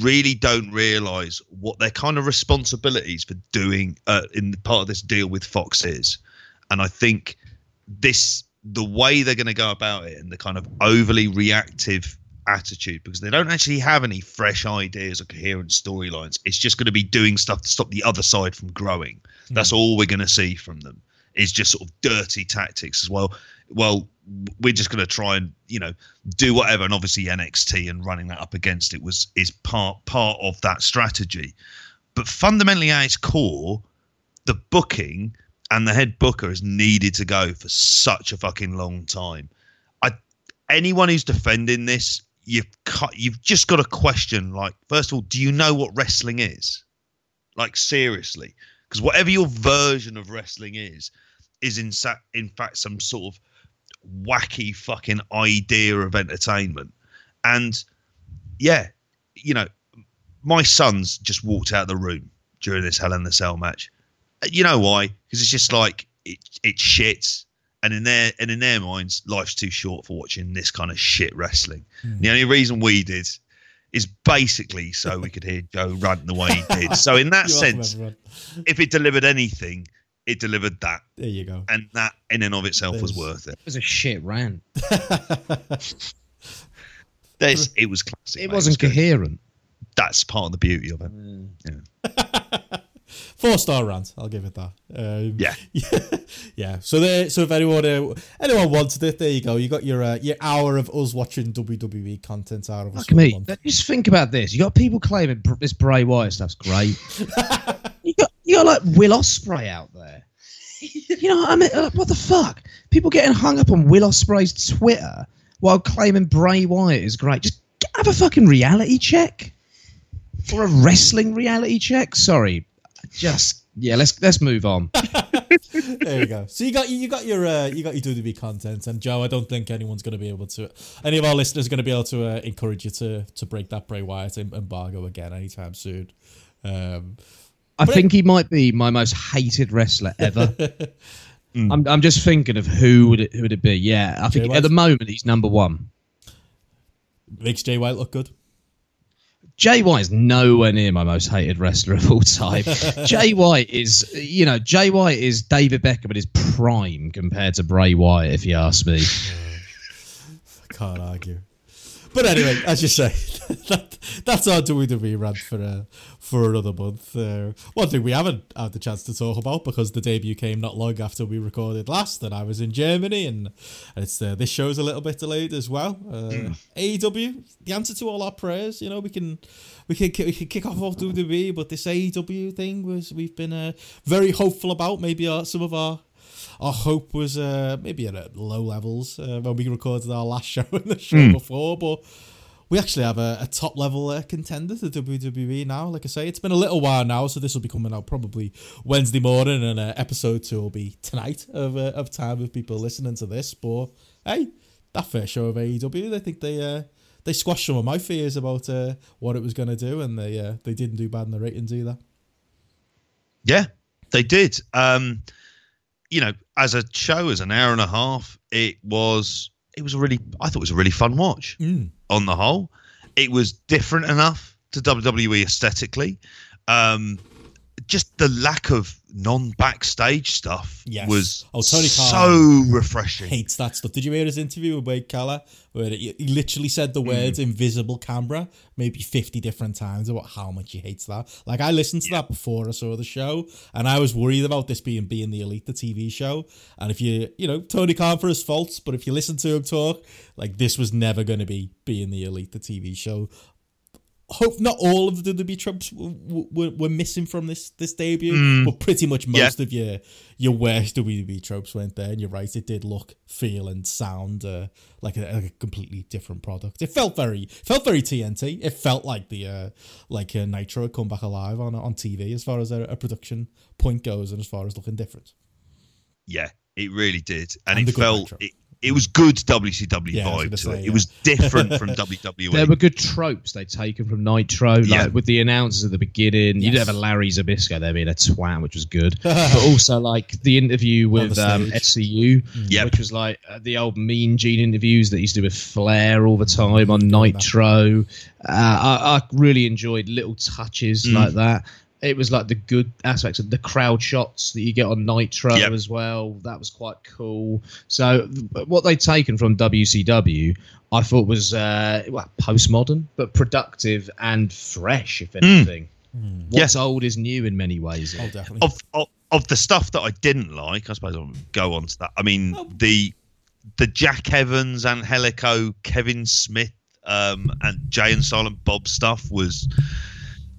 [SPEAKER 4] really don't realize what their kind of responsibilities for doing uh, in part of this deal with Fox is. And I think this, the way they're going to go about it and the kind of overly reactive attitude, because they don't actually have any fresh ideas or coherent storylines. It's just going to be doing stuff to stop the other side from growing. That's hmm. all we're going to see from them is just sort of dirty tactics as well. Well, we're just going to try and you know do whatever, and obviously NXT and running that up against it was is part part of that strategy. But fundamentally, at its core, the booking and the head booker has needed to go for such a fucking long time. I anyone who's defending this, you've you've just got to question. Like, first of all, do you know what wrestling is? Like seriously, because whatever your version of wrestling is, is in sa- in fact some sort of wacky fucking idea of entertainment. And yeah, you know, my sons just walked out of the room during this Hell in the Cell match. You know why? Because it's just like it, it's shit. And in their and in their minds, life's too short for watching this kind of shit wrestling. Hmm. The only reason we did is basically so we could hear Joe rant the way he did. So in that
[SPEAKER 2] You're welcome,
[SPEAKER 4] sense, if it delivered anything, it delivered that,
[SPEAKER 2] There you go.
[SPEAKER 4] and that in and of itself was worth it.
[SPEAKER 3] It was a shit rant.
[SPEAKER 4] There's, it was classic.
[SPEAKER 3] It
[SPEAKER 4] mate.
[SPEAKER 3] wasn't
[SPEAKER 4] was good.
[SPEAKER 3] coherent.
[SPEAKER 4] That's part of the beauty of it. Hmm.
[SPEAKER 2] Four star rant. I'll give it that. Um,
[SPEAKER 4] Yeah.
[SPEAKER 2] yeah. So there. So if anyone uh, anyone wanted it, there you go. You got your uh, your hour of us watching WWE content out of us.
[SPEAKER 3] Fuck me. Just think about this. You got people claiming this Bray Wyatt stuff's great. you got you got like Will Ospreay out there. You know what I mean? Uh, What the fuck? People getting hung up on Will Ospreay's Twitter while claiming Bray Wyatt is great. Just have a fucking reality check or a wrestling reality check. Sorry, just yeah. Let's let's move on.
[SPEAKER 2] there you go. So you got you got your uh, you got your WWE content, and Joe, I don't think anyone's going to be able to, any of our listeners are going to be able to uh, encourage you to to break that Bray Wyatt embargo again anytime soon. Um,
[SPEAKER 3] I think he might be my most hated wrestler ever. I'm, I'm just thinking of who would it, who would it be? Yeah, I think at the moment he's number one.
[SPEAKER 2] makes Jay White look good.
[SPEAKER 3] Jay White is nowhere near my most hated wrestler of all time. Jay White is, you know, Jay White is David Beckham at his prime compared to Bray Wyatt, if you ask me.
[SPEAKER 2] I can't argue. But anyway, as you say, that, that's our WWE rant for uh, for another month. Uh, one thing we haven't had the chance to talk about because the debut came not long after we recorded last, and I was in Germany, and it's uh, this show's a little bit delayed as well. Uh, AEW, the answer to all our prayers. You know, we can we can we can kick off off WWE, but this AEW thing was we've been uh, very hopeful about. Maybe our, some of our our hope was uh, maybe at low levels uh, when we recorded our last show and the show before, but we actually have a, a top level uh, contender to WWE now. Like I say, it's been a little while now, so this will be coming out probably Wednesday morning, and uh, episode two will be tonight of uh, of time with people listening to this. But hey, that first show of AEW, I think they uh, they squashed some of my fears about uh, what it was going to do, and they uh, they didn't do bad in the ratings either.
[SPEAKER 4] Yeah, they did. Um, you know, as a show, as an hour and a half, it was it was a really I thought it was a really fun watch
[SPEAKER 2] Mm.
[SPEAKER 4] on the whole. It was different enough to WWE aesthetically. Um, just the lack of non backstage stuff
[SPEAKER 2] Yes.
[SPEAKER 4] was
[SPEAKER 2] Oh, Tony Khan
[SPEAKER 4] so refreshing.
[SPEAKER 2] hates that stuff. Did you hear his interview with Wade Keller where he literally said the words mm. "invisible camera" maybe fifty different times about how much he hates that? Like I listened to that before I saw the show, and I was worried about this being being the Elite, the TV show. And if you, you know, Tony Khan for his faults, but if you listen to him talk, like this was never going to be being the Elite, the TV show. Hope not all of the WWE tropes were, were, were missing from this this debut, but pretty much
[SPEAKER 4] Yeah.
[SPEAKER 2] most of your your worst WWE tropes went there. And you're right, it did look, feel, and sound uh, like, a, like a completely different product. It felt very felt very TNT. It felt like the uh, like uh, Nitro had come back alive on on TV as far as a, a production point goes, and as far as looking different.
[SPEAKER 4] Yeah, it really did, and,
[SPEAKER 2] And
[SPEAKER 4] it felt it, it was good WCW
[SPEAKER 2] Yeah,
[SPEAKER 4] vibe
[SPEAKER 2] gonna say,
[SPEAKER 4] it.
[SPEAKER 2] yeah.
[SPEAKER 4] It was different from. WWE.
[SPEAKER 3] There were good tropes they'd taken from Nitro, like
[SPEAKER 4] Yeah.
[SPEAKER 3] with the announcers at the beginning. You did
[SPEAKER 2] Yes.
[SPEAKER 3] have a Larry Zbyszko there being a twat, which was good. but also like the interview with
[SPEAKER 2] the
[SPEAKER 3] um. SCU,
[SPEAKER 4] Yep.
[SPEAKER 3] which was like uh, the old Mean Gene interviews that he used to do with Flair all the time on Nitro. Uh, I, I really enjoyed little touches
[SPEAKER 4] Mm.
[SPEAKER 3] like that. It was like the good aspects of the crowd shots that you get on Nitro
[SPEAKER 4] Yep.
[SPEAKER 3] as well. That was quite cool. So what they'd taken from WCW, I thought was uh, well, postmodern but productive and fresh, if anything. What's old is new in many ways.
[SPEAKER 2] Oh, definitely.
[SPEAKER 4] of, of of the stuff that I didn't like, I suppose I'll go on to that. I mean,
[SPEAKER 2] Oh.
[SPEAKER 4] the the Jack Evans and Angelico, Kevin Smith, um, and Jay and Silent Bob stuff was.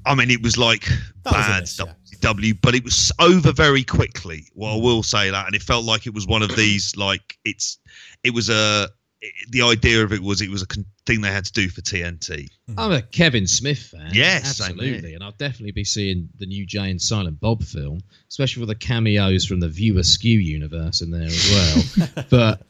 [SPEAKER 4] I mean, it was like
[SPEAKER 2] That was a
[SPEAKER 4] bad
[SPEAKER 2] miss, yeah.
[SPEAKER 4] But it was over very quickly. Well, I will say that, and it felt like it was one of these like it's. It was a. It, the idea of it was it was a con- thing they had to do for TNT.
[SPEAKER 3] I'm a Kevin Smith fan.
[SPEAKER 4] Yes,
[SPEAKER 3] absolutely, and I'll definitely be seeing the new Jay and Silent Bob film, especially with the cameos from the View Askew universe in there as well. but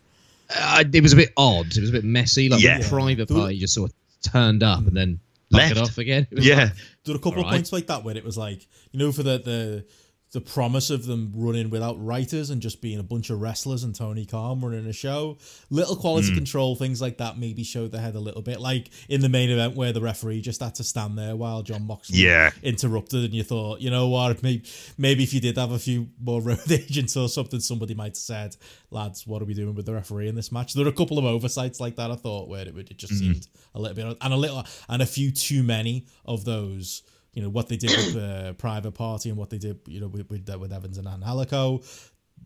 [SPEAKER 3] uh, it was a bit odd. It was a bit messy. Like
[SPEAKER 4] Yeah.
[SPEAKER 3] the private party just sort of turned up and then back it
[SPEAKER 4] Left.
[SPEAKER 3] It off again.
[SPEAKER 4] Yeah,
[SPEAKER 3] like,
[SPEAKER 2] There were a couple of points like that where it was like, you know, for the the the promise of them running without writers and just being a bunch of wrestlers and Tony Khan running a show. Little quality hmm. control, things like that maybe showed the head a little bit. Like in the main event where the referee just had to stand there while John Moxley
[SPEAKER 4] Yeah.
[SPEAKER 2] interrupted and you thought, you know what, maybe, maybe if you did have a few more road agents or something, somebody might have said, lads, what are we doing with the referee in this match? There are a couple of oversights like that I thought where it, would- it just hmm. seemed a little bit and a little and a few too many of those you know what they did with uh, private party and what they did you know with with, with Evans and Angelico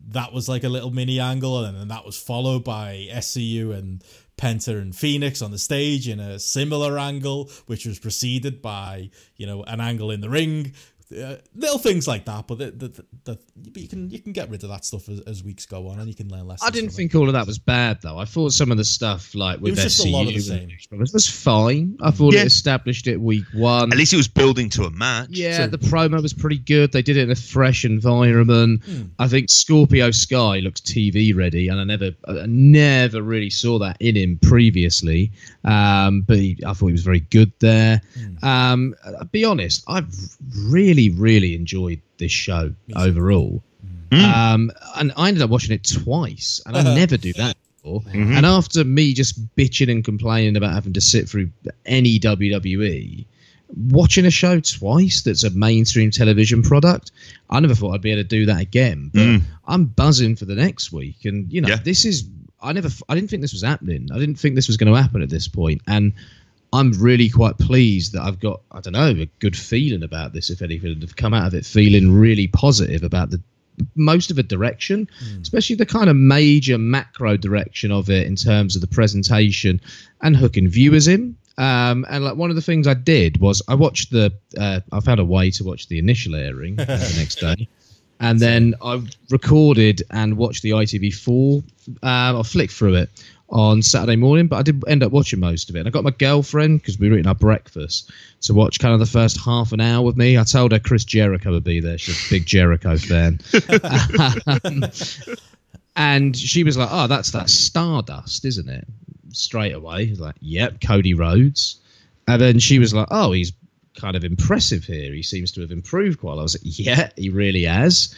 [SPEAKER 2] that was like a little mini angle and then that was followed by SCU and Penta and Phoenix on the stage in a similar angle which was preceded by you know an angle in the ring uh, little things like that but the, the, the, the, but you can you can get rid of that stuff as, as weeks go on and you can learn lessons
[SPEAKER 3] I didn't
[SPEAKER 2] from it.
[SPEAKER 3] think all of that was bad though. I thought some of the stuff like with
[SPEAKER 2] was just a lot of the same.
[SPEAKER 3] it was fine. I thought
[SPEAKER 4] Yeah.
[SPEAKER 3] it established it week one.
[SPEAKER 4] at least it was building to a match.
[SPEAKER 3] Yeah, the promo was pretty good. They did it in a fresh environment. I think Scorpio Sky looks TV ready, and I never, I never really saw that in him previously. Um, but he, I thought he was very good there. Um, I'll be honest, I've really, really enjoyed this show overall. Hmm. Um, and I ended up watching it twice, and I uh-huh. never do that. Before. Mm-hmm. And after me just bitching and complaining about having to sit through any WWE, watching a show twice that's a mainstream television product, I never thought I'd be able to do that again. But hmm. I'm buzzing for the next week, and you know,
[SPEAKER 4] Yeah.
[SPEAKER 3] this is I never I didn't think this was happening. I didn't think this was going to happen at this point, and I'm really quite pleased that I've got I don't know a good feeling about this. If anything, and have come out of it feeling really positive about the most of the direction, especially the kind of major macro direction of it in terms of the presentation and hooking viewers in. Um, and like one of the things I did was I watched the uh, I found a way to watch the initial airing uh, the next day. And then I recorded and watched the ITV4. Um, I flicked through it on Saturday morning, but I did end up watching most of it. And I got my girlfriend because we were eating our breakfast to watch kind of the first half an hour with me. I told her Chris Jericho would be there. She's a big Jericho fan. And she was like, "Oh, that's that Stardust, isn't it?" Straight away, was like, "Yep, Cody Rhodes." And then she was like, "Oh, he's kind of impressive here. He seems to have improved quite." a lot." I was like, "Yeah, he really has."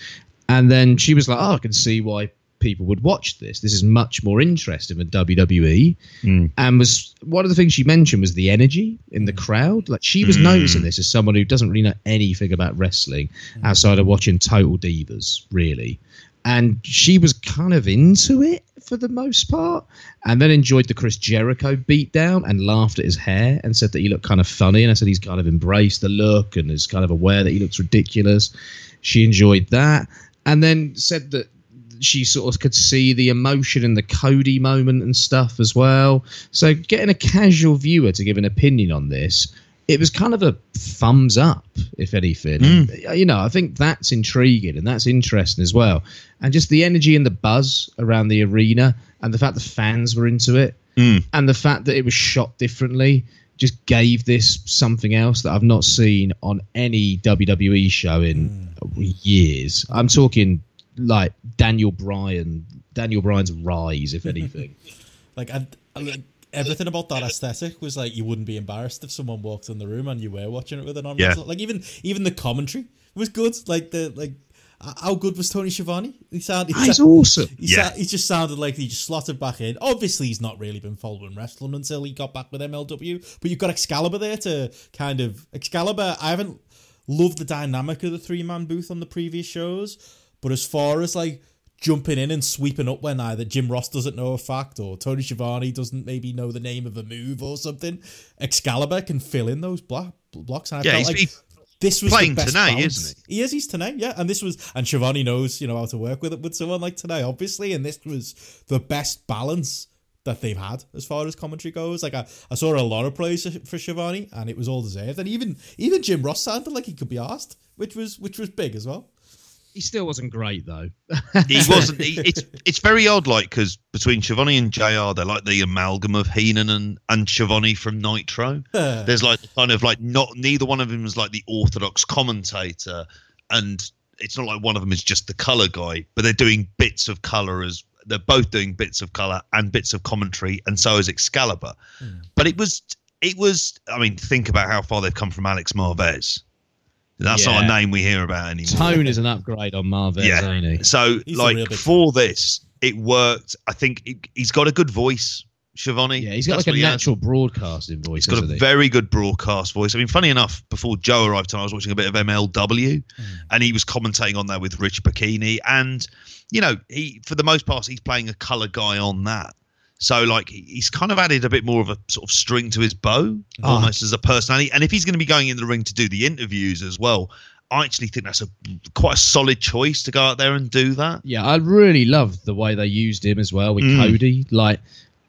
[SPEAKER 3] And then she was like, "Oh, I can see why people would watch this. This is much more interesting than WWE." Hmm. And was one of the things she mentioned was the energy in the crowd. Like she was hmm. noticing this as someone who doesn't really know anything about wrestling hmm. outside of watching Total Divas, really. And she was kind of into it for the most part, and then enjoyed the Chris Jericho beatdown and laughed at his hair and said that he looked kind of funny. And I said he's kind of embraced the look and is kind of aware that he looks ridiculous. She enjoyed that, and then said that she sort of could see the emotion in the Cody moment and stuff as well. So getting a casual viewer to give an opinion on this, it was kind of a thumbs up, if anything. Hmm. Uh, you know, I think that's intriguing and that's interesting as well. And just the energy and the buzz around the arena and the fact the fans were into it hmm. and the fact that it was shot differently just gave this something else that I've not seen on any WWE show in hmm. years. I'm talking like Daniel Bryan, Daniel Bryan's rise, if anything.
[SPEAKER 2] Like, I, I- like everything about that aesthetic was like you wouldn't be embarrassed if someone walked in the room and you were watching it with an non
[SPEAKER 4] Yeah.
[SPEAKER 2] Like even even the commentary was good. Like the like how good was Tony Schiavone? He sounded.
[SPEAKER 3] He's awesome.
[SPEAKER 2] He,
[SPEAKER 4] Yeah.
[SPEAKER 2] sa- he just sounded like he just slotted back in. Obviously, he's not really been following wrestling until he got back with MLW. But you've got Excalibur there to kind of Excalibur. I haven't loved the dynamic of the three man booth on the previous shows, but as far as like jumping in and sweeping up when either Jim Ross doesn't know a fact or Tony Schiavone doesn't maybe know the name of a move or something, Excalibur can fill in those block, blocks. And I
[SPEAKER 4] Yeah,
[SPEAKER 2] felt
[SPEAKER 4] he's-
[SPEAKER 2] like this was
[SPEAKER 4] playing
[SPEAKER 2] the best
[SPEAKER 4] Tenay,
[SPEAKER 2] balance.
[SPEAKER 4] isn't
[SPEAKER 2] he? is. He's Tenay, yeah. And this was, and Schiavone knows, you know, how to work with it with someone like tonight, obviously. And this was the best balance that they've had as far as commentary goes. Like I, I saw a lot of praise for Schiavone, and it was all deserved. And even even Jim Ross sounded like he could be asked, which was which was big as well.
[SPEAKER 3] He still wasn't great though.
[SPEAKER 4] he wasn't. He, it's it's very odd, like because between Schiavone and Jr, they're like the amalgam of Heenan and and Schiavone from Nitro. There's like kind of like not neither one of them is like the orthodox commentator, and it's not like one of them is just the color guy, but they're doing bits of color as they're both doing bits of color and bits of commentary, and so is Excalibur. Hmm. But it was it was. I mean, think about how far they've come from Alex Marvez. That's not a name we hear about anymore.
[SPEAKER 3] Tone is an upgrade on Marvez,
[SPEAKER 4] Yeah.
[SPEAKER 3] ain't he?
[SPEAKER 4] So,
[SPEAKER 2] He's
[SPEAKER 4] like
[SPEAKER 2] big
[SPEAKER 4] for this, it worked. I think it, he's got a good voice, Schiavone.
[SPEAKER 3] Yeah, he's got
[SPEAKER 4] That's
[SPEAKER 3] like a
[SPEAKER 4] he has.
[SPEAKER 3] natural broadcasting voice,
[SPEAKER 4] He's got a
[SPEAKER 3] he?
[SPEAKER 4] very good broadcast voice. I mean, funny enough, before Joe arrived tonight, I was watching a bit of MLW,
[SPEAKER 3] Hmm.
[SPEAKER 4] and he was commentating on that with Rich Bocchini, and you know, he for the most part, he's playing a color guy on that. So, like, he's kind of added a bit more of a sort of string to his bow,
[SPEAKER 3] Ah.
[SPEAKER 4] almost as a personality. And if he's going to be going in the ring to do the interviews as well, I actually think that's a quite a solid choice to go out there and do that.
[SPEAKER 3] Yeah, I really love the way they used him as well with
[SPEAKER 4] Mm.
[SPEAKER 3] Cody. Like,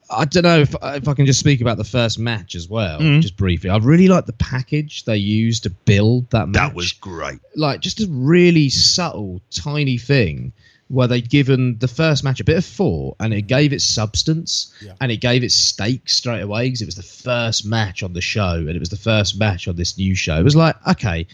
[SPEAKER 3] I don't know if if I can just speak about the first match as well,
[SPEAKER 4] Mm.
[SPEAKER 3] just briefly. I really like the package they used to build that match.
[SPEAKER 4] That was great.
[SPEAKER 3] like just a really subtle, tiny thing where they'd given the first match a bit of thought and it gave it substance
[SPEAKER 2] Yeah.
[SPEAKER 3] and it gave it stakes straight away because it was the first match on the show and it was the first match on this new show. It was like, okay,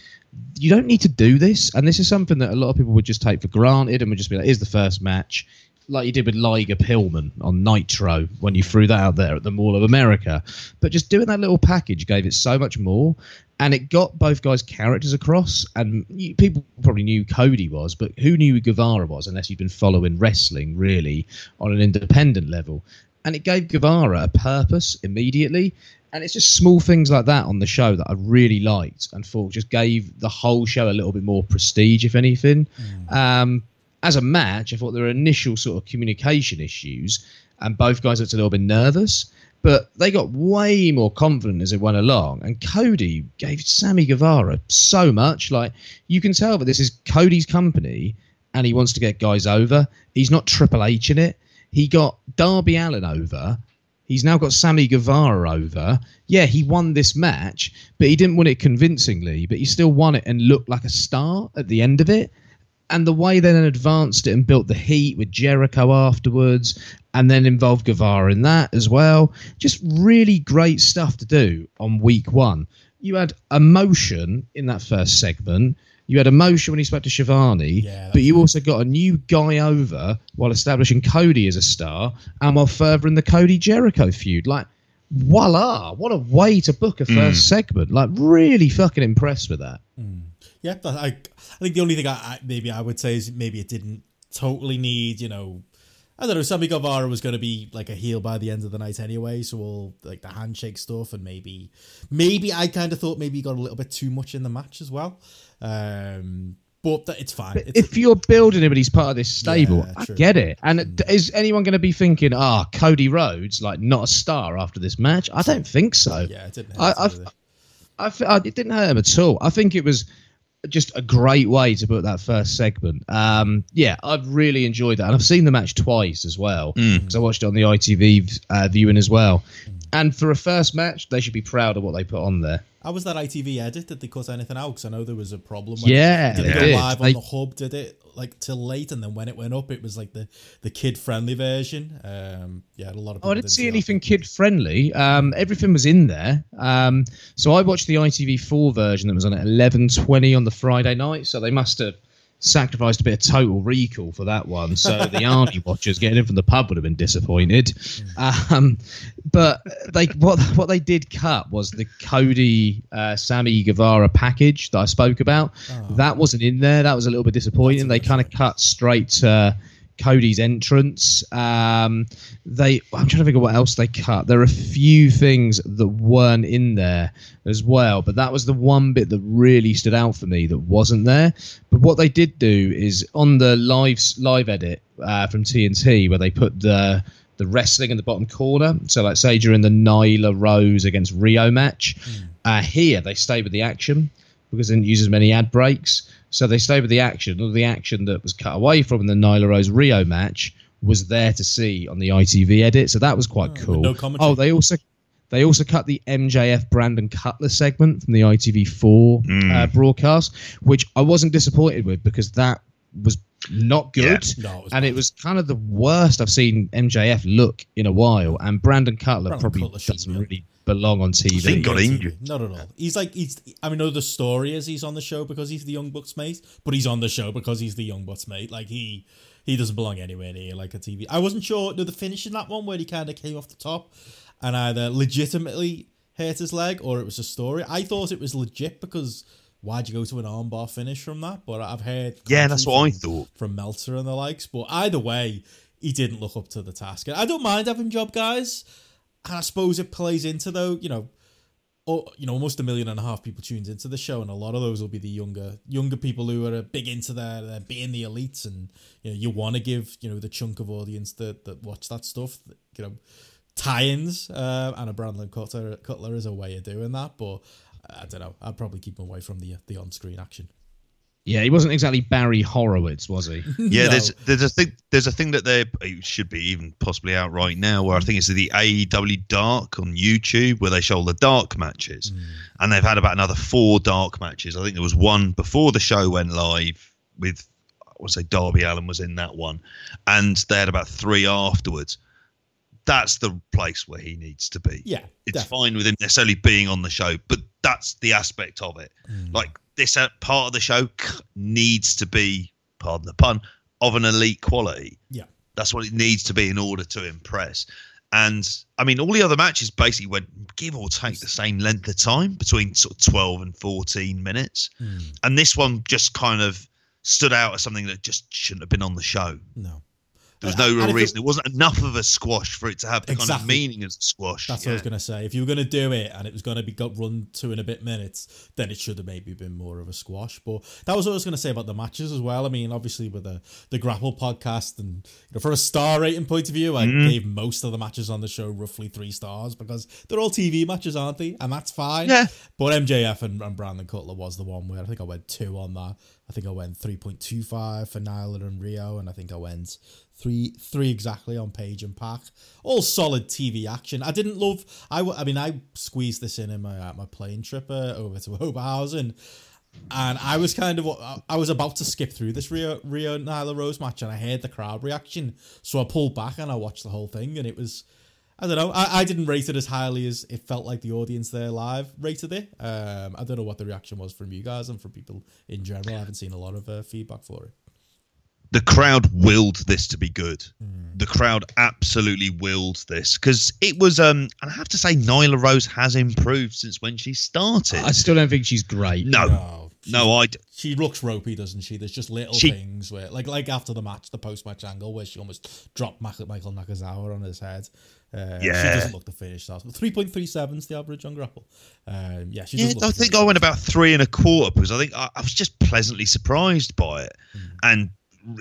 [SPEAKER 3] you don't need to do this. And this is something that a lot of people would just take for granted and would just be like, here's the first match. Like you did with Liger Pillman on Nitro when you threw that out there at the Mall of America. But just doing that little package gave it so much more. And it got both guys' characters across. And people probably knew Cody was, but who knew who Guevara was unless you'd been following wrestling really on an independent level? And it gave Guevara a purpose immediately. And it's just small things like that on the show that I really liked and thought just gave the whole show a little bit more prestige, if anything. Um, as a match, I thought there were initial sort of communication issues, and both guys looked a little bit nervous. But they got way more confident as it went along, and Cody gave Sammy Guevara so much. Like you can tell that this is Cody's company, and he wants to get guys over. He's not Triple H in it. He got Darby Allin over. He's now got Sammy Guevara over. Yeah, he won this match, but he didn't win it convincingly. But he still won it and looked like a star at the end of it and the way they then advanced it and built the heat with Jericho afterwards, and then involved Guevara in that as well. Just really great stuff to do on week one. You had emotion in that first segment. You had emotion when he spoke to Schiavone,
[SPEAKER 2] Yeah,
[SPEAKER 3] but you also got a new guy over while establishing Cody as a star and while furthering the Cody Jericho feud. Like, voila! What a way to book a first mm. segment. Like, really fucking impressed with that.
[SPEAKER 2] Mm. Yeah, I, I think the only thing I, I maybe I would say is maybe it didn't totally need, you know, I don't know. Sammy Guevara was going to be like a heel by the end of the night anyway, so all like the handshake stuff and maybe, maybe I kind of thought maybe he got a little bit too much in the match as well. Um, but that, it's fine. It's,
[SPEAKER 3] if you're building him and he's part of this stable,
[SPEAKER 2] Yeah,
[SPEAKER 3] I get it. And is anyone going to be thinking, ah, Cody Rhodes, like not a star after this match? I don't think so.
[SPEAKER 2] yeah, it didn't.
[SPEAKER 3] I, I? I, I- it didn't hurt him at all. I think it was just a great way to put that first segment. Um, yeah, I've really enjoyed that, and I've seen the match twice as well because I watched it on the ITV uh, viewing as well. And for a first match, they should be proud of what they put on there.
[SPEAKER 2] How was that ITV edit? Did they cut anything out? 'Cause I know there was a problem. When
[SPEAKER 3] Yeah,
[SPEAKER 2] it didn't
[SPEAKER 3] they
[SPEAKER 2] go
[SPEAKER 3] did.
[SPEAKER 2] live on
[SPEAKER 3] They-
[SPEAKER 2] the hub. Did it like till late, and then when it went up, it was like the the kid friendly version. Um, yeah, a lot of.
[SPEAKER 3] Oh, I didn't see anything kid friendly. Um, everything was in there. Um, so I watched the ITV4 version that was on at 11:20 on the Friday night. So they must have sacrificed a bit of total recall for that one. So the army watchers getting in from the pub would have been disappointed. Um, but they what what they did cut was the Cody uh, Sammy Guevara package that I spoke about. That wasn't in there. That was a little bit disappointing. They kind of cut straight to Cody's entrance. Um, they I'm trying to figure what else they cut. There are a few things that weren't in there as well, but that was the one bit that really stood out for me that wasn't there. But what they did do is on the live live edit uh, from TNT where they put the the wrestling in the bottom corner. So like say during the Nyla Rose against Riho match, uh, here they stay with the action because they didn't use as many ad breaks. So they stayed with the action. All the action that was cut away from the Nyla Rose Riho match was there to see on the ITV edit. So that was quite cool.
[SPEAKER 2] no commentary.
[SPEAKER 3] oh, they also they also cut the MJF Brandon Cutler segment from the ITV4 uh, broadcast, which I wasn't disappointed with because that was not good.
[SPEAKER 2] Yeah. No, it was
[SPEAKER 3] and
[SPEAKER 2] bad.
[SPEAKER 3] it was kind of the worst I've seen MJF look in a while. And Brandon Cutler
[SPEAKER 2] Brandon
[SPEAKER 3] probably
[SPEAKER 2] Cutler shouldn't
[SPEAKER 3] doesn't
[SPEAKER 2] be
[SPEAKER 3] really belong on TV.
[SPEAKER 4] think got
[SPEAKER 2] Yeah,
[SPEAKER 4] injured.
[SPEAKER 2] Not at all. He's like he's. I mean, no, the story is he's on the show because he's the Young Bucks mate, but he's on the show because he's the Young Bucks mate. Like he he doesn't belong anywhere near like a TV. I wasn't sure. No, the finish in that one where he kind of came off the top and either legitimately hurt his leg or it was a story. I thought it was legit because why'd you go to an armbar finish from that? But I've heard
[SPEAKER 4] Yeah, that's what I thought.
[SPEAKER 2] from Meltzer and the likes. But either way, he didn't look up to the task. And I don't mind having job guys. And I suppose it plays into though, you know, or you know, almost a million and a half people tuned into the show, and a lot of those will be the younger younger people who are big into their, their being the elites, and you know, you want to give you know the chunk of audience that that watch that stuff, you know, tie-ins, uh, and a Brandon Cutler Cutler is a way of doing that, but. I don't know. I'd probably keep him away from the the on-screen action.
[SPEAKER 3] Yeah, he wasn't exactly Barry Horowitz, was he?
[SPEAKER 4] Yeah,
[SPEAKER 2] No.
[SPEAKER 4] there's there's a thing there's a thing that they should be even possibly out right now where I mm. think it's the AEW Dark on YouTube where they show all the dark matches, mm. and they've had about another four dark matches. I think there was one before the show went live with I want to say Darby Allin was in that one, and they had about three afterwards. That's the place where he needs to be.
[SPEAKER 2] Yeah,
[SPEAKER 4] it's
[SPEAKER 2] definitely.
[SPEAKER 4] fine with him necessarily being on the show, but that's the aspect of it. Mm. Like this uh, part of the show needs to be, pardon the pun, of an elite quality.
[SPEAKER 2] Yeah.
[SPEAKER 4] That's what it needs to be in order to impress. And I mean, all the other matches basically went give or take the same length of time between sort of 12 and 14 minutes. And this one just kind of stood out as something that just shouldn't have been on the show.
[SPEAKER 2] No.
[SPEAKER 4] There was no real
[SPEAKER 2] it-
[SPEAKER 4] reason. It wasn't enough of a squash for it to have the kind of meaning as a squash.
[SPEAKER 2] That's what I was going to say. If you were going to do it and it was going to be got run two and a bit minutes, then it should have maybe been more of a squash. But that was what I was going to say about the matches as well. I mean, obviously with the the Grapple podcast and you know, from a star rating point of view, I
[SPEAKER 4] Mm-hmm.
[SPEAKER 2] gave most of the matches on the show roughly three stars because they're all TV matches, aren't they? And that's fine.
[SPEAKER 4] Yeah.
[SPEAKER 2] But MJF and, and Brandon Cutler was the one where I think I went two on that. I think I went three point two five for Nyla and Riho, and I think I went three three exactly on Page and PAC. All solid TV action. I didn't love. I, I mean, I squeezed this in in my uh, my plane trip uh, over to Oberhausen, and I was kind of I was about to skip through this Riho Riho Nyla Rose match, and I heard the crowd reaction, so I pulled back and I watched the whole thing, and it was. I don't know. I, I didn't rate it as highly as it felt like the audience there live rated it. Um, I don't know what the reaction was from you guys and from people in general. I haven't seen a lot of uh, feedback for it.
[SPEAKER 4] the crowd willed this to be good.
[SPEAKER 2] Hmm.
[SPEAKER 4] The crowd absolutely willed this because it was. Um, and I have to say, Nyla Rose has improved since when she started.
[SPEAKER 3] I still don't think she's great.
[SPEAKER 4] no,
[SPEAKER 2] No, she-
[SPEAKER 4] no, I. d-
[SPEAKER 2] She looks ropey, doesn't she? There's just little
[SPEAKER 4] She-
[SPEAKER 2] things where, like, like after the match, the post-match angle where she almost dropped Michael, Michael Nakazawa on his head. Uh, she doesn't look the finished point three seven is the average on Grapple. Um, yeah, she
[SPEAKER 4] Yeah, I think I went about three and a quarter because I think I, I was just pleasantly surprised by it,
[SPEAKER 2] Hmm.
[SPEAKER 4] and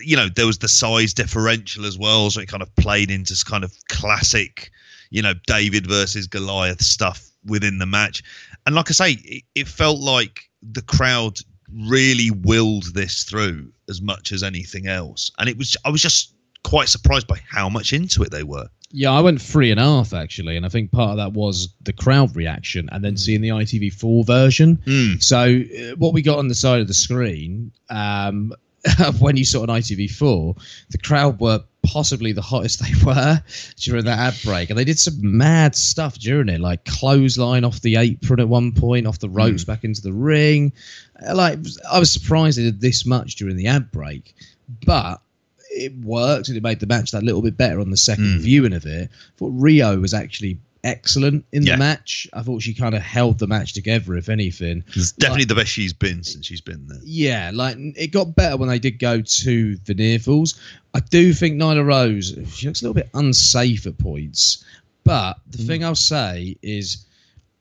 [SPEAKER 4] you know there was the size differential as well, so it kind of played into s- kind of classic, you know, David versus Goliath stuff within the match, and like I say, it, it felt like the crowd really willed this through as much as anything else, and it was I was just quite surprised by how much into it they were.
[SPEAKER 3] Yeah, I went three and a half actually, and I think part of that was the crowd reaction, and then seeing the ITV4 version.
[SPEAKER 4] Mm.
[SPEAKER 3] So uh, what we got on the side of the screen, um, when you saw on ITV4, the crowd were possibly the hottest they were during that ad break, and they did some mad stuff during it, like clothesline off the apron at one point, off the ropes back into the ring. Like I was surprised they did this much during the ad break, but it worked and it made the match that little bit better on the second hmm. viewing of it. I thought Riho was actually excellent in
[SPEAKER 4] Yeah.
[SPEAKER 3] the match. I thought she kind of held the match together, if anything.
[SPEAKER 4] It's definitely the best she's been since she's been there.
[SPEAKER 3] Yeah, like it got better when they did go to the near falls. I do think Nyla Rose she looks a little bit unsafe at points, but the hmm. thing I'll say is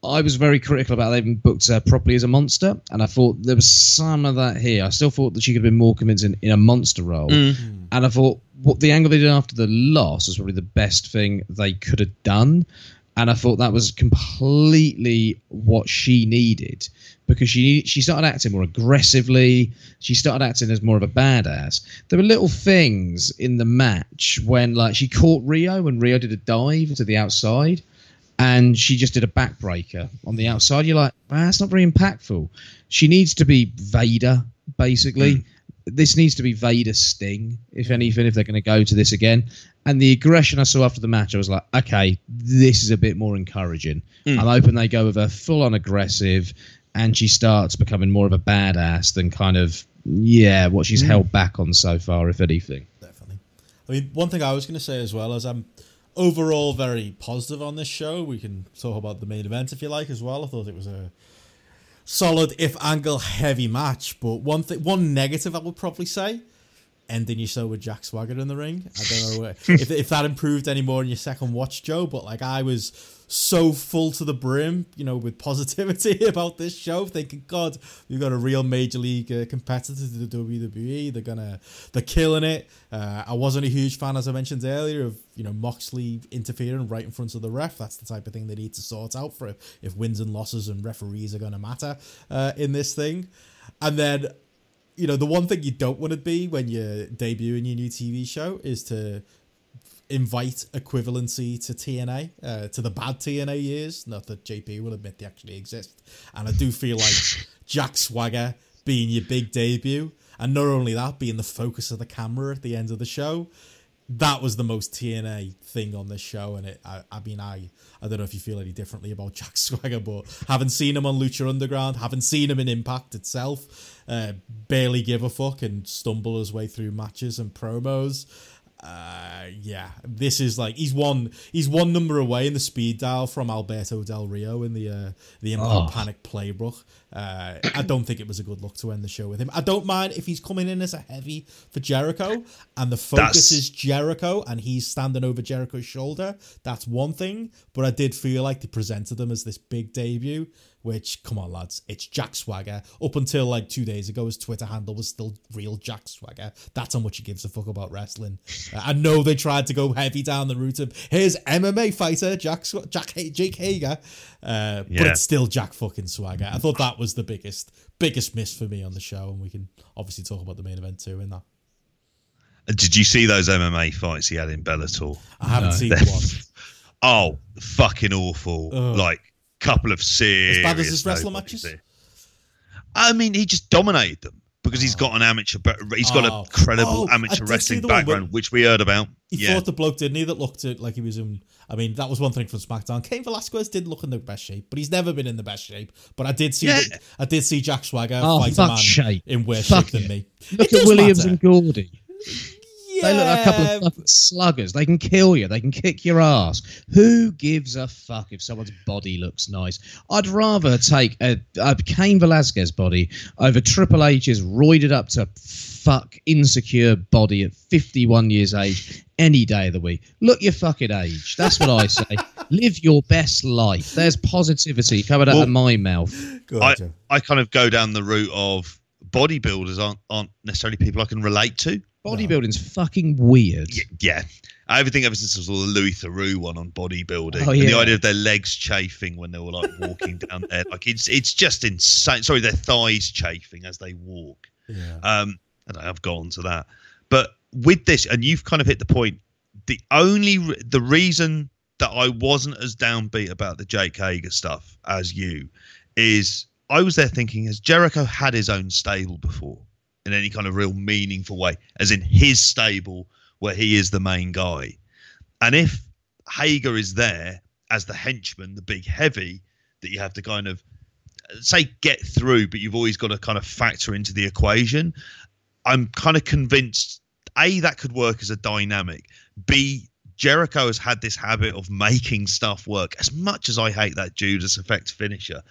[SPEAKER 3] I was very critical about they even booked her properly as a monster, and I thought there was some of that here. I still thought that she could have been more convincing in a monster role, mm. and I thought what the angle they did after the loss was probably the best thing they could have done. And I thought that was completely what she needed because she she started acting more aggressively. She started acting as more of a badass. There were little things in the match when like she caught Riho when Riho did a dive to the outside, and she just did a backbreaker on the outside. You're like, ah, that's not very impactful. She needs to be Vader basically. Hmm. This needs to be Vader Sting, if anything, if they're going to go to this again. And the aggression I saw after the match, I was like, okay, this is a bit more encouraging. Hmm. I'm hoping they go with her full on aggressive and she starts becoming more of a badass than kind of, yeah, what she's hmm. held back on so far, if anything.
[SPEAKER 2] definitely. I mean, one thing I was going to say as well is I'm overall very positive on this show. We can talk about the main event if you like as well. I thought it was a solid, if angle heavy match. But one thing, one negative I would probably say, ending your show with Jack Swagger in the ring. I don't know uh, if, if that improved any more in your second watch, Joe. But like I was so full to the brim, you know, with positivity about this show, thinking, God, we've got a real major league uh, competitor to the WWE. They're gonna, they're killing it. Uh, I wasn't a huge fan, as I mentioned earlier, of you know Moxley interfering right in front of the ref. That's the type of thing they need to sort out for if, if wins and losses and referees are gonna matter uh, in this thing. And then you know, the one thing you don't want to be when you're debuting your new TV show is to invite equivalency to TNA, uh, to the bad TNA years. Not that JP will admit they actually exist. And I do feel like Jack Swagger being your big debut, and not only that, being the focus of the camera at the end of the show. That was the most TNA thing on this show, and it. I, I mean, I I don't know if you feel any differently about Jack Swagger, but haven't seen him on Lucha Underground, haven't seen him in Impact itself, uh, barely give a fuck and stumble his way through matches and promos. Uh, yeah, this is like he's one he's one number away in the speed dial from Alberto Del Rio in the uh, the Impact
[SPEAKER 3] Oh.
[SPEAKER 2] Panic playbook. Uh, I don't think it was a good look to end the show with him. I don't mind if he's coming in as a heavy for Jericho and the focus
[SPEAKER 4] That's-
[SPEAKER 2] is Jericho and he's standing over Jericho's shoulder. That's one thing, but I did feel like they presented them as this big debut. Which, come on, lads, it's Jack Swagger. Up until like two days ago, his Twitter handle was still real Jack Swagger. That's how much he gives a fuck about wrestling. Uh, I know they tried to go heavy down the route of here's MMA fighter Jack Sw- Jack Jake Hager, uh, but it's still Jack fucking Swagger. I thought that was the biggest biggest miss for me on the show, and we can obviously talk about the main event too in that.
[SPEAKER 4] Did you see those MMA fights he had in Bellator?
[SPEAKER 2] I haven't
[SPEAKER 3] No.
[SPEAKER 2] seen one.
[SPEAKER 4] Oh, fucking awful!
[SPEAKER 2] Ugh.
[SPEAKER 4] Like couple of serious.
[SPEAKER 2] As bad as his wrestler matches?
[SPEAKER 4] there. I mean, he just dominated them because he's oh. got an amateur. He's got
[SPEAKER 2] Oh.
[SPEAKER 4] a credible
[SPEAKER 2] Oh,
[SPEAKER 4] amateur wrestling background, which we heard about.
[SPEAKER 2] He
[SPEAKER 4] yeah,
[SPEAKER 2] fought the bloke, didn't he? That looked at, like he was in. I mean, that was one thing from SmackDown. Cain Velasquez did look in the best shape, but he's never been in the best shape. But I did see,
[SPEAKER 4] Yeah.
[SPEAKER 2] that- I did see Jack Swagger
[SPEAKER 3] Oh,
[SPEAKER 2] fight a
[SPEAKER 3] fuck
[SPEAKER 2] man
[SPEAKER 3] shape.
[SPEAKER 2] in worse
[SPEAKER 3] Fuck
[SPEAKER 2] shape than me.
[SPEAKER 3] Look
[SPEAKER 2] It
[SPEAKER 3] at Williams
[SPEAKER 2] matter.
[SPEAKER 3] and Gordy. They look like a couple of fucking sluggers. They can kill you. They can kick your ass. Who gives a fuck if someone's body looks nice? I'd rather take a, a Cain Velasquez body over Triple H's roided up to fuck insecure body at 51 years age any day of the week. Look your fucking age. That's what I say. Live your best life. There's positivity coming out of my mouth.
[SPEAKER 4] I. I kind of go down the route of bodybuilders aren't aren't necessarily people I can relate to.
[SPEAKER 3] Bodybuilding's fucking weird.
[SPEAKER 4] Yeah, yeah. Everything ever since I saw the Louis Theroux one on bodybuilding,
[SPEAKER 3] Oh,
[SPEAKER 4] and the idea of their legs chafing when they were like walking down there, like it's it's just insane. Sorry, their thighs chafing as they walk.
[SPEAKER 2] Yeah.
[SPEAKER 4] Um, and I've gone to that, but with this, and you've kind of hit the point. The only re- the reason that I wasn't as downbeat about the Jake Hager stuff as you is I was there thinking, has Jericho had his own stable before in any kind of real meaningful way? As in his stable where he is the main guy. And if Hager is there as the henchman, the big heavy that you have to kind of say get through, but you've always got to kind of factor into the equation. I'm kind of convinced A, that could work as a dynamic. B, Jericho has had this habit of making stuff work. As much as I hate that Judas effect finisher,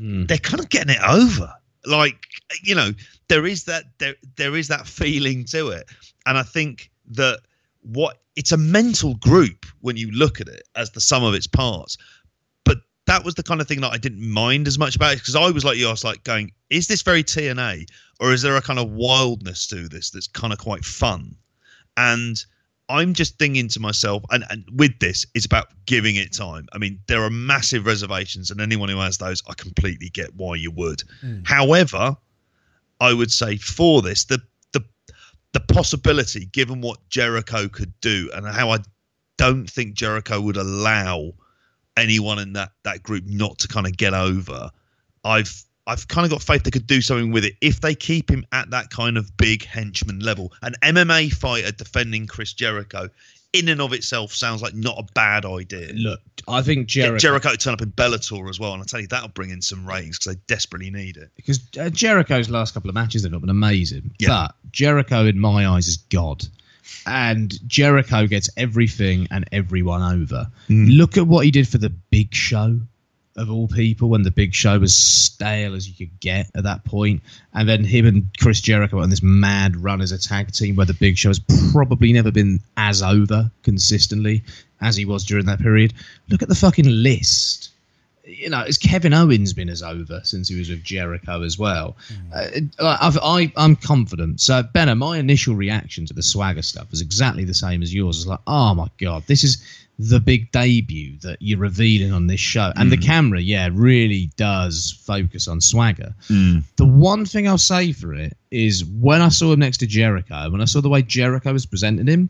[SPEAKER 3] Mm.
[SPEAKER 4] they're kind of getting it over. Like, you know, there is that there there is that feeling to it. And I think that what it's a mental group when you look at it as the sum of its parts. But that was the kind of thing that I didn't mind as much about it because I was like you, I was like going, is this very TNA or is there a kind of wildness to this that's kind of quite fun? And I'm just thinking to myself, and, and with this, it's about giving it time. I mean, there are massive reservations, and anyone who has those, I completely get why you would. Hmm. However, I would say for this, the the the possibility, given what Jericho could do, and how I don't think Jericho would allow anyone in that that group not to kind of get over. I've I've kind of got faith they could do something with it if they keep him at that kind of big henchman level. An MMA fighter defending Chris Jericho, in and of itself, sounds like not a bad idea.
[SPEAKER 3] Look, I think
[SPEAKER 4] Get
[SPEAKER 3] Jericho,
[SPEAKER 4] Jericho to turn up in Bellator as well, and I tell you that'll bring in some ratings because they desperately need it.
[SPEAKER 3] because uh, Jericho's last couple of matches have not been amazing,
[SPEAKER 4] Yeah.
[SPEAKER 3] but Jericho, in my eyes, is God. And Jericho gets everything and everyone over. Look at what he did for the Big Show, of all people, when the Big Show was stale as you could get at that point. And then him and Chris Jericho on this mad run as a tag team, where the Big Show has probably never been as over consistently as he was during that period. Look at the fucking list you know, as Kevin Owens been as over since he was with Jericho as well. Hmm. Uh, I've, I, I'm confident. So, Benner, my initial reaction to the swagger stuff was exactly the same as yours. It's like, oh my god, this is the big debut that you're revealing on this show, and the hmm. camera, yeah, really does focus on swagger. Hmm. The one thing I'll say for it is when I saw him next to Jericho, when I saw the way Jericho was presenting him,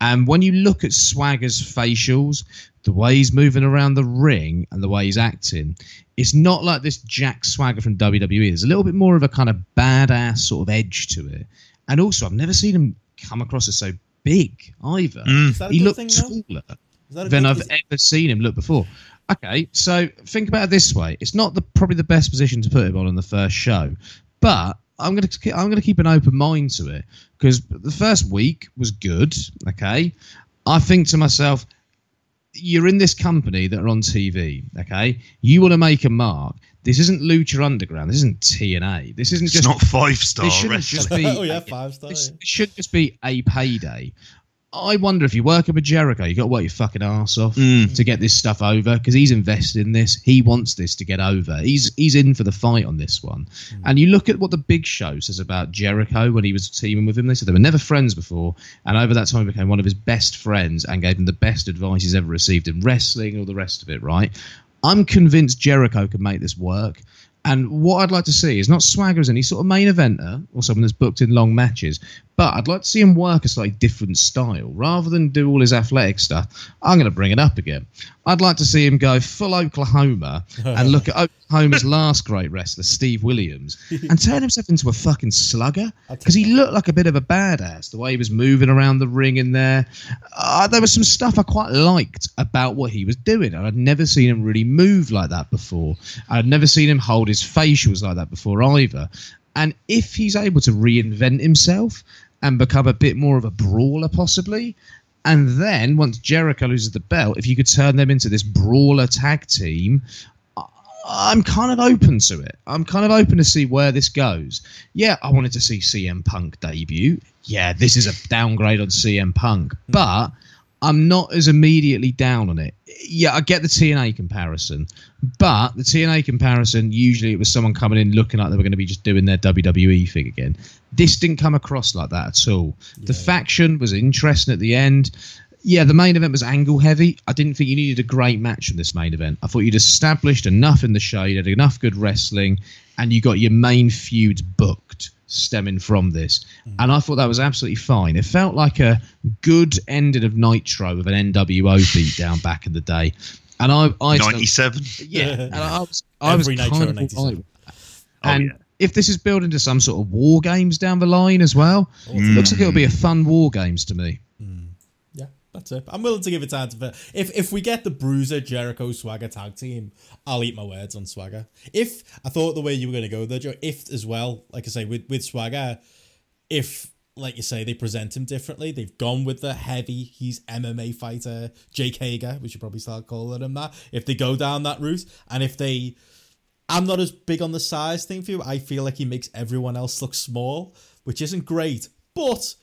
[SPEAKER 3] and when you look at Swagger's facials, the way he's moving around the ring and the way he's acting, it's not like this Jack Swagger from WWE. There's a little bit more of a kind of badass sort of edge to it. And also, I've never seen him come across as so big either. Mm.
[SPEAKER 2] Is that a
[SPEAKER 3] He
[SPEAKER 2] good
[SPEAKER 3] looked
[SPEAKER 2] thing,
[SPEAKER 3] taller
[SPEAKER 2] Is that a
[SPEAKER 3] than
[SPEAKER 2] good-
[SPEAKER 3] I've
[SPEAKER 2] is-
[SPEAKER 3] ever seen him look before. Okay, so think about it this way: it's not the probably the best position to put him on in the first show, but I'm gonna I'm gonna keep an open mind to it because the first week was good. Okay, I think to myself, you're in this company that are on TV. Okay, you want to make a mark. This isn't Lucha Underground. This isn't TNA. This isn't
[SPEAKER 4] It's
[SPEAKER 3] just
[SPEAKER 4] not five star
[SPEAKER 3] this shouldn't
[SPEAKER 4] wrestling.
[SPEAKER 3] just be
[SPEAKER 2] oh yeah, five stars.
[SPEAKER 3] this should just be a payday. I wonder if you work up a Jericho, you got to work your fucking ass off
[SPEAKER 4] Mm.
[SPEAKER 3] to get this stuff over because he's invested in this. He wants this to get over. He's he's in for the fight on this one. And you look at what the Big Show says about Jericho when he was teaming with him. They said they were never friends before, and over that time he became one of his best friends and gave him the best advice he's ever received in wrestling and all the rest of it. Right? I'm convinced Jericho can make this work. And what I'd like to see is not Swagger as any sort of main eventer or someone that's booked in long matches, but I'd like to see him work a slightly different style. Rather than do all his athletic stuff, I'm going to bring it up again. I'd like to see him go full Oklahoma and look at Oklahoma's last great wrestler, Steve Williams, and turn himself into a fucking slugger because he looked like a bit of a badass the way he was moving around the ring in there. Uh, there was some stuff I quite liked about what he was doing, and I'd never seen him really move like that before. I'd never seen him hold his facials like that before either. And if he's able to reinvent himself and become a bit more of a brawler, possibly, and then once Jericho loses the belt, if you could turn them into this brawler tag team, I'm kind of open to it. I'm kind of open to see where this goes. Yeah, I wanted to see CM Punk debut. Yeah, this is a downgrade on CM Punk, hmm. but I'm not as immediately down on it. Yeah, I get the TNA comparison, but the TNA comparison usually it was someone coming in looking like they were going to be just doing their WWE thing again. This didn't come across like that at all. the faction was interesting at the end. Yeah, the main event was angle heavy. I didn't think you needed a great match from this main event. I thought you'd established enough in the show, you had enough good wrestling, and you got your main feuds booked stemming from this. And I thought that was absolutely fine. It felt like a good ending of Nitro with an NWO beatdown back in the day. And I, I
[SPEAKER 4] Ninety seven.
[SPEAKER 3] yeah, and I was, I was
[SPEAKER 2] Every
[SPEAKER 3] kind
[SPEAKER 2] Nitro
[SPEAKER 3] of
[SPEAKER 2] in 97.
[SPEAKER 3] all right with that.
[SPEAKER 4] Oh,
[SPEAKER 3] and
[SPEAKER 4] yeah.
[SPEAKER 3] if this is building to some sort of war games down the line as well,
[SPEAKER 2] Mm.
[SPEAKER 3] looks like it'll be a fun war games to me.
[SPEAKER 2] That's it. I'm willing to give it time to. If if we get the Bruiser Jericho Swagger tag team, I'll eat my words on Swagger. If I thought the way you were going to go there, Joe, if as well, like I say with with Swagger, if like you say they present him differently, they've gone with the heavy. He's MMA fighter Jake Hager. We should probably start calling him that. If they go down that route, and if they I'm not as big on the size thing for you. I feel like he makes everyone else look small, which isn't great. But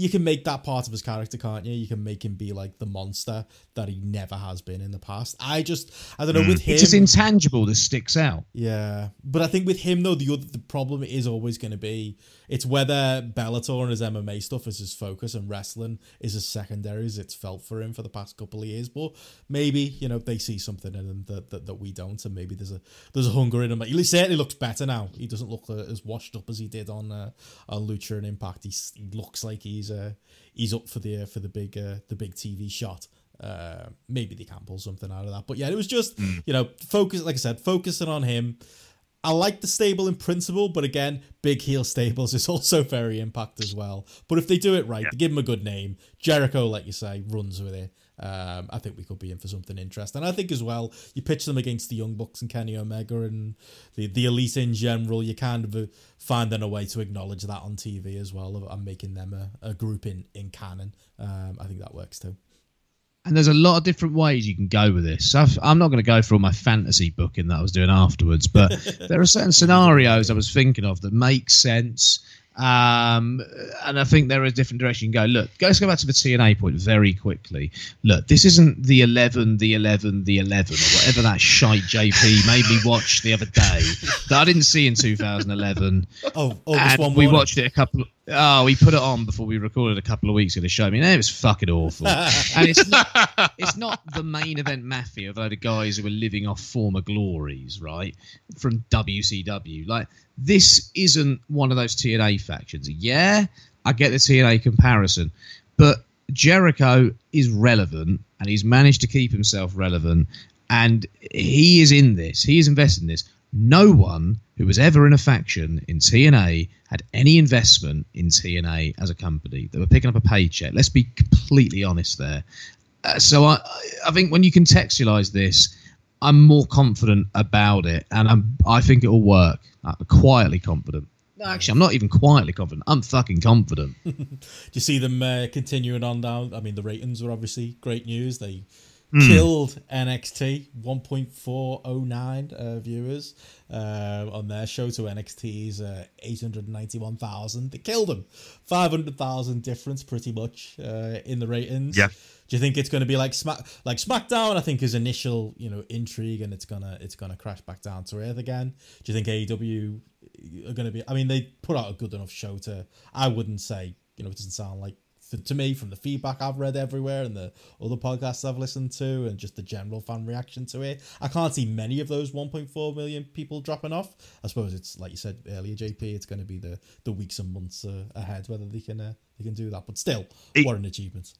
[SPEAKER 2] you can make that part of his character, can't you? You can make him be like the monster that he never has been in the past. I just, I don't know, with him.
[SPEAKER 3] It's just intangible that sticks out.
[SPEAKER 2] Yeah, but I think with him though, the other the problem is always going to be it's whether Bellator and his MMA stuff is his focus and wrestling is his secondary as it's felt for him for the past couple of years. But maybe you know they see something in him that, that, that we don't, and maybe there's a there's a hunger in him. He certainly looks better now. He doesn't look uh, as washed up as he did on uh, on Lucha and Impact. He's, he looks like he's uh, he's up for the uh, for the big uh, the big TV shot. Uh, maybe they can pull something out of that. But yeah, it was just you know focus. Like I said, focusing on him. I like the stable in principle, but again, big heel stables is also very impact as well. But if they do it right, they give him a good name. Jericho, like you say, runs with it. Um, I think we could be in for something interesting. And I think as well, you pitch them against the Young Bucks and Kenny Omega and the, the elite in general. You kind of uh, finding a way to acknowledge that on TV as well and making them a, a group in in canon. Um, I think that works too.
[SPEAKER 3] And there's a lot of different ways you can go with this. I've, I'm not going to go through all my fantasy booking that I was doing afterwards, but there are certain scenarios I was thinking of that make sense. Um, and I think there is a different direction you can go. Look, let's go back to the TNA point very quickly. Look, this isn't the 11, the 11, the 11, or whatever that shite JP made me watch the other day that I didn't see in 2011
[SPEAKER 2] Oh, August
[SPEAKER 3] and
[SPEAKER 2] one
[SPEAKER 3] we watched it a couple. Oh, we put it on before we recorded a couple of weeks ago to show me, and it was fucking awful. and it's not, it's not the main event mafia of a load of guys who are living off former glories, right? From WCW, like this isn't one of those TNA factions. Yeah, I get the TNA comparison, but Jericho is relevant, and he's managed to keep himself relevant, and he is in this. He is invested in this. No one who was ever in a faction in TNA had any investment in TNA as a company. They were picking up a paycheck. Let's be completely honest there. Uh, so I, I think when you contextualize this, I'm more confident about it, and I'm, I think it will work. I'm quietly confident. No, actually, I'm not even quietly confident. I'm fucking confident.
[SPEAKER 2] Do you see them uh, continuing on down? I mean, the ratings were obviously great news. They
[SPEAKER 3] Hmm.
[SPEAKER 2] killed NXT 1.409 uh, viewers uh, on their show to NXT's uh, 891,000. They killed them. 500,000 difference pretty much uh, in the ratings.
[SPEAKER 4] Yeah.
[SPEAKER 2] Do you think it's going to be like Smack like SmackDown? I think is initial you know intrigue and it's gonna it's gonna crash back down to earth again. Do you think AEW are going to be? I mean, they put out a good enough show to. I wouldn't say you know it doesn't sound like to, me from the feedback I've read everywhere and the other podcasts I've listened to and just the general fan reaction to it. I can't see many of those 1.4 million people dropping off. I suppose it's like you said earlier, JP. It's going to be the the weeks and months uh, ahead whether they can uh, they can do that. But still,
[SPEAKER 4] It-
[SPEAKER 2] what an achievement.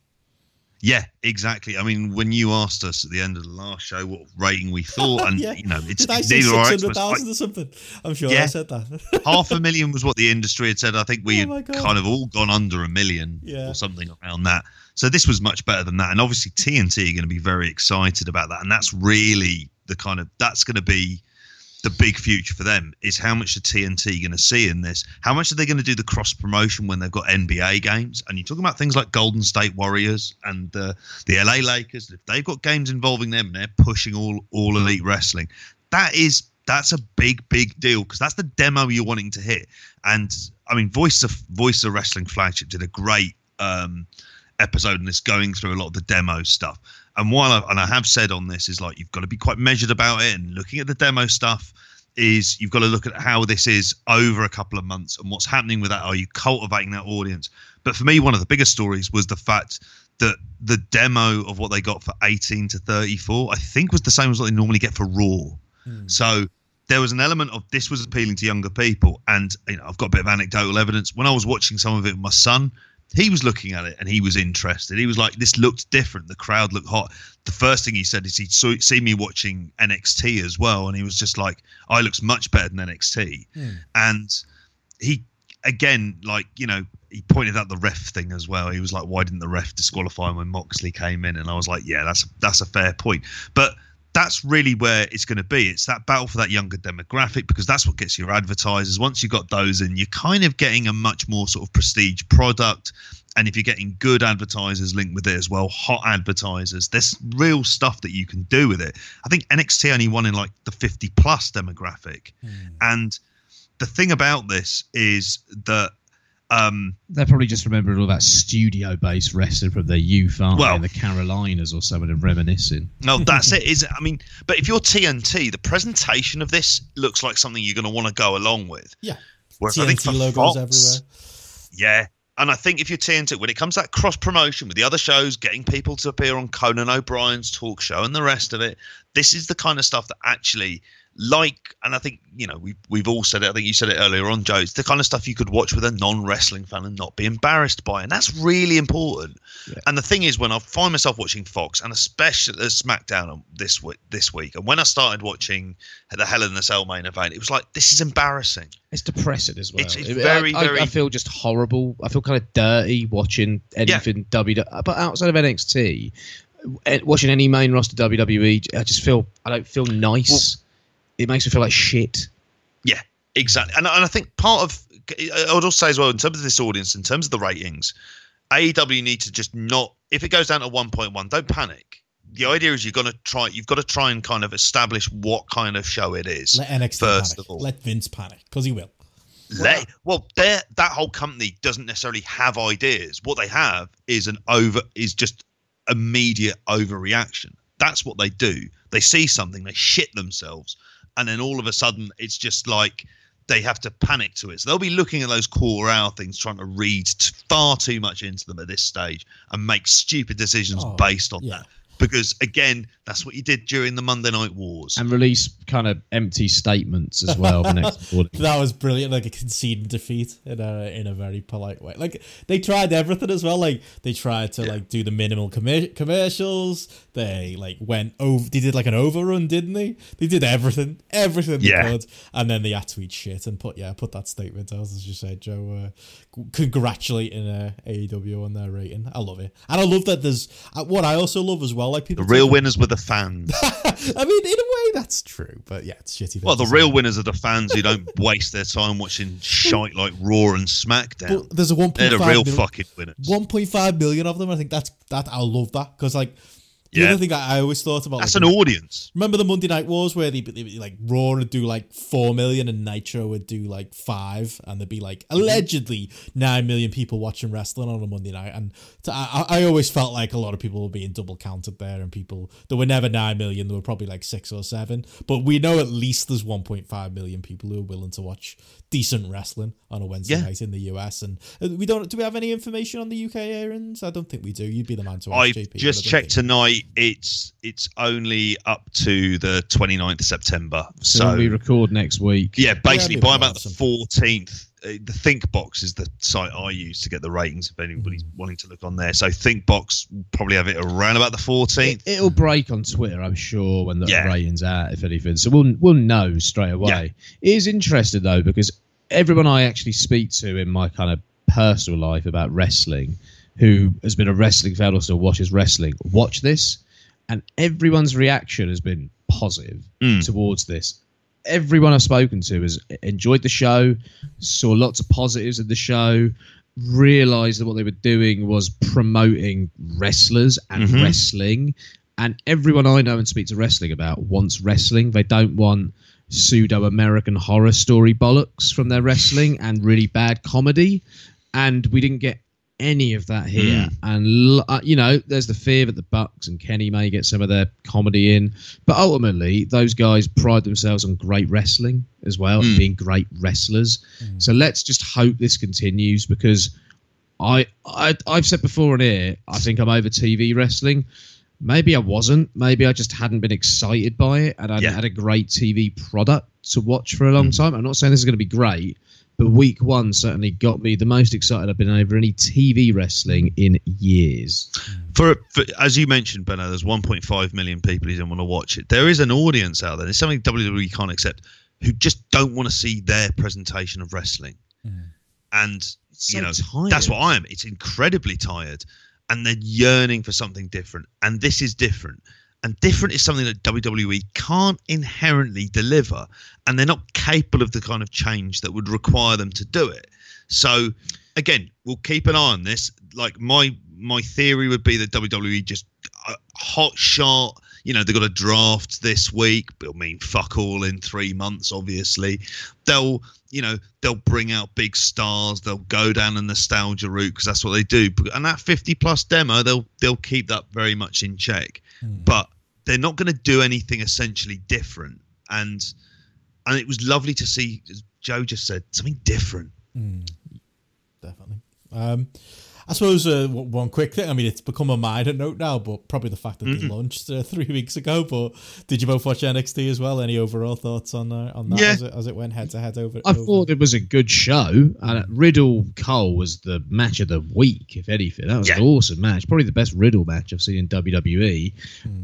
[SPEAKER 4] Yeah, exactly. I mean, when you asked us at the end of the last show what rating we thought, and
[SPEAKER 2] yeah.
[SPEAKER 4] you know, it's
[SPEAKER 2] Did I say
[SPEAKER 4] neither
[SPEAKER 2] six hundred thousand or something? I'm sure
[SPEAKER 4] yeah, I
[SPEAKER 2] said that.
[SPEAKER 4] half a million was what the industry had said. I think we
[SPEAKER 2] Oh
[SPEAKER 4] had kind of all gone under a million
[SPEAKER 2] Yeah.
[SPEAKER 4] or something around that. So this was much better than that. And obviously TNT are going to be very excited about that. And that's really the kind of that's going to be the big future for them is how much the TNT going to see in this? How much are they going to do the cross promotion when they've got NBA games? And you're talking about things like Golden State Warriors and uh, the LA Lakers. If they've got games involving them, and they're pushing all all elite wrestling. That is that's a big big deal because that's the demo you're wanting to hit. And I mean, Voice of Voice of Wrestling flagship did a great um, episode in this, going through a lot of the demo stuff. And while I, and I have said on this is like you've got to be quite measured about it and looking at the demo stuff is you've got to look at how this is over a couple of months and what's happening with that. Are you cultivating that audience? But for me, one of the biggest stories was the fact that the demo of what they got for 18 to 34, I think was the same as what they normally get for Raw. Hmm. So there was an element of this was appealing to younger people. And you know, I've got a bit of anecdotal evidence. When I was watching some of it with my son, he was looking at it and he was interested. He was like, "This looked different. The crowd looked hot." The first thing he said is he'd saw, see me watching NXT as well, and he was just like, "I looks much better than NXT." Hmm. And he again, like you know, he pointed out the ref thing as well. He was like, "Why didn't the ref disqualify him when Moxley came in?" And I was like, "Yeah, that's that's a fair point." But that's really where it's going to be. It's that battle for that younger demographic because that's what gets your advertisers. Once you've got those in, you're kind of getting a much more sort of prestige product. And if you're getting good advertisers linked with it as well, hot advertisers, there's real stuff that you can do with it. I think NXT only won in like the 50 plus demographic. Hmm. And the thing about this is that um,
[SPEAKER 3] They're probably just remembering all that studio-based wrestling from their youth, aren't
[SPEAKER 4] Well-
[SPEAKER 3] they? In the Carolinas or something, and reminiscing.
[SPEAKER 4] No, that's it. Is it? I mean, but if you're TNT, the presentation of this looks like something you're going to want to go along with.
[SPEAKER 2] Yeah.
[SPEAKER 4] Whereas I think
[SPEAKER 2] TNT
[SPEAKER 4] for
[SPEAKER 2] logos
[SPEAKER 4] Fox,
[SPEAKER 2] everywhere.
[SPEAKER 4] Yeah. And I think if you're TNT, when it comes to that cross promotion with the other shows, getting people to appear on Conan O'Brien's talk show and the rest of it, this is the kind of stuff that actually, like, and I think, you know, we've, we've all said it. I think you said it earlier on, Joe. It's the kind of stuff you could watch with a non wrestling fan and not be embarrassed by. And that's really important. And the thing is, when I find myself watching Fox and especially SmackDown this week, this week, and when I started watching the Hell in a Cell main event, it was like, this is embarrassing.
[SPEAKER 3] It's depressing as well.
[SPEAKER 4] It's- it's very,
[SPEAKER 3] I, I-
[SPEAKER 4] very-
[SPEAKER 3] I feel just horrible. I feel kind of dirty watching anything W. But outside of NXT, eh, watching any main roster WWE, I just feel I don't feel nice. It makes me feel like shit.
[SPEAKER 4] Yeah, exactly. And, and I think part of I would also say as well in terms of this audience, in terms of the ratings, AEW need to just not if it goes down to one point one, don't panic. The idea is you're gonna try you've got to try and kind of establish what kind of show it is.
[SPEAKER 2] Let NXT
[SPEAKER 4] first
[SPEAKER 2] panic.
[SPEAKER 4] of all.
[SPEAKER 2] Let Vince panic because he will.
[SPEAKER 4] Let- well, their- that whole company doesn't necessarily have ideas. What they have is an over is just immediate overreaction. That's what they do. They see something, they shit themselves, and then all of a sudden it's just like they have to panic to it. So they'll be looking at those core hour things, trying to read t- far too much into them at this stage and make stupid decisions
[SPEAKER 2] Oh,
[SPEAKER 4] based on
[SPEAKER 2] yeah.
[SPEAKER 4] that. Because again, that's what you did during the Monday Night Wars.
[SPEAKER 3] And release kind of empty statements as well. the next morning.
[SPEAKER 2] That was brilliant, like a conceding defeat in a in a very polite way. Like they tried everything as well. Like they tried to like do the minimal commer- commercials. They like went over. They did like an overrun, didn't they? They did everything, everything
[SPEAKER 4] Yeah.
[SPEAKER 2] they could, and then they had to eat shit and put yeah, put that statement out as you said, Joe. Uh, congratulating uh, AEW on their rating. I love it, and I love that there's uh, what I also love as well. Like people,
[SPEAKER 4] the real
[SPEAKER 2] take-
[SPEAKER 4] winners were the fans.
[SPEAKER 2] I mean, in a way, that's true, but yeah, it's shitty.
[SPEAKER 4] Well, the real
[SPEAKER 2] say.
[SPEAKER 4] winners are the fans who don't waste their time watching shite like Raw and SmackDown.
[SPEAKER 2] But there's a one
[SPEAKER 4] They're
[SPEAKER 2] point
[SPEAKER 4] the
[SPEAKER 2] five
[SPEAKER 4] real
[SPEAKER 2] million-
[SPEAKER 4] fucking winners.
[SPEAKER 2] 1.5 million of them. I think that's that. I love that because like the
[SPEAKER 4] Yeah.
[SPEAKER 2] other thing I, I always thought about.
[SPEAKER 4] That's
[SPEAKER 2] like,
[SPEAKER 4] an audience.
[SPEAKER 2] Remember the Monday Night Wars where they, they like Raw would do like four million and Nitro would do like five, and there'd be like
[SPEAKER 4] Mm-hmm.
[SPEAKER 2] allegedly nine million people watching wrestling on a Monday night. And to, I, I always felt like a lot of people were being double counted there, and people there were never nine million, there were probably like six or seven. But we know at least there's 1.5 million people who are willing to watch decent wrestling on a Wednesday
[SPEAKER 4] Yeah.
[SPEAKER 2] night in the US. And uh, we don't. Do we have any information on the UK airings? I don't think we do. You'd be the man to ask.
[SPEAKER 4] I've
[SPEAKER 2] JP,
[SPEAKER 4] just
[SPEAKER 2] I
[SPEAKER 4] checked tonight. It's it's only up to the 29th of September.
[SPEAKER 3] So,
[SPEAKER 4] So,
[SPEAKER 3] we record next week.
[SPEAKER 4] yeah, basically
[SPEAKER 2] Yeah,
[SPEAKER 4] by
[SPEAKER 2] maybe
[SPEAKER 4] about the
[SPEAKER 2] awesome.
[SPEAKER 4] 14th. Uh, the ThinkBox is the site I use to get the ratings. If anybody's
[SPEAKER 2] Mm.
[SPEAKER 4] wanting to look on there, so ThinkBox will probably have it around about the 14th.
[SPEAKER 3] It, will break on Twitter, I'm sure, when the
[SPEAKER 4] Yeah.
[SPEAKER 3] ratings out, if anything. So we'll we'll know straight away.
[SPEAKER 4] Yeah.
[SPEAKER 3] It is interesting though because everyone I actually speak to in my kind of personal life about wrestling, who has been a wrestling fan or still watches wrestling, watch this, and everyone's reaction has been positive
[SPEAKER 4] Mm.
[SPEAKER 3] towards this. Everyone I've spoken to has enjoyed the show, saw lots of positives in the show, realized that what they were doing was promoting wrestlers and
[SPEAKER 4] Mhm.
[SPEAKER 3] wrestling. And everyone I know and speak to wrestling about wants wrestling. They don't want pseudo American horror story bollocks from their wrestling and really bad comedy. And we didn't get any of that here. And uh, you know, there's the fear that the Bucks and Kenny may get some of their comedy in, but ultimately, those guys pride themselves on great wrestling as well
[SPEAKER 4] Mm.
[SPEAKER 3] being great wrestlers. So let's just hope this continues because I, I I've said before on here, I think I'm over TV wrestling. Maybe I wasn't. Maybe I just hadn't been excited by it, and I
[SPEAKER 4] Yeah.
[SPEAKER 3] had a great TV product to watch for a long time. I'm not saying this is going to be great, but week one certainly got me the most excited I've been over any TV wrestling in years.
[SPEAKER 4] For, for as you mentioned, Benno, there's 1.5 million people who don't want to watch it. There is an audience out there. There's something WWE can't accept who just don't want to see their presentation of wrestling. And
[SPEAKER 3] So
[SPEAKER 4] you know
[SPEAKER 3] tired.
[SPEAKER 4] that's what I am. It's incredibly tired, and they're yearning for something different. And this is different. And different is something that WWE can't inherently deliver, and they're not capable of the kind of change that would require them to do it. So, again, we'll keep an eye on this. Like my my theory would be that WWE just uh, hot shot. You know, they've got a draft this week. It'll mean fuck all in three months. Obviously, they'll you know they'll bring out big stars. They'll go down a nostalgia route because that's what they do. And that 50 plus demo, they'll they'll keep that very much in check. But they're not going to do anything essentially different. And and it was lovely to see, as Joe just said, something different. Mm.
[SPEAKER 2] definitely. Um, I suppose uh, one quick thing. I mean, it's become a minor note now, but probably the fact that they launched uh, three weeks ago. But did you both watch NXT as well? Any overall thoughts on uh, on that
[SPEAKER 4] Yeah.
[SPEAKER 2] as, it, as it went head to head over?
[SPEAKER 3] I
[SPEAKER 2] over-
[SPEAKER 3] thought it was a good show. And Riddle Cole was the match of the week, if anything. That was an awesome match. Probably the best Riddle match I've seen in WWE.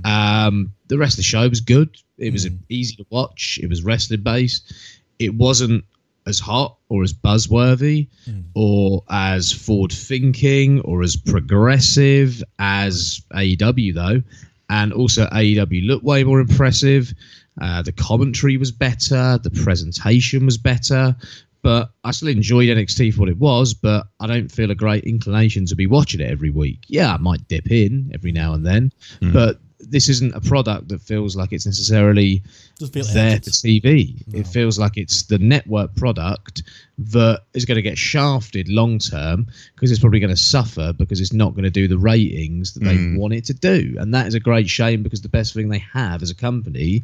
[SPEAKER 3] Um, the rest of the show was good. It was easy to watch. It was wrestling based. It wasn't as hot or as buzzworthy or as forward thinking or as progressive as AEW though. And also AEW looked way more impressive. Uh, the commentary was better. The presentation was better. But I still enjoyed NXT for what it was, but I don't feel a great inclination to be watching it every week. Yeah, I might dip in every now and then, but this isn't a product that feels like it's necessarily
[SPEAKER 2] Doesn't feel
[SPEAKER 3] there
[SPEAKER 2] edited.
[SPEAKER 3] for TV. It feels like it's the network product that is going to get shafted long term because it's probably going to suffer because it's not going to do the ratings that they want it to do. And that is a great shame because the best thing they have as a company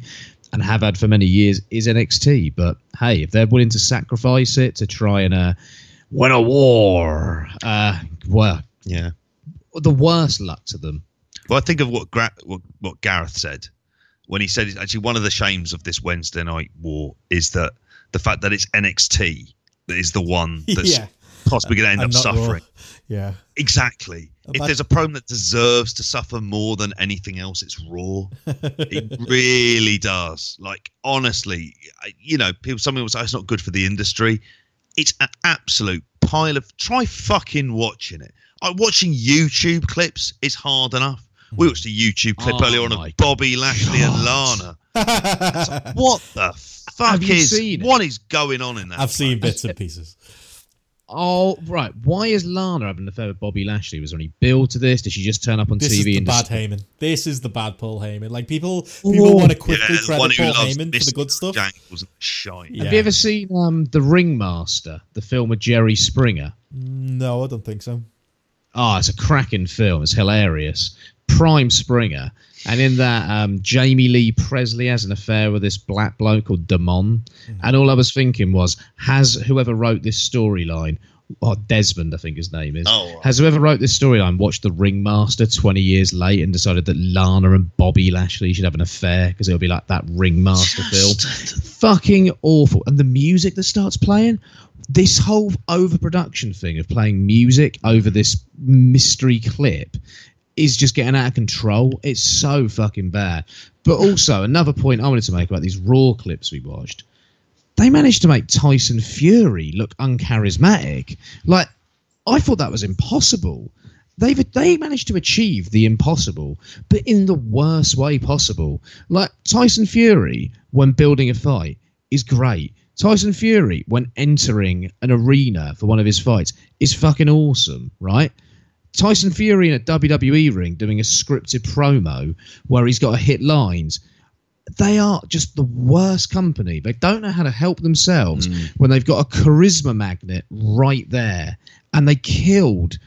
[SPEAKER 3] and have had for many years is NXT. But hey, if they're willing to sacrifice it to try and uh, win a war, uh, well,
[SPEAKER 4] Yeah.
[SPEAKER 3] the worst luck to them.
[SPEAKER 4] Well, I think of what, Gra- what what Gareth said when he said actually one of the shames of this Wednesday night war is that the fact that it's NXT that is the one that's
[SPEAKER 2] Yeah.
[SPEAKER 4] possibly going to end
[SPEAKER 2] And
[SPEAKER 4] up
[SPEAKER 2] not Raw.
[SPEAKER 4] suffering.
[SPEAKER 2] Yeah.
[SPEAKER 4] Exactly. If there's a program that deserves to suffer more than anything else, it's Raw. it really does. Like honestly, you know, people. Some people say it's not good for the industry. It's an absolute pile of. Try fucking watching it. Like watching YouTube clips is hard enough. We watched a YouTube clip
[SPEAKER 3] Oh
[SPEAKER 4] earlier on
[SPEAKER 3] my
[SPEAKER 4] of Bobby Lashley and Lana. what the fuck
[SPEAKER 3] Have
[SPEAKER 4] is
[SPEAKER 3] seen it?
[SPEAKER 4] what is going on in that?
[SPEAKER 2] I've seen bits and pieces.
[SPEAKER 3] Oh right, why is Lana having an affair with Bobby Lashley? Was there any build to this? Did she just turn up on
[SPEAKER 2] This
[SPEAKER 3] TV
[SPEAKER 2] is the
[SPEAKER 3] and
[SPEAKER 2] bad
[SPEAKER 3] just,
[SPEAKER 2] Heyman. This is the bad Paul Heyman. Like people, people
[SPEAKER 3] Oh.
[SPEAKER 2] want to quickly
[SPEAKER 4] Yeah, the one
[SPEAKER 2] credit
[SPEAKER 4] who
[SPEAKER 2] Paul
[SPEAKER 4] loves
[SPEAKER 2] Heyman for the good stuff.
[SPEAKER 4] Jangles and shite.
[SPEAKER 2] Yeah.
[SPEAKER 3] Have you ever seen um, the Ringmaster, the film with Jerry Springer?
[SPEAKER 2] No, I don't think so.
[SPEAKER 3] Oh, it's a cracking film. It's hilarious. Prime Springer. And in that, um, Jamie Lee Pressly has an affair with this black bloke called Damon. And all I was thinking was, has whoever wrote this storyline, or Desmond, I think his name is,
[SPEAKER 4] Oh, right.
[SPEAKER 3] has whoever wrote this storyline watched The Ringmaster 20 years late and decided that Lana and Bobby Lashley should have an affair because it'll be like that Ringmaster film? Fucking awful. And the music that starts playing, this whole overproduction thing of playing music over this mystery clip is just getting out of control. It's so fucking bad. But also, another point I wanted to make about these raw clips we watched, they managed to make Tyson Fury look uncharismatic. Like, I thought that was impossible. They've they managed to achieve the impossible, but in the worst way possible. Like Tyson Fury, when building a fight, is great. Tyson Fury, when entering an arena for one of his fights, is fucking awesome, right? Tyson Fury in a WWE ring doing a scripted promo where he's got to hit lines. They are just the worst company. They don't know how to help themselves mm. when they've got a charisma magnet right there. And they killed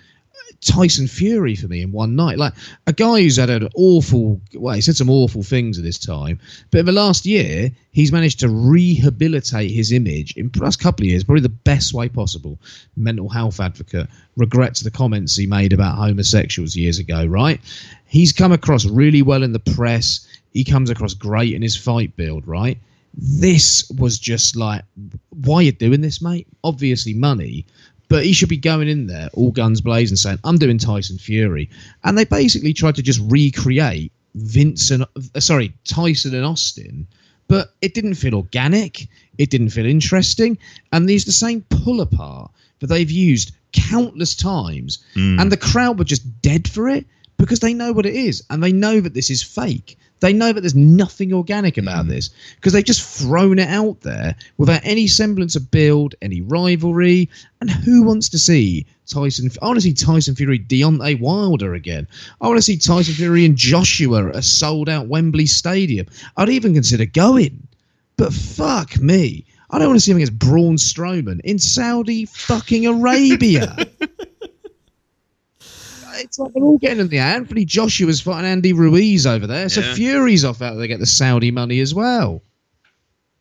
[SPEAKER 3] Tyson Fury for me in one night. Like a guy who's had an awful, well, he said some awful things at this time, but in the last year, he's managed to rehabilitate his image in the last couple of years, probably the best way possible. Mental health advocate, regrets the comments he made about homosexuals years ago, right? He's come across really well in the press. He comes across great in his fight build, right? this was just like, why are you doing this, mate? Obviously, money. But he should be going in there, all guns blazing, saying, I'm doing Tyson Fury. And they basically tried to just recreate Vince and, uh, sorry, Tyson and Austin, but it didn't feel organic. It didn't feel interesting. And there's the same pull apart that they've used countless times. And the crowd were just dead for it because they know what it is and they know that this is fake. They know that there's nothing organic about mm. this because they've just thrown it out there without any semblance of build, any rivalry. And who wants to see Tyson? I want to see Tyson Fury, Deontay Wilder again. I want to see Tyson Fury and Joshua at a sold out Wembley Stadium. I'd even consider going. But fuck me. I don't want to see him against Braun Strowman in Saudi fucking Arabia. It's like they're all getting in the air. Anthony Joshua's fighting Andy Ruiz over there, so
[SPEAKER 4] Yeah.
[SPEAKER 3] Fury's off out there to get the Saudi money as well.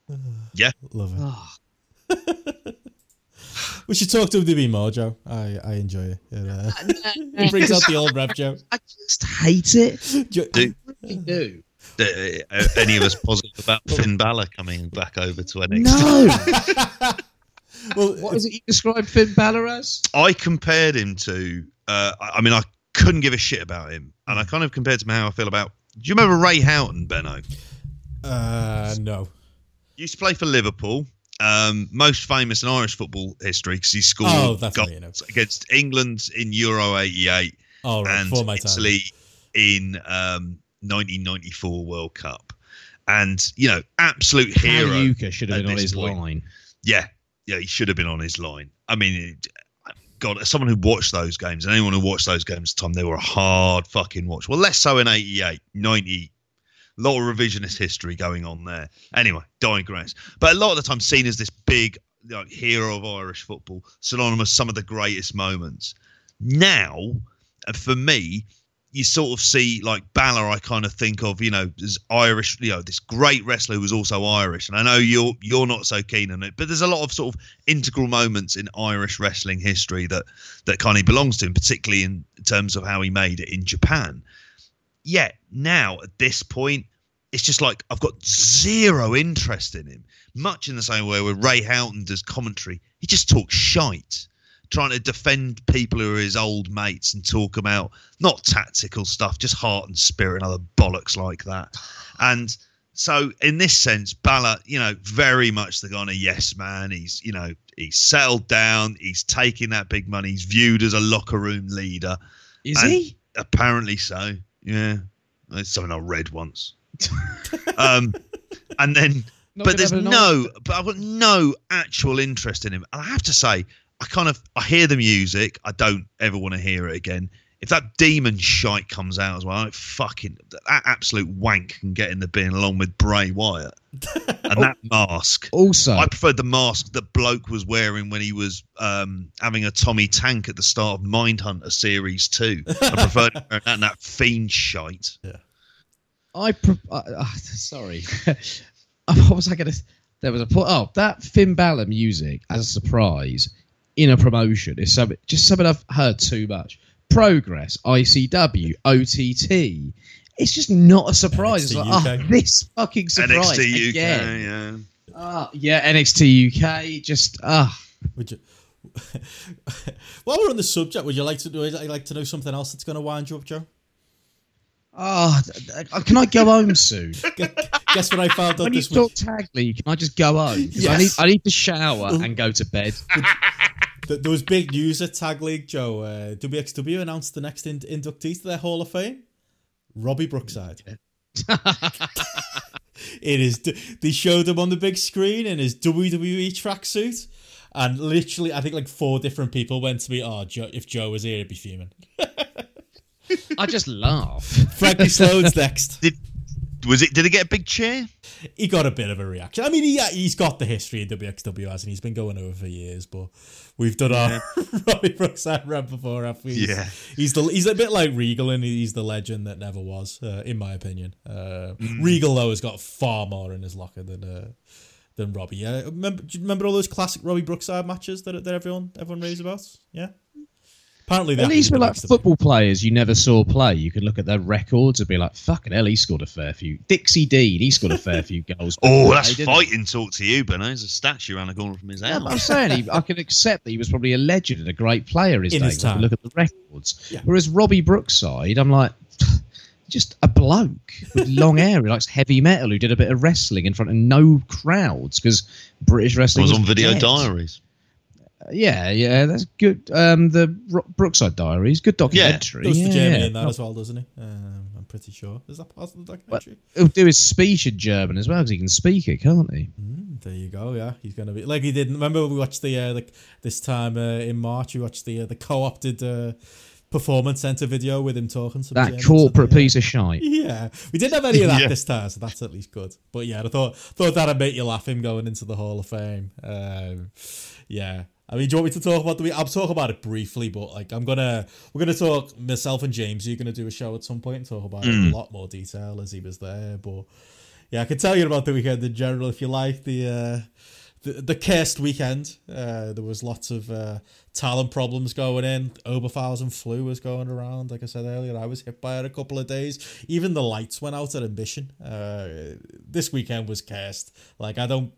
[SPEAKER 4] Yeah.
[SPEAKER 2] Love it.
[SPEAKER 3] Oh,
[SPEAKER 2] We should talk to WB more, Joe. I, I enjoy it. It, uh, it brings out the old rep, Joe.
[SPEAKER 3] I just hate it.
[SPEAKER 2] Jo-
[SPEAKER 4] Do,
[SPEAKER 3] I really do.
[SPEAKER 4] do uh, any of us positive about Finn Balor coming back over to NXT?
[SPEAKER 3] No.
[SPEAKER 2] well,
[SPEAKER 3] what is it you described Finn Balor as?
[SPEAKER 4] I compared him to. Uh, I I mean, I couldn't give a shit about him, and I kind of compared to how I feel about. Do you remember Ray Houghton, Benno?
[SPEAKER 2] uh, no.
[SPEAKER 4] Used to play for Liverpool. Um, most famous in Irish football history because he scored
[SPEAKER 2] Oh, that's what you know.
[SPEAKER 4] against England in Euro '88
[SPEAKER 2] Oh, right,
[SPEAKER 4] and
[SPEAKER 2] before time.
[SPEAKER 4] Italy in um, 1994 World Cup. And you know, absolute hero.
[SPEAKER 3] Pagliuca should have been on his
[SPEAKER 4] point.
[SPEAKER 3] line.
[SPEAKER 4] Yeah, yeah, he should have been on his line. I mean, it, God, as someone who watched those games, and anyone who watched those games at the time, they were a hard fucking watch. Well, less so in 88, 90. A lot of revisionist history going on there. Anyway, digress. But a lot of the time, seen as this big like, hero of Irish football, synonymous some of the greatest moments. Now, uh, for me, you sort of see like Balor. I kind of think of you know as Irish, you know, this great wrestler who was also Irish. And I know you're you're not so keen on it, but there's a lot of sort of integral moments in Irish wrestling history that that kind of belongs to him, particularly in terms of how he made it in Japan. Yet now at this point, it's just like I've got zero interest in him. Much in the same way where Ray Houghton does commentary, he just talks shite, trying to defend people who are his old mates and talk about not tactical stuff, just heart and spirit and other bollocks like that. And so, in this sense, Balor, you know, very much the kind of yes man. He's, you know, he's settled down. He's taking that big money. He's viewed as a locker room leader.
[SPEAKER 3] Is
[SPEAKER 4] And-
[SPEAKER 3] he?
[SPEAKER 4] Apparently so. Yeah, it's something I read once. um, and then,
[SPEAKER 3] Not
[SPEAKER 4] but there's no, but I've got no actual interest in him. And I have to say, I kind of I hear the music. I don't ever want to hear it again. If that demon shite comes out as well, I fucking that absolute wank can get in the bin along with Bray Wyatt and that mask.
[SPEAKER 3] Also,
[SPEAKER 4] I preferred the mask that bloke was wearing when he was um, having a Tommy Tank at the start of Mindhunter Series 2. I preferred that and that fiend shite. Yeah.
[SPEAKER 3] I, pre- uh, uh, sorry. what was I going to? There was a point. Oh, that Finn Balor music as a surprise in a promotion It's something just something I've heard too much. Progress, ICW, OTT. It's just not a surprise. It's
[SPEAKER 2] NXT
[SPEAKER 3] like, oh, this fucking surprise
[SPEAKER 4] NXT UK,
[SPEAKER 3] again.
[SPEAKER 4] yeah.
[SPEAKER 3] Ah, yeah, NXT UK. Just ah,
[SPEAKER 2] Would you? While we're on the subject, would you like to do? I'd like to know something else that's going to wind you up, Joe.
[SPEAKER 3] ah. can I go home soon?
[SPEAKER 2] Guess what I found out
[SPEAKER 3] when you
[SPEAKER 2] this
[SPEAKER 3] talk
[SPEAKER 2] week?
[SPEAKER 3] tag league, can I just go home? 'Cause I need
[SPEAKER 2] Yes.
[SPEAKER 3] I need to shower and go to bed.
[SPEAKER 2] Th- There was big news at Tag League, Joe. Uh, WXW announced the next in- inductee to their Hall of Fame, Robbie Brookside. it is. They showed him on the big screen in his WWE tracksuit, and literally, I think like four different people went to me. Oh, Joe, if Joe was here, he'd be fuming.
[SPEAKER 3] I just laugh.
[SPEAKER 2] Frankie Sloan's next.
[SPEAKER 4] Did was it? Did he get a big cheer?
[SPEAKER 2] he got a bit of a reaction. I mean, he, he's got the history in WXW as, and he's been going over for years. But we've done our Robbie Brookside run before, have we? He's,
[SPEAKER 4] Yeah.
[SPEAKER 2] he's the he's a bit like Regal, and he's the legend that never was, uh, in my opinion. Uh, Regal though has got far more in his locker than uh, than Robbie. Yeah, remember? Do you remember all those classic Robbie Brookside matches that that everyone everyone raves about? Yeah. Apparently,
[SPEAKER 3] At
[SPEAKER 2] that
[SPEAKER 3] least
[SPEAKER 2] is
[SPEAKER 3] with like football players you never saw play, you could look at their records and be like, "Fucking hell, he scored a fair few." Dixie Dean, he scored a fair few goals.
[SPEAKER 4] Oh,
[SPEAKER 3] Hey,
[SPEAKER 4] that's
[SPEAKER 3] didn't
[SPEAKER 4] fighting talk to you, but there's a statue around the corner from his
[SPEAKER 3] Yeah, I'm saying he, I can accept that he was probably a legend and a great player his
[SPEAKER 2] In
[SPEAKER 3] days.
[SPEAKER 2] his time.
[SPEAKER 3] Look at the records.
[SPEAKER 2] Yeah.
[SPEAKER 3] Whereas Robbie Brookside, I'm like, just a bloke with long hair who likes heavy metal who did a bit of wrestling in front of no crowds because British
[SPEAKER 4] It
[SPEAKER 3] wrestling
[SPEAKER 4] was on video
[SPEAKER 3] dead.
[SPEAKER 4] diaries.
[SPEAKER 3] Yeah, yeah, that's good. Um, the Ro- Brookside Diaries, good documentary.
[SPEAKER 2] Goes
[SPEAKER 3] yeah,
[SPEAKER 2] to Germany
[SPEAKER 3] yeah.
[SPEAKER 2] in that as well, doesn't he? Um, I'm pretty sure. Is that part of the
[SPEAKER 3] But
[SPEAKER 2] documentary?
[SPEAKER 3] he'll do his speech in German as well because he can speak it, can't he?
[SPEAKER 2] Mm, there you go. Yeah, he's gonna be like he did. Remember we watched the uh, the this time uh, in March. We watched the uh, the co-opted uh, performance center video with him talking to the
[SPEAKER 3] That
[SPEAKER 2] Germans,
[SPEAKER 3] corporate
[SPEAKER 2] didn't we?
[SPEAKER 3] piece of shite.
[SPEAKER 2] Yeah, we didn't have any of that
[SPEAKER 4] Yeah.
[SPEAKER 2] this time, so that's at least good. But yeah, I thought thought that'd make you laugh him going into the Hall of Fame. Um, yeah, I mean, do you want me to talk about the week? I'll talk about it briefly, but like I'm gonna we're gonna talk myself and James. You're gonna do a show at some point and talk about it in a lot more detail as he was there. But yeah, I can tell you about the weekend in general if you like the. Uh, the, the cursed weekend. Uh, there was lots of uh, talent problems going in. Oberhausen flu was going around. Like I said earlier, I was hit by it a couple of days. Even the lights went out at Ambition. Uh, this weekend was cursed. Like I don't.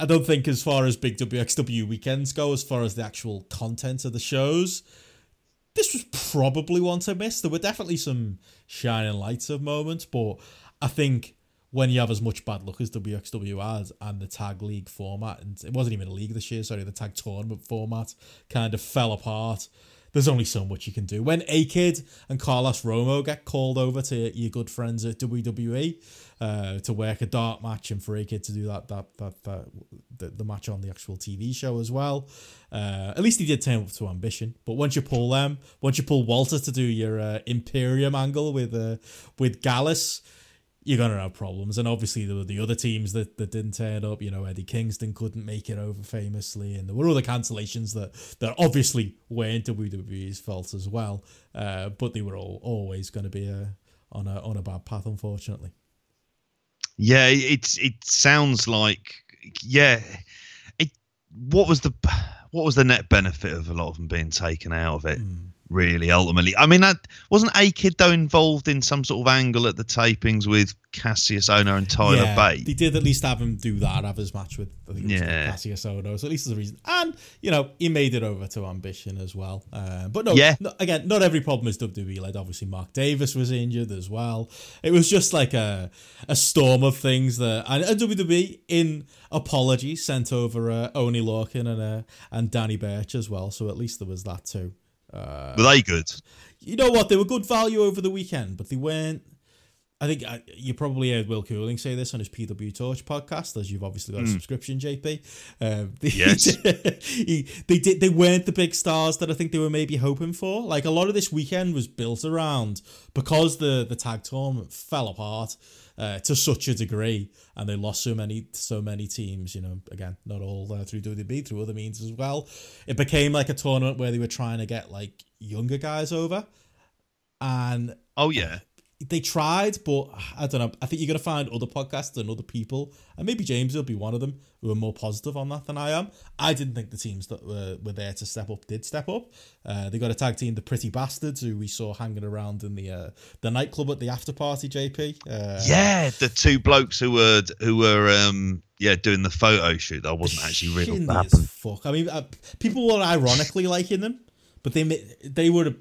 [SPEAKER 2] I don't think, as far as big WXW weekends go, as far as the actual content of the shows, this was probably one to miss. There were definitely some shining lights of moments, but I think when you have as much bad luck as WXW has and the tag league format, and it wasn't even a league this year, sorry, the tag tournament format kind of fell apart. There's only so much you can do. When A Kid and Carlos Romo get called over to your good friends at WWE uh, to work a dark match, and for A Kid to do that, that, that, that the, the match on the actual TV show as well. Uh, at least he did turn up to ambition. But once you pull them, once you pull Walter to do your uh, Imperium angle with uh, with Gallus, you're gonna have problems. And obviously there were the other teams that, that didn't turn up. You know, Eddie Kingston couldn't make it over famously, and there were other cancellations that that obviously weren't WWE's fault as well. Uh, but they were all always going to be uh, on a on a bad path, unfortunately.
[SPEAKER 4] Yeah, it's it sounds like yeah. It what was the what was the net benefit of a lot of them being taken out of it? Really, ultimately, I mean, that wasn't a kid though involved in some sort of angle at the tapings with Kassius Ohno and Tyler
[SPEAKER 2] yeah,
[SPEAKER 4] Bate.
[SPEAKER 2] They did at least have him do that, have his match with I think it was
[SPEAKER 4] Yeah.
[SPEAKER 2] Kassius Ohno. So at least there's a reason. And, you know, he made it over to Ambition as well. Uh, but no,
[SPEAKER 4] Yeah.
[SPEAKER 2] no, again, not every problem is WWE led. Obviously, Mark Davis was injured as well. It was just like a a storm of things that. And, and WWE, in apology, sent over uh, Oni Lorcan and, uh, and Danny Birch as well. So at least there was that too.
[SPEAKER 4] Were they good?
[SPEAKER 2] You know what? They were good value over the weekend, but they weren't. I think uh, you probably heard Will Cooling say this on his PW Torch podcast, as you've obviously got a subscription, JP. Um, they,
[SPEAKER 4] Yes.
[SPEAKER 2] he, they did. They weren't the big stars that I think they were maybe hoping for. Like a lot of this weekend was built around because the the tag tournament fell apart uh, to such a degree, and they lost so many so many teams. You know, again, not all uh, through WWE, through other means as well. It became like a tournament where they were trying to get like younger guys over, and
[SPEAKER 4] Oh yeah.
[SPEAKER 2] They tried, but I don't know. I think you're gonna find other podcasts and other people, and maybe James will be one of them who are more positive on that than I am. I didn't think the teams that were, were there to step up did step up. Uh, they got a tag team, the Pretty Bastards, who we saw hanging around in the uh, the nightclub at the after party. JP, uh,
[SPEAKER 4] Yeah, the two blokes who were who were um yeah doing the photo shoot. That wasn't actually real.
[SPEAKER 2] fuck. I mean, uh, people were ironically liking them, but they they were.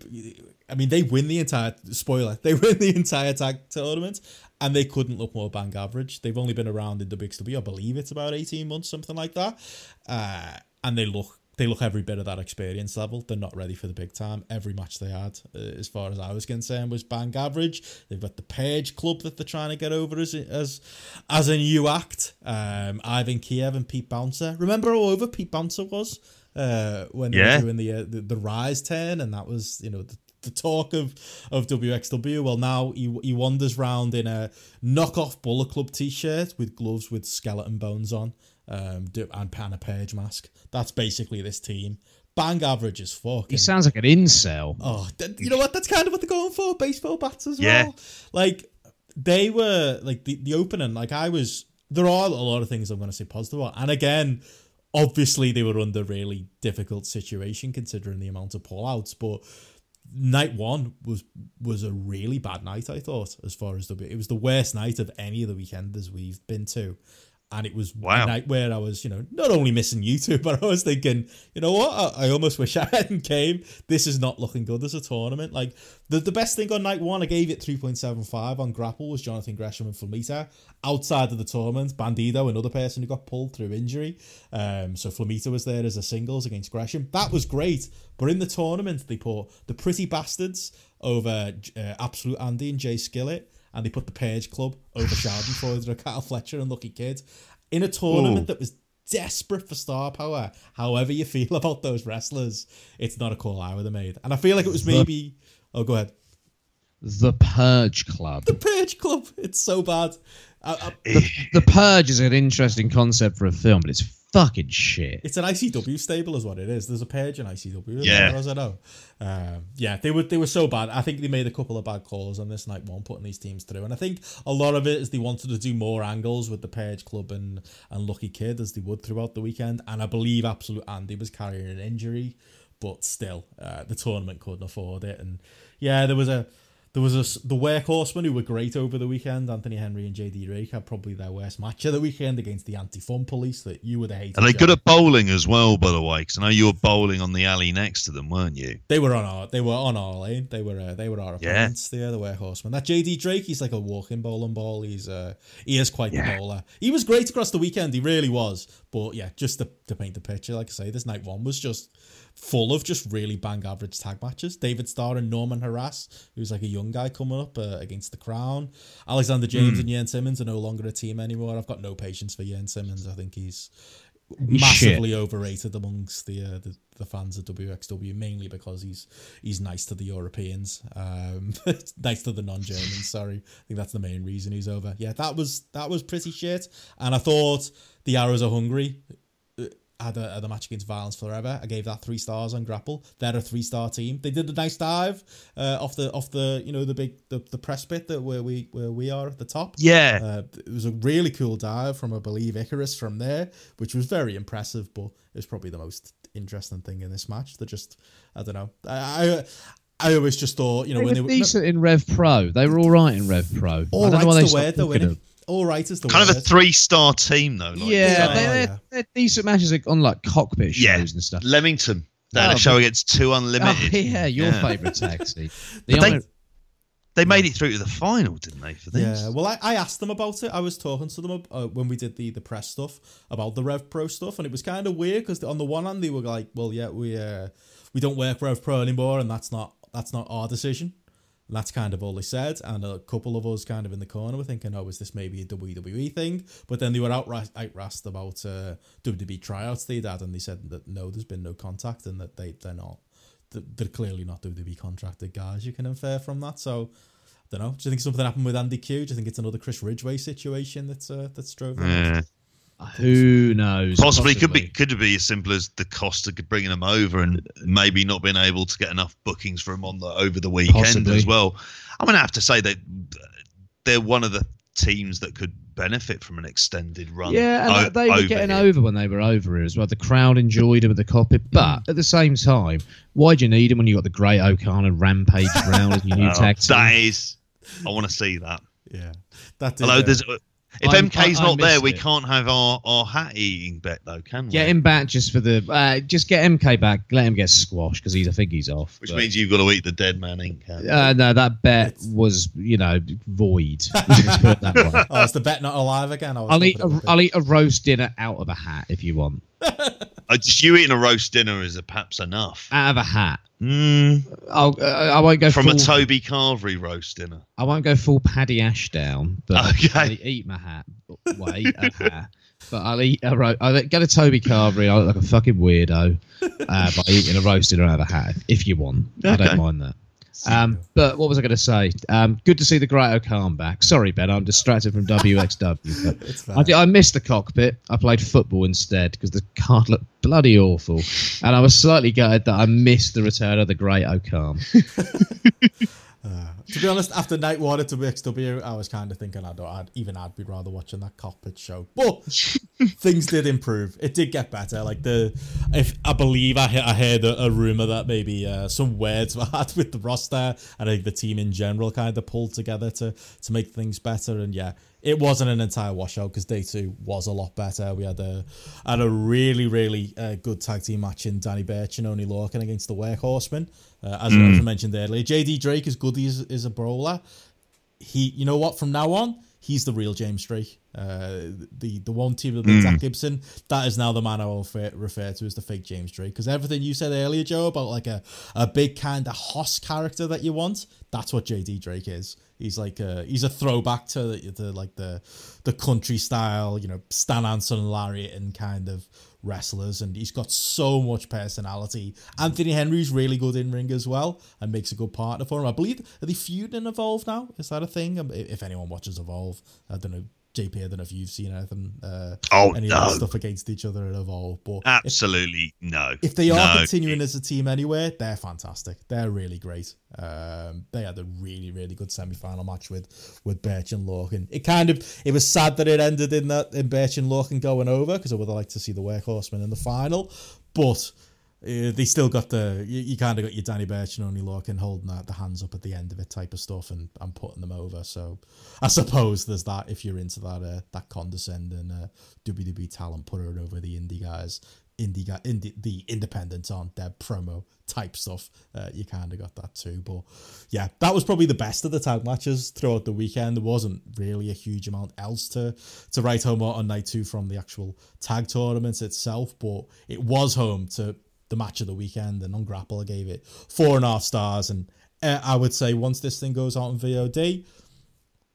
[SPEAKER 2] I mean, they win the entire spoiler. They win the entire tag tournament, and they couldn't look more bang average. They've only been around in WXW, I believe it's about eighteen months, something like that, uh, and they look. They look every bit of that experience level. They're not ready for the big time. Every match they had, uh, as far as I was concerned, was bang average. They've got the Page Club that they're trying to get over as as as a new act. Um, Ivan Kiev and Pete Bouncer. Remember how over Pete Bouncer was uh, when they
[SPEAKER 4] Yeah.
[SPEAKER 2] were doing the, uh, the the Rise turn, and that was you know the, the talk of of WXW. Well, now he he wanders round in a knockoff Bullet Club t-shirt with gloves with skeleton bones on, um, and pan a page mask. That's basically this team. Bang average as fuck.
[SPEAKER 3] He sounds like an incel.
[SPEAKER 2] Oh, th- you know what? That's kind of what they're going for. Baseball bats as
[SPEAKER 4] Yeah.
[SPEAKER 2] well. Like they were like the the opening. Like I was. There are a lot of things I'm going to say positive about, and again, obviously they were under really difficult situation considering the amount of pullouts, but night one was was a really bad night. I thought, as far as the it was the worst night of any of the weekenders we've been to, and it was
[SPEAKER 4] Wow.
[SPEAKER 2] a night where I was, you know, not only missing you two, but I was thinking, you know what, I, I almost wish I hadn't came. This is not looking good as a tournament. Like the the best thing on night one, I gave it three point seven five on grapple was Jonathan Gresham and Flamita. Outside of the tournament, Bandido, another person who got pulled through injury. Um, so Flamita was there as a singles against Gresham. That was great. But in the tournament, they put the pretty bastards over uh, Absolute Andy and Jay Skillett, and they put the Page Club over Schadenfreude and Kyle Fletcher and Lucky Kid. In a tournament
[SPEAKER 4] Ooh.
[SPEAKER 2] that was desperate for star power, however you feel about those wrestlers, it's not a call I would have made. And I feel like it was maybe. Oh, go ahead.
[SPEAKER 3] The Purge Club.
[SPEAKER 2] The Purge Club. It's so bad. I, I,
[SPEAKER 3] The, the Purge is an interesting concept for a film, but it's fucking shit.
[SPEAKER 2] It's an ICW stable, is what it is. There's a page in ICW,
[SPEAKER 4] Yeah.
[SPEAKER 2] far as I know. Um, yeah, they were they were so bad. I think they made a couple of bad calls on this night one, putting these teams through. And I think a lot of it is they wanted to do more angles with the Page Club and and Lucky Kid as they would throughout the weekend. And I believe Absolute Andy was carrying an injury, but still, uh, the tournament couldn't afford it. And yeah, there was a. There was a, the workhorsemen who were great over the weekend. Anthony Henry and JD Drake had probably their worst match of the weekend against the anti-fun police that you would have hated.
[SPEAKER 4] And they good at bowling as well, by the way? Because I know you were bowling on the alley next to them, weren't you?
[SPEAKER 2] They were on our they were on our lane. They were uh, they were our
[SPEAKER 4] Yeah.
[SPEAKER 2] opponents. Yeah, the Workhorsemen. That JD Drake, he's like a walking bowling ball. He's uh he is quite
[SPEAKER 4] Yeah.
[SPEAKER 2] the bowler. He was great across the weekend. He really was. But yeah, just to, to paint the picture, like I say, this night one was just full of just really bang average tag matches. David Starr and Norman Harras, who's like a young guy coming up uh, against the Crown. Alexander James and Yen Simmons are no longer a team anymore. I've got no patience for Yen Simmons. I think he's massively overrated amongst the, uh, the the fans of WXW, mainly because he's he's nice to the Europeans, um, nice to the non-Germans. Sorry, I think that's the main reason he's over. Yeah, that was that was pretty shit. And I thought the Arrows of Hungary. Had a, had a match against Violence Forever. I gave that three stars on Grapple. They're a three star team. They did a nice dive uh, off the off the you know the big the, the press pit that where we where we are at the top.
[SPEAKER 4] Yeah.
[SPEAKER 2] Uh, it was a really cool dive from, I believe, Icarus from there, which was very impressive, but it was probably the most interesting thing in this match. They just, I don't know. I, I, I always just thought, you know,
[SPEAKER 3] They
[SPEAKER 2] when
[SPEAKER 3] were
[SPEAKER 2] they were.
[SPEAKER 3] decent in Rev Pro. They were all right in Rev Pro.
[SPEAKER 2] all
[SPEAKER 3] I don't know why they
[SPEAKER 2] the
[SPEAKER 3] stopped
[SPEAKER 2] word, though,
[SPEAKER 3] booking
[SPEAKER 2] innit?
[SPEAKER 3] them.
[SPEAKER 2] All right is the
[SPEAKER 4] kind of a three-star team, though. Like
[SPEAKER 3] Yeah,
[SPEAKER 4] you
[SPEAKER 3] they,
[SPEAKER 2] Oh,
[SPEAKER 4] say.
[SPEAKER 3] they're,
[SPEAKER 2] yeah.
[SPEAKER 3] they're decent matches like, on like cockpit shows
[SPEAKER 4] yeah.
[SPEAKER 3] and stuff.
[SPEAKER 4] Leamington. They had
[SPEAKER 3] Oh,
[SPEAKER 4] a show
[SPEAKER 3] but-
[SPEAKER 4] against Two
[SPEAKER 3] Oh,
[SPEAKER 4] Unlimited.
[SPEAKER 3] yeah, your
[SPEAKER 4] Yeah.
[SPEAKER 3] favourite taxi. The
[SPEAKER 4] But they- They made it through to the final, didn't they? For this.
[SPEAKER 2] Yeah, well, I, I asked them about it. I was talking to them uh, when we did the, the press stuff about the Rev Pro stuff, and it was kind of weird because on the one hand they were like, "Well, yeah, we uh, we don't work Rev Pro anymore, and that's not that's not our decision." That's kind of all they said, and a couple of us kind of in the corner were thinking, "Oh, is this maybe a WWE thing?" But then they were outright outrassed about uh, WWE tryouts they'd had, and they said that no, there's been no contact, and that they they're not they're clearly not WWE contracted guys. You can infer from that. So, I don't know. Do you think something happened with Andy Q? Do you think it's another Chris Ridgeway situation that's uh, that's drove them?
[SPEAKER 4] Yeah.
[SPEAKER 3] Who knows?
[SPEAKER 4] Possibly, could be could be as simple as the cost of bringing them over, and maybe not being able to get enough bookings for them on the over the weekend
[SPEAKER 3] Possibly.
[SPEAKER 4] as well. I'm gonna have to say that they're one of the teams that could benefit from an extended run.
[SPEAKER 3] Yeah, and
[SPEAKER 4] o-
[SPEAKER 3] they were
[SPEAKER 4] over
[SPEAKER 3] getting
[SPEAKER 4] here.
[SPEAKER 3] over when they were over here as well. The crowd enjoyed them at the cockpit, but at the same time, why do you need them when you got the Great O'Connor Rampage round as your new
[SPEAKER 4] Oh,
[SPEAKER 3] tag team?
[SPEAKER 4] that is, I want to see that.
[SPEAKER 2] Yeah, that did.
[SPEAKER 4] Although
[SPEAKER 2] uh,
[SPEAKER 4] there's, if
[SPEAKER 3] I'm-
[SPEAKER 4] MK's
[SPEAKER 3] I- I
[SPEAKER 4] not there,
[SPEAKER 3] missed
[SPEAKER 4] we can't have our, our hat eating bet though, can we?
[SPEAKER 3] Get him back just for the. Uh, just get MK back. Let him get squashed because he's. I think he's off.
[SPEAKER 4] Which
[SPEAKER 3] but-
[SPEAKER 4] means you've got to eat the dead man ink. Cam.
[SPEAKER 3] Uh, no, that bet was you know void. Let's put it that way.
[SPEAKER 2] oh, is the bet not alive again? I was
[SPEAKER 3] I'll eat.
[SPEAKER 2] hoping it
[SPEAKER 3] A,
[SPEAKER 2] would be.
[SPEAKER 3] I'll eat a roast dinner out of a hat if you want.
[SPEAKER 4] Uh, just you eating a roast dinner is a perhaps enough.
[SPEAKER 3] Out of a hat.
[SPEAKER 4] Mm,
[SPEAKER 3] I'll. Uh, I won't go
[SPEAKER 4] from
[SPEAKER 3] full,
[SPEAKER 4] a Toby Carvery roast dinner.
[SPEAKER 3] I won't go full Paddy Ashdown, but
[SPEAKER 4] Okay.
[SPEAKER 3] I'll eat my hat. Well, eat a hat. But I'll eat a ro- I'll go to Toby Carvery. I look like a fucking weirdo uh, by eating a roast dinner out of a hat if you want. I don't mind that. Um, but what was I going to say? Um, good to see the Great O'Khan back. Sorry, Ben, I'm distracted from WXW. But I, did- I missed the cockpit. I played football instead because the card looked bloody awful, and I was slightly gutted that I missed the return of the Great O'Khan.
[SPEAKER 2] To be honest, after Night One at WXW, I was kind of thinking I'd, I'd even I'd be rather watching that cockpit show. But things did improve. It did get better. Like the, if I believe I, I heard a, a rumor that maybe uh, some words were had with the roster and I think the team in general kind of pulled together to to make things better. And yeah, it wasn't an entire washout because day two was a lot better. We had a had a really really uh, good tag team match in Danny Birch and Oni Lorcan against the Workhorsemen. Uh, as, as I mentioned earlier, JD Drake is good as is a brawler. He, you know what? From now on, he's the real James Drake. Uh, the the one team with Zack Gibson, that is now the man I will refer, refer to as the fake James Drake. Because everything you said earlier, Joe, about like a, a big kind of hoss character that you want, that's what JD Drake is. He's like a, he's a throwback to the, the like the the country style, you know, Stan Hansen and Lariat and kind of wrestlers, and he's got so much personality. Anthony Henry's really good in ring as well, and makes a good partner for him. I believe are they feuding in Evolve now? Is that a thing? Um, If anyone watches Evolve, I don't know. JP, I don't know if you've seen anything, uh,
[SPEAKER 4] Oh,
[SPEAKER 2] any
[SPEAKER 4] no.
[SPEAKER 2] stuff against each other at Evolve, but if,
[SPEAKER 4] Absolutely no.
[SPEAKER 2] if they are
[SPEAKER 4] No.
[SPEAKER 2] continuing as a team anyway, they're fantastic. They're really great. Um, they had a really, really good semi-final match with with Birch and. It kind of it was sad that it ended in that in Birch and going over because I would have liked to see the Workhorsemen in the final, but. Uh, they still got the you, you kind of got your Danny Birch and Oni Lorcan holding that, the hands up at the end of it type of stuff and, and putting them over. So I suppose there's that if you're into that uh, that condescending uh, WWE talent, put it over the indie guys, indie guy, indie, the independents on their promo type stuff. Uh, you kind of got that too. But yeah, that was probably the best of the tag matches throughout the weekend. There wasn't really a huge amount else to to write home on night two from the actual tag tournaments itself, but it was home to the match of the weekend, and on Grapple I gave it four and a half stars. And uh, I would say once this thing goes out on VOD,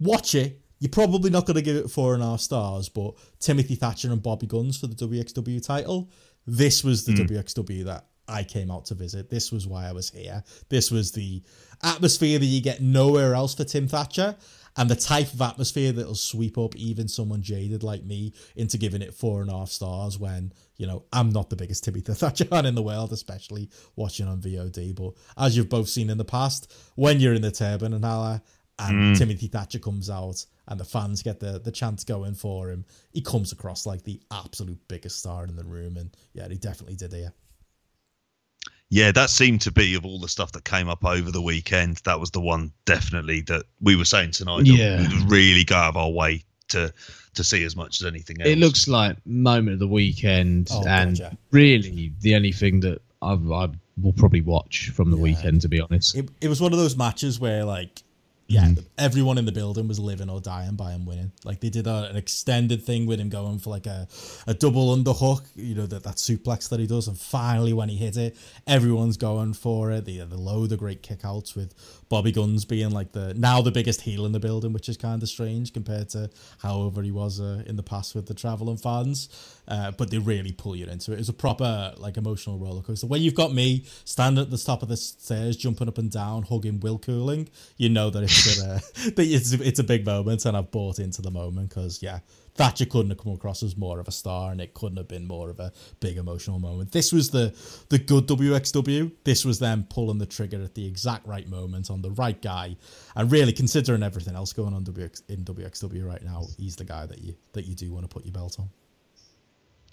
[SPEAKER 2] watch it. You're probably not going to give it four and a half stars, but Timothy Thatcher and Bobby Guns for the WXW title. This was the WXW that I came out to visit. This was why I was here. This was the atmosphere that you get nowhere else for Tim Thatcher, and the type of atmosphere that'll sweep up even someone jaded like me into giving it four and a half stars when, you know, I'm not the biggest Timothy Thatcher fan in the world, especially watching on VOD. But as you've both seen in the past, when you're in the Turbinenhalle and mm. Timothy Thatcher comes out and the fans get the, the chant going for him, he comes across like the absolute biggest star in the room. And yeah, he definitely did here.
[SPEAKER 4] Yeah, that seemed to be of all the stuff that came up over the weekend. That was the one definitely that we were saying tonight. that
[SPEAKER 3] Yeah.
[SPEAKER 4] we'd really go out of our way to to see as much as anything else.
[SPEAKER 3] It looks like moment of the weekend,
[SPEAKER 2] Oh,
[SPEAKER 3] and
[SPEAKER 2] God, yeah.
[SPEAKER 3] really the only thing that I've, I will probably watch from the weekend, to be honest.
[SPEAKER 2] It, it was one of those matches where, like, yeah, mm-hmm. everyone in the building was living or dying by him winning. Like, they did a, an extended thing with him going for, like, a, a double underhook, you know, that, that suplex that he does. And finally, when he hit it, everyone's going for it. The, low, the load of great kickouts with Bobby Guns being, like, the now the biggest heel in the building, which is kind of strange compared to how over he was uh, in the past with the traveling fans. Uh, but they really pull you into it. It's a proper, like, emotional roller coaster. When you've got me standing at the top of the stairs, jumping up and down, hugging Will Cooling, you know that it's a, that it's, it's a big moment, and I've bought into the moment because yeah, Thatcher couldn't have come across as more of a star, and it couldn't have been more of a big emotional moment. This was the the good WXW. This was them pulling the trigger at the exact right moment on the right guy, and really considering everything else going on WX, in WXW right now, he's the guy that you that you do want to put your belt on.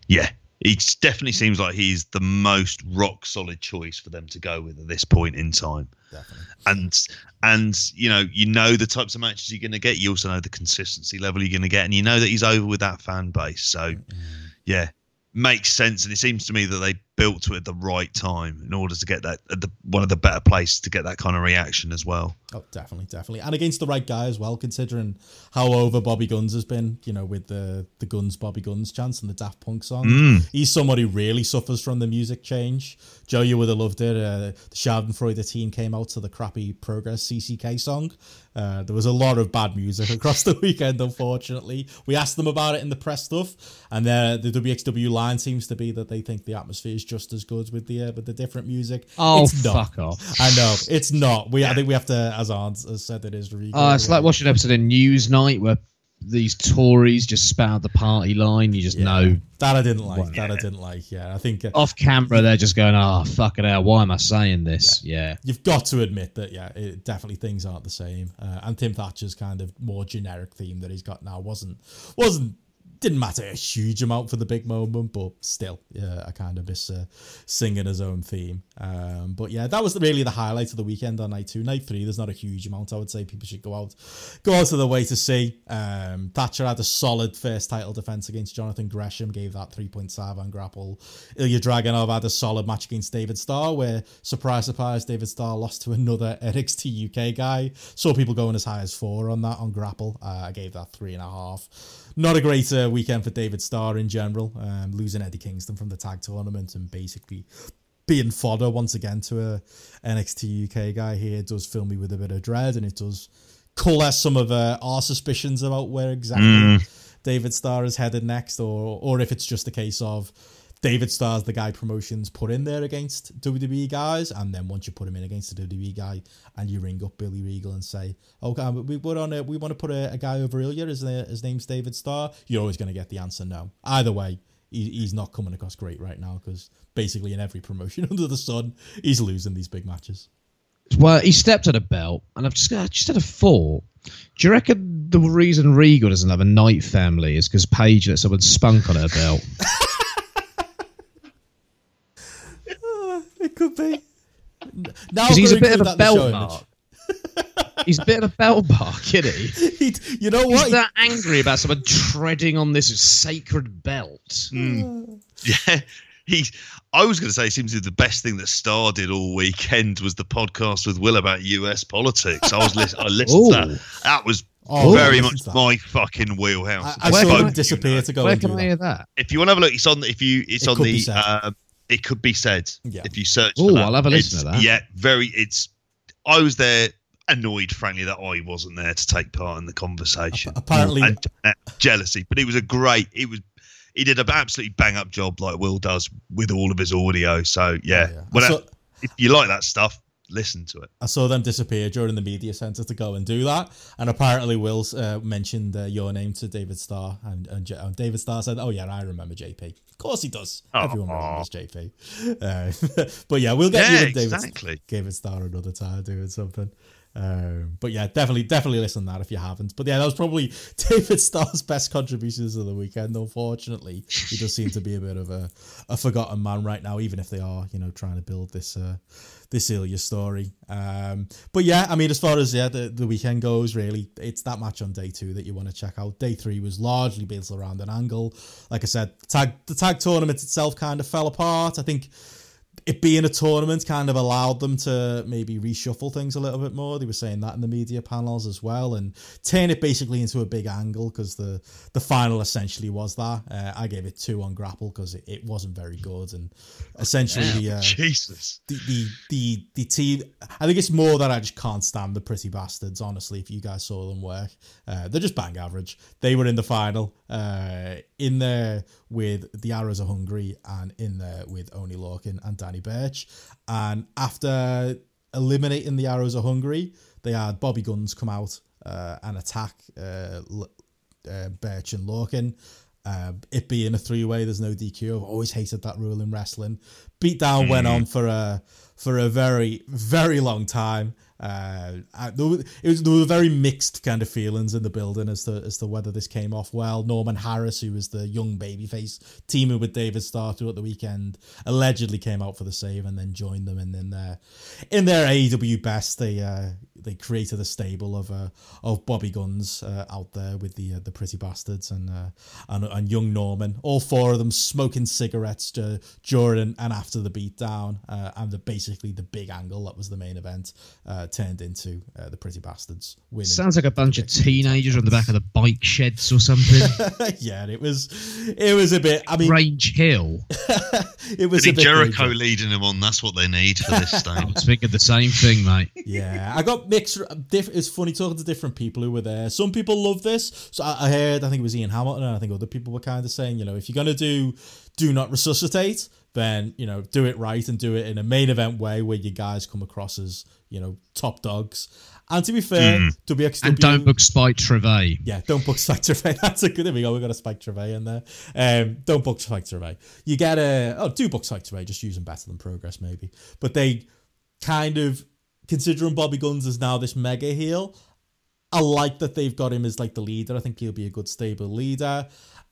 [SPEAKER 4] Yeah, it definitely seems like he's the most rock solid choice for them to go with at this point in time.
[SPEAKER 2] Definitely.
[SPEAKER 4] And and you know you know the types of matches you're going to get. You also know the consistency level you're going to get, and you know that he's over with that fan base. So mm-hmm. yeah, makes sense. And it seems to me that they built to it at the right time in order to get that at the, one of the better places to get that kind of reaction as well.
[SPEAKER 2] Oh, definitely, definitely, and against the right guy as well. Considering how over Bobby Guns has been, you know, with the the Guns Bobby Guns chance and the Daft Punk song, he's somebody who really suffers from the music change. Joe, you would have loved it. Uh, the Schadenfreude team came out to the crappy Progress CCK song. Uh, there was a lot of bad music across the weekend, unfortunately. We asked them about it in the press stuff, and uh, the WXW line seems to be that they think the atmosphere is just as good with the uh, with the different music.
[SPEAKER 3] Oh,
[SPEAKER 2] It's not.
[SPEAKER 3] fuck off.
[SPEAKER 2] I know it's not. We I think we have to, as Arndt has said, it is.
[SPEAKER 3] Oh, it's like watching an episode of Newsnight where these Tories just spout the party line. You just
[SPEAKER 2] Yeah.
[SPEAKER 3] know
[SPEAKER 2] that I didn't like.
[SPEAKER 3] Well,
[SPEAKER 2] that I didn't like. Yeah, I think uh,
[SPEAKER 3] off camera they're just going, "Oh fucking hell, why am I saying this?" Yeah,
[SPEAKER 2] you've got to admit that. Yeah, it, definitely things aren't the same. Uh, and Tim Thatcher's kind of more generic theme that he's got now wasn't wasn't didn't matter a huge amount for the big moment, but still, yeah, I kind of miss uh, singing his own theme. Um, but yeah, that was really the highlight of the weekend on night two. Night three, there's not a huge amount. I would say people should go out, go out of the way to see. Um, Thatcher had a solid first title defense against Jonathan Gresham, gave that 3.5 on grapple. Ilya Dragunov had a solid match against David Starr, where surprise, surprise, David Starr lost to another NXT UK guy. Saw people going as high as four on that on grapple. Uh, I gave that three and a half. Not a great uh, weekend for David Starr in general, um, losing Eddie Kingston from the tag tournament and basically being fodder once again to a NXT UK guy here does fill me with a bit of dread, and it does colour some of uh, our suspicions about where exactly David Starr is headed next, or or if it's just a case of David Starr's the guy promotions put in there against WWE guys, and then once you put him in against the WWE guy, and you ring up Billy Regal and say, "Okay, um, we put on a, we want to put a, a guy over Ilya, his, uh, his name's David Starr," you're always going to get the answer no. Either way, he, he's not coming across great right now because basically in every promotion under the sun, he's losing these big matches.
[SPEAKER 3] Well, he stepped at a belt, and I've just I just had a thought. Do you reckon the reason Regal doesn't have a night family is because Paige let someone spunk on her belt?
[SPEAKER 2] It could be. Now
[SPEAKER 3] Because he's a
[SPEAKER 2] I'm
[SPEAKER 3] bit of a
[SPEAKER 2] include that in the
[SPEAKER 3] belt
[SPEAKER 2] show
[SPEAKER 3] bark. he's a bit of a belt bark, isn't he?
[SPEAKER 2] He- you know what?
[SPEAKER 3] He's that angry about someone treading on this sacred belt. Hmm.
[SPEAKER 4] Yeah, he's. I was going to say, it seems to be the best thing that Starr did all weekend was the podcast with Will about US politics. I was listen, I listened to that. Oh. That was
[SPEAKER 2] Oh,
[SPEAKER 4] very much my fucking wheelhouse.
[SPEAKER 2] I, I
[SPEAKER 3] Where
[SPEAKER 2] saw
[SPEAKER 3] can
[SPEAKER 2] him
[SPEAKER 3] I-
[SPEAKER 2] disappear to go
[SPEAKER 3] Where
[SPEAKER 2] and
[SPEAKER 3] can
[SPEAKER 2] do
[SPEAKER 3] I
[SPEAKER 2] that.
[SPEAKER 3] hear that?
[SPEAKER 4] if you want to have a look, it's on. If you, it's
[SPEAKER 2] It
[SPEAKER 4] on the.
[SPEAKER 2] said.
[SPEAKER 4] Um, It could be said.
[SPEAKER 2] Yeah.
[SPEAKER 4] If you search.
[SPEAKER 3] Ooh,
[SPEAKER 4] for that.
[SPEAKER 3] I'll have a listen to that.
[SPEAKER 4] Yeah, very. It's. I was there, annoyed, frankly, that I wasn't there to take part in the conversation.
[SPEAKER 2] Apparently-
[SPEAKER 4] and, uh, jealousy, but it was a great. It was. He did an absolutely bang up job, like Will does with all of his audio. So yeah,
[SPEAKER 2] Oh, yeah.
[SPEAKER 4] When
[SPEAKER 2] I
[SPEAKER 4] I- if you like that stuff, listen to it.
[SPEAKER 2] I saw them disappear during the media centre to go and do that, and apparently Will uh, mentioned uh, your name to David Starr, and, and, J- and David Starr said, "Oh yeah, I remember JP. Of course he does. Everyone remembers JP." Uh, but yeah, we'll get
[SPEAKER 4] Yeah,
[SPEAKER 2] you and David,
[SPEAKER 4] exactly.
[SPEAKER 2] David Starr another time doing something. Um, but yeah, definitely, definitely listen to that if you haven't. But yeah, that was probably David Starr's best contributions of the weekend. Unfortunately, he does seem to be a bit of a, a forgotten man right now, even if they are, you know, trying to build this uh, this Ilya story. Um, but yeah, I mean, as far as yeah the, the weekend goes, really, it's that match on day two that you want to check out. Day three was largely built around an angle. Like I said, tag the tag tournament itself kind of fell apart. I think it being a tournament kind of allowed them to maybe reshuffle things a little bit more. They were saying that in the media panels as well, and turn it basically into a big angle because the the final essentially was that. Uh, I gave it two on grapple because it, it wasn't very good, and essentially the, uh,
[SPEAKER 4] Jesus.
[SPEAKER 2] the the the the team. I think it's more that I just can't stand the pretty bastards. Honestly, if you guys saw them work, uh, they're just bang average. They were in the final, uh, in there with the Arrows of Hungary, and in there with Oni Lorcan and Danny Birch. And after eliminating the Arrows of Hungary, they had Bobby Guns come out uh, and attack uh, uh, Birch and Lorcan. Uh, it being a three way, there's no DQ. I've always hated that rule in wrestling. Beatdown went on for a for a very very long time. Uh, I- there, it was, there were very mixed kind of feelings in the building as to as to whether this came off well. Norman Harras, who was the young babyface teaming with David Starr throughout the weekend, allegedly came out for the save and then joined them. And then in their AEW best, they uh, they created a stable of uh, of Bobby Guns uh, out there with the uh, the pretty bastards and, uh, and and young Norman. All four of them smoking cigarettes uh, during and after the beatdown, uh, and the basically the big angle that was the main event uh, turned into uh, the pretty bastards winning.
[SPEAKER 3] Sounds like a bunch of teenagers on the back of the bike sheds or something.
[SPEAKER 2] yeah, it was it was a bit. I mean,
[SPEAKER 3] Range Hill.
[SPEAKER 2] it was
[SPEAKER 4] I
[SPEAKER 2] a bit
[SPEAKER 4] Jericho
[SPEAKER 2] crazy.
[SPEAKER 4] leading them on. That's what they need for this
[SPEAKER 3] I
[SPEAKER 4] stage.
[SPEAKER 3] was thinking the same thing, mate.
[SPEAKER 2] Yeah, I got mixed. Diff, it's funny talking to different people who were there. Some people love this. So I, I heard, I think it was Ian Hamilton, and I think other people were kind of saying, you know, if you're gonna do do not resuscitate, then you know do it right and do it in a main event way where you guys come across as you know top dogs. And to be fair, to WXW
[SPEAKER 3] And don't book Spike Trivet.
[SPEAKER 2] yeah, don't book Spike Trivet. That's a good. There we go. We got a Spike Trivet in there. Um, don't book Spike Trivet. You get a oh, do book Spike Trivet. Just use him better than Progress maybe. But they kind of considering Bobby Guns is now this mega heel. I like that they've got him as like the leader. I think he'll be a good stable leader.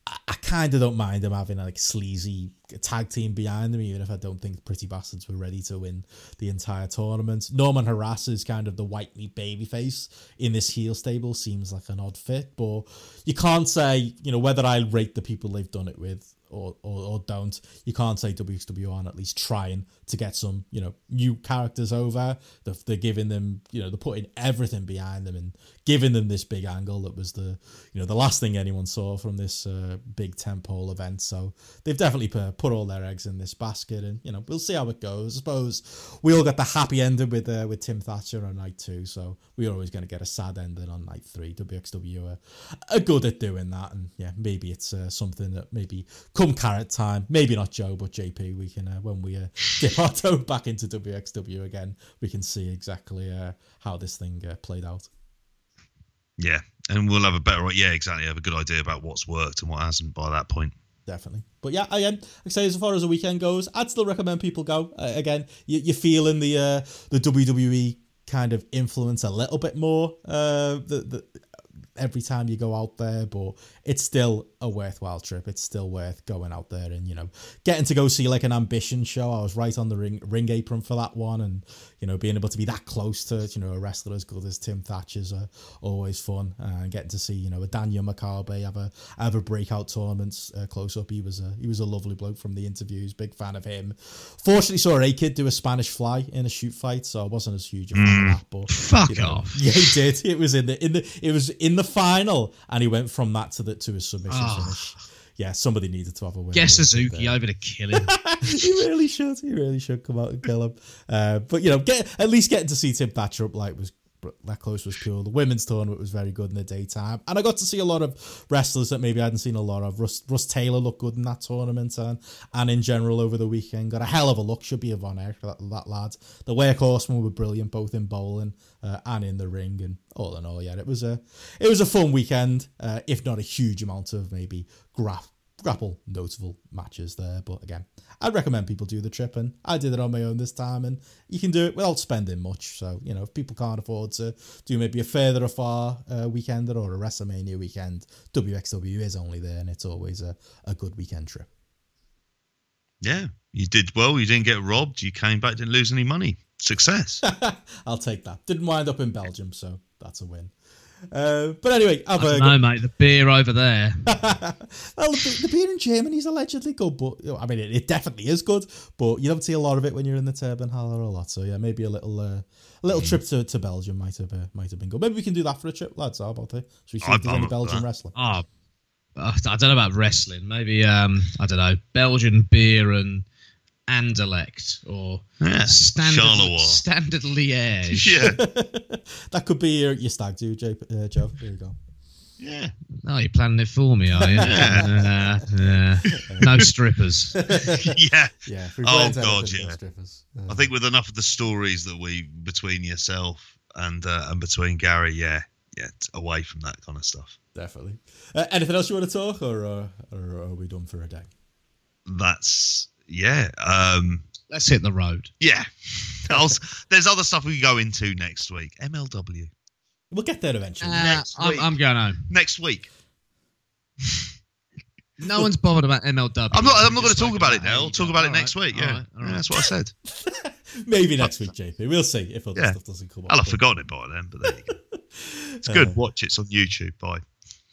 [SPEAKER 2] I, I kind of don't mind him having a like sleazy tag team behind him, even if I don't think Pretty Bastards were ready to win the entire tournament. Norman Harras is kind of the white meat babyface in this heel stable. Seems like an odd fit, but you can't say you know whether I rate the people they've done it with or, or, or don't. You can't say WXW aren't at least trying to get some, you know, new characters over. They're, they're giving them, you know, they're putting everything behind them and giving them this big angle that was the, you know, the last thing anyone saw from this uh, big temple event. So they've definitely put, all their eggs in this basket, and you know, we'll see how it goes. I suppose we all got the happy ending with uh, with Tim Thatcher on night two, so we're always going to get a sad ending on night three. WXW are, are good at doing that, and yeah, maybe it's uh, something that maybe come carrot time, maybe not Joe, but JP, we can uh, when we uh, dip back into WXW again, we can see exactly uh, how this thing uh, played out.
[SPEAKER 4] Yeah, and we'll have a better, yeah, exactly, have a good idea about what's worked and what hasn't by that point.
[SPEAKER 2] definitely. But yeah, again, like I say as far as the weekend goes, I'd still recommend people go. Uh, again, you, you're feeling the uh, the WWE kind of influence a little bit more uh, the, the, every time you go out there, but it's still a worthwhile trip. It's still worth going out there and you know getting to go see like an ambition show. I was right on the ring ring apron for that one, and you know being able to be that close to you know a wrestler as good as Tim Thatcher's uh, always fun, and getting to see you know a Daniel Makabe have a have a breakout tournament uh, close up. He was a he was a lovely bloke from the interviews. Big fan of him. Fortunately, saw a kid do a Spanish fly in a shoot fight, so I wasn't as huge a fan of that. But
[SPEAKER 3] Fuck
[SPEAKER 2] you know,
[SPEAKER 3] off.
[SPEAKER 2] yeah, he did. It was in the in the it was in the final, and he went from that to the to his submission
[SPEAKER 3] Ah.
[SPEAKER 2] finish. Yeah, somebody needed to have a win. It
[SPEAKER 3] Suzuki over to kill him.
[SPEAKER 2] he really should. He really should come out and kill him. Uh, but you know, get at least getting to see Tim Thatcher up like was that close was cool. The women's tournament was very good in the daytime, and I got to see a lot of wrestlers that maybe I hadn't seen a lot of. Russ, Russ Taylor looked good in that tournament, and and in general over the weekend got a hell of a look. Should be a Von Erich, that, that lad. The workhorsemen were brilliant, both in bowling uh, and in the ring, and all in all, yeah, it was a it was a fun weekend, uh, if not a huge amount of maybe graph grapple notable matches there. But again, I'd recommend people do the trip, and I did it on my own this time, and you can do it without spending much. So you know, if people can't afford to do maybe a further afar uh, weekender or a WrestleMania weekend, WXW is only there, and it's always a, a good weekend trip.
[SPEAKER 4] Yeah, you did well. You didn't get robbed. You came back, didn't lose any money. Success.
[SPEAKER 2] I'll take that. Didn't wind up in Belgium, so that's a win. Uh, but anyway, have a
[SPEAKER 3] no, mate, the beer over there.
[SPEAKER 2] well, the, the beer in Germany is allegedly good, but know, I mean, it, it definitely is good. But you don't see a lot of it when you're in the Turbinenhalle a lot. So yeah, maybe a little, uh, a little trip to, to Belgium might have uh, might have been good. Maybe we can do that for a trip, lads. How about it? Should we see if
[SPEAKER 4] I'd
[SPEAKER 2] there's any Belgian
[SPEAKER 4] that.
[SPEAKER 2] wrestling?
[SPEAKER 3] Oh, I don't know about wrestling. Maybe um, I don't know Belgian beer and Anderlecht or
[SPEAKER 4] Yeah,
[SPEAKER 3] standard
[SPEAKER 4] Charleroi.
[SPEAKER 3] standard Liège.
[SPEAKER 4] yeah,
[SPEAKER 2] That could be your, your stag do, Jay, uh, Joe. There you go.
[SPEAKER 4] yeah.
[SPEAKER 3] Oh, you're planning it for me, are you? Uh, yeah. No strippers.
[SPEAKER 4] yeah.
[SPEAKER 2] Yeah.
[SPEAKER 4] Oh, God, yeah.
[SPEAKER 2] no strippers. Uh,
[SPEAKER 4] I think with enough of the stories that we between yourself and uh, and between Gary, yeah, yeah, away from that kind of stuff.
[SPEAKER 2] definitely. Uh, anything else you want to talk, or, uh, or are we done for a day?
[SPEAKER 4] That's yeah, um,
[SPEAKER 3] Let's hit the road.
[SPEAKER 4] yeah. I'll there's other stuff we can go into next week. MLW
[SPEAKER 2] We'll get there eventually.
[SPEAKER 3] Uh,
[SPEAKER 4] Next
[SPEAKER 3] I'm,
[SPEAKER 4] week.
[SPEAKER 3] I'm going home.
[SPEAKER 4] next week.
[SPEAKER 3] No one's bothered about MLW.
[SPEAKER 4] I'm not. I'm not going to talk
[SPEAKER 3] spoke
[SPEAKER 4] about it now.
[SPEAKER 3] AEW.
[SPEAKER 4] I'll talk about it
[SPEAKER 3] All
[SPEAKER 4] next
[SPEAKER 3] right,
[SPEAKER 4] week. Yeah,
[SPEAKER 3] right, all
[SPEAKER 4] Yeah, that's what I said.
[SPEAKER 2] Maybe next week, JP. We'll see if other
[SPEAKER 4] Yeah.
[SPEAKER 2] stuff doesn't come up.
[SPEAKER 4] I'll have forgotten it by then, but there you go. It's
[SPEAKER 2] Uh,
[SPEAKER 4] good. Watch it's on YouTube. Bye.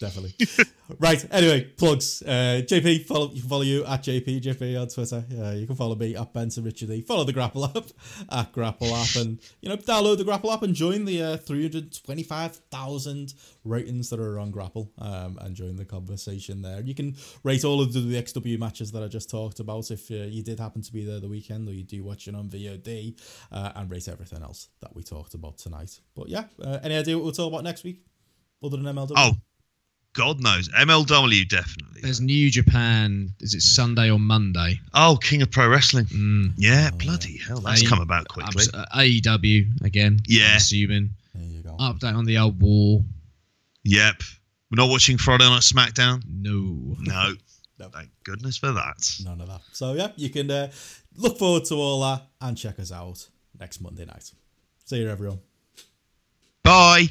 [SPEAKER 2] Definitely. right. Anyway, plugs. Uh, JP, follow you can follow you at JP JP on Twitter. Uh, you can follow me at Benson Richard E. Follow the Grapple app at Grapple app, and you know download the Grapple app and join the uh, three hundred twenty five thousand ratings that are on Grapple, um, and join the conversation there. You can rate all of the, XW matches that I just talked about if uh, you did happen to be there the weekend, or you do watch it on VOD, uh, and rate everything else that we talked about tonight. But yeah, uh, any idea what we'll talk about next week? Other than MLW?
[SPEAKER 4] Oh, God knows. MLW definitely.
[SPEAKER 3] There's New Japan. Is it Sunday or Monday?
[SPEAKER 4] Oh, King of Pro Wrestling.
[SPEAKER 3] Mm.
[SPEAKER 4] Yeah, bloody hell. That's
[SPEAKER 3] A-
[SPEAKER 4] come about quickly.
[SPEAKER 3] Uh, AEW again.
[SPEAKER 4] Yeah.
[SPEAKER 3] I'm assuming.
[SPEAKER 2] There you go.
[SPEAKER 3] Update on the old war.
[SPEAKER 4] Yep. We're not watching Friday Night SmackDown?
[SPEAKER 3] No.
[SPEAKER 4] No.
[SPEAKER 2] No.
[SPEAKER 4] Thank goodness for that.
[SPEAKER 2] None of that. So yeah, you can uh, look forward to all that and check us out next Monday night. See you everyone.
[SPEAKER 4] Bye.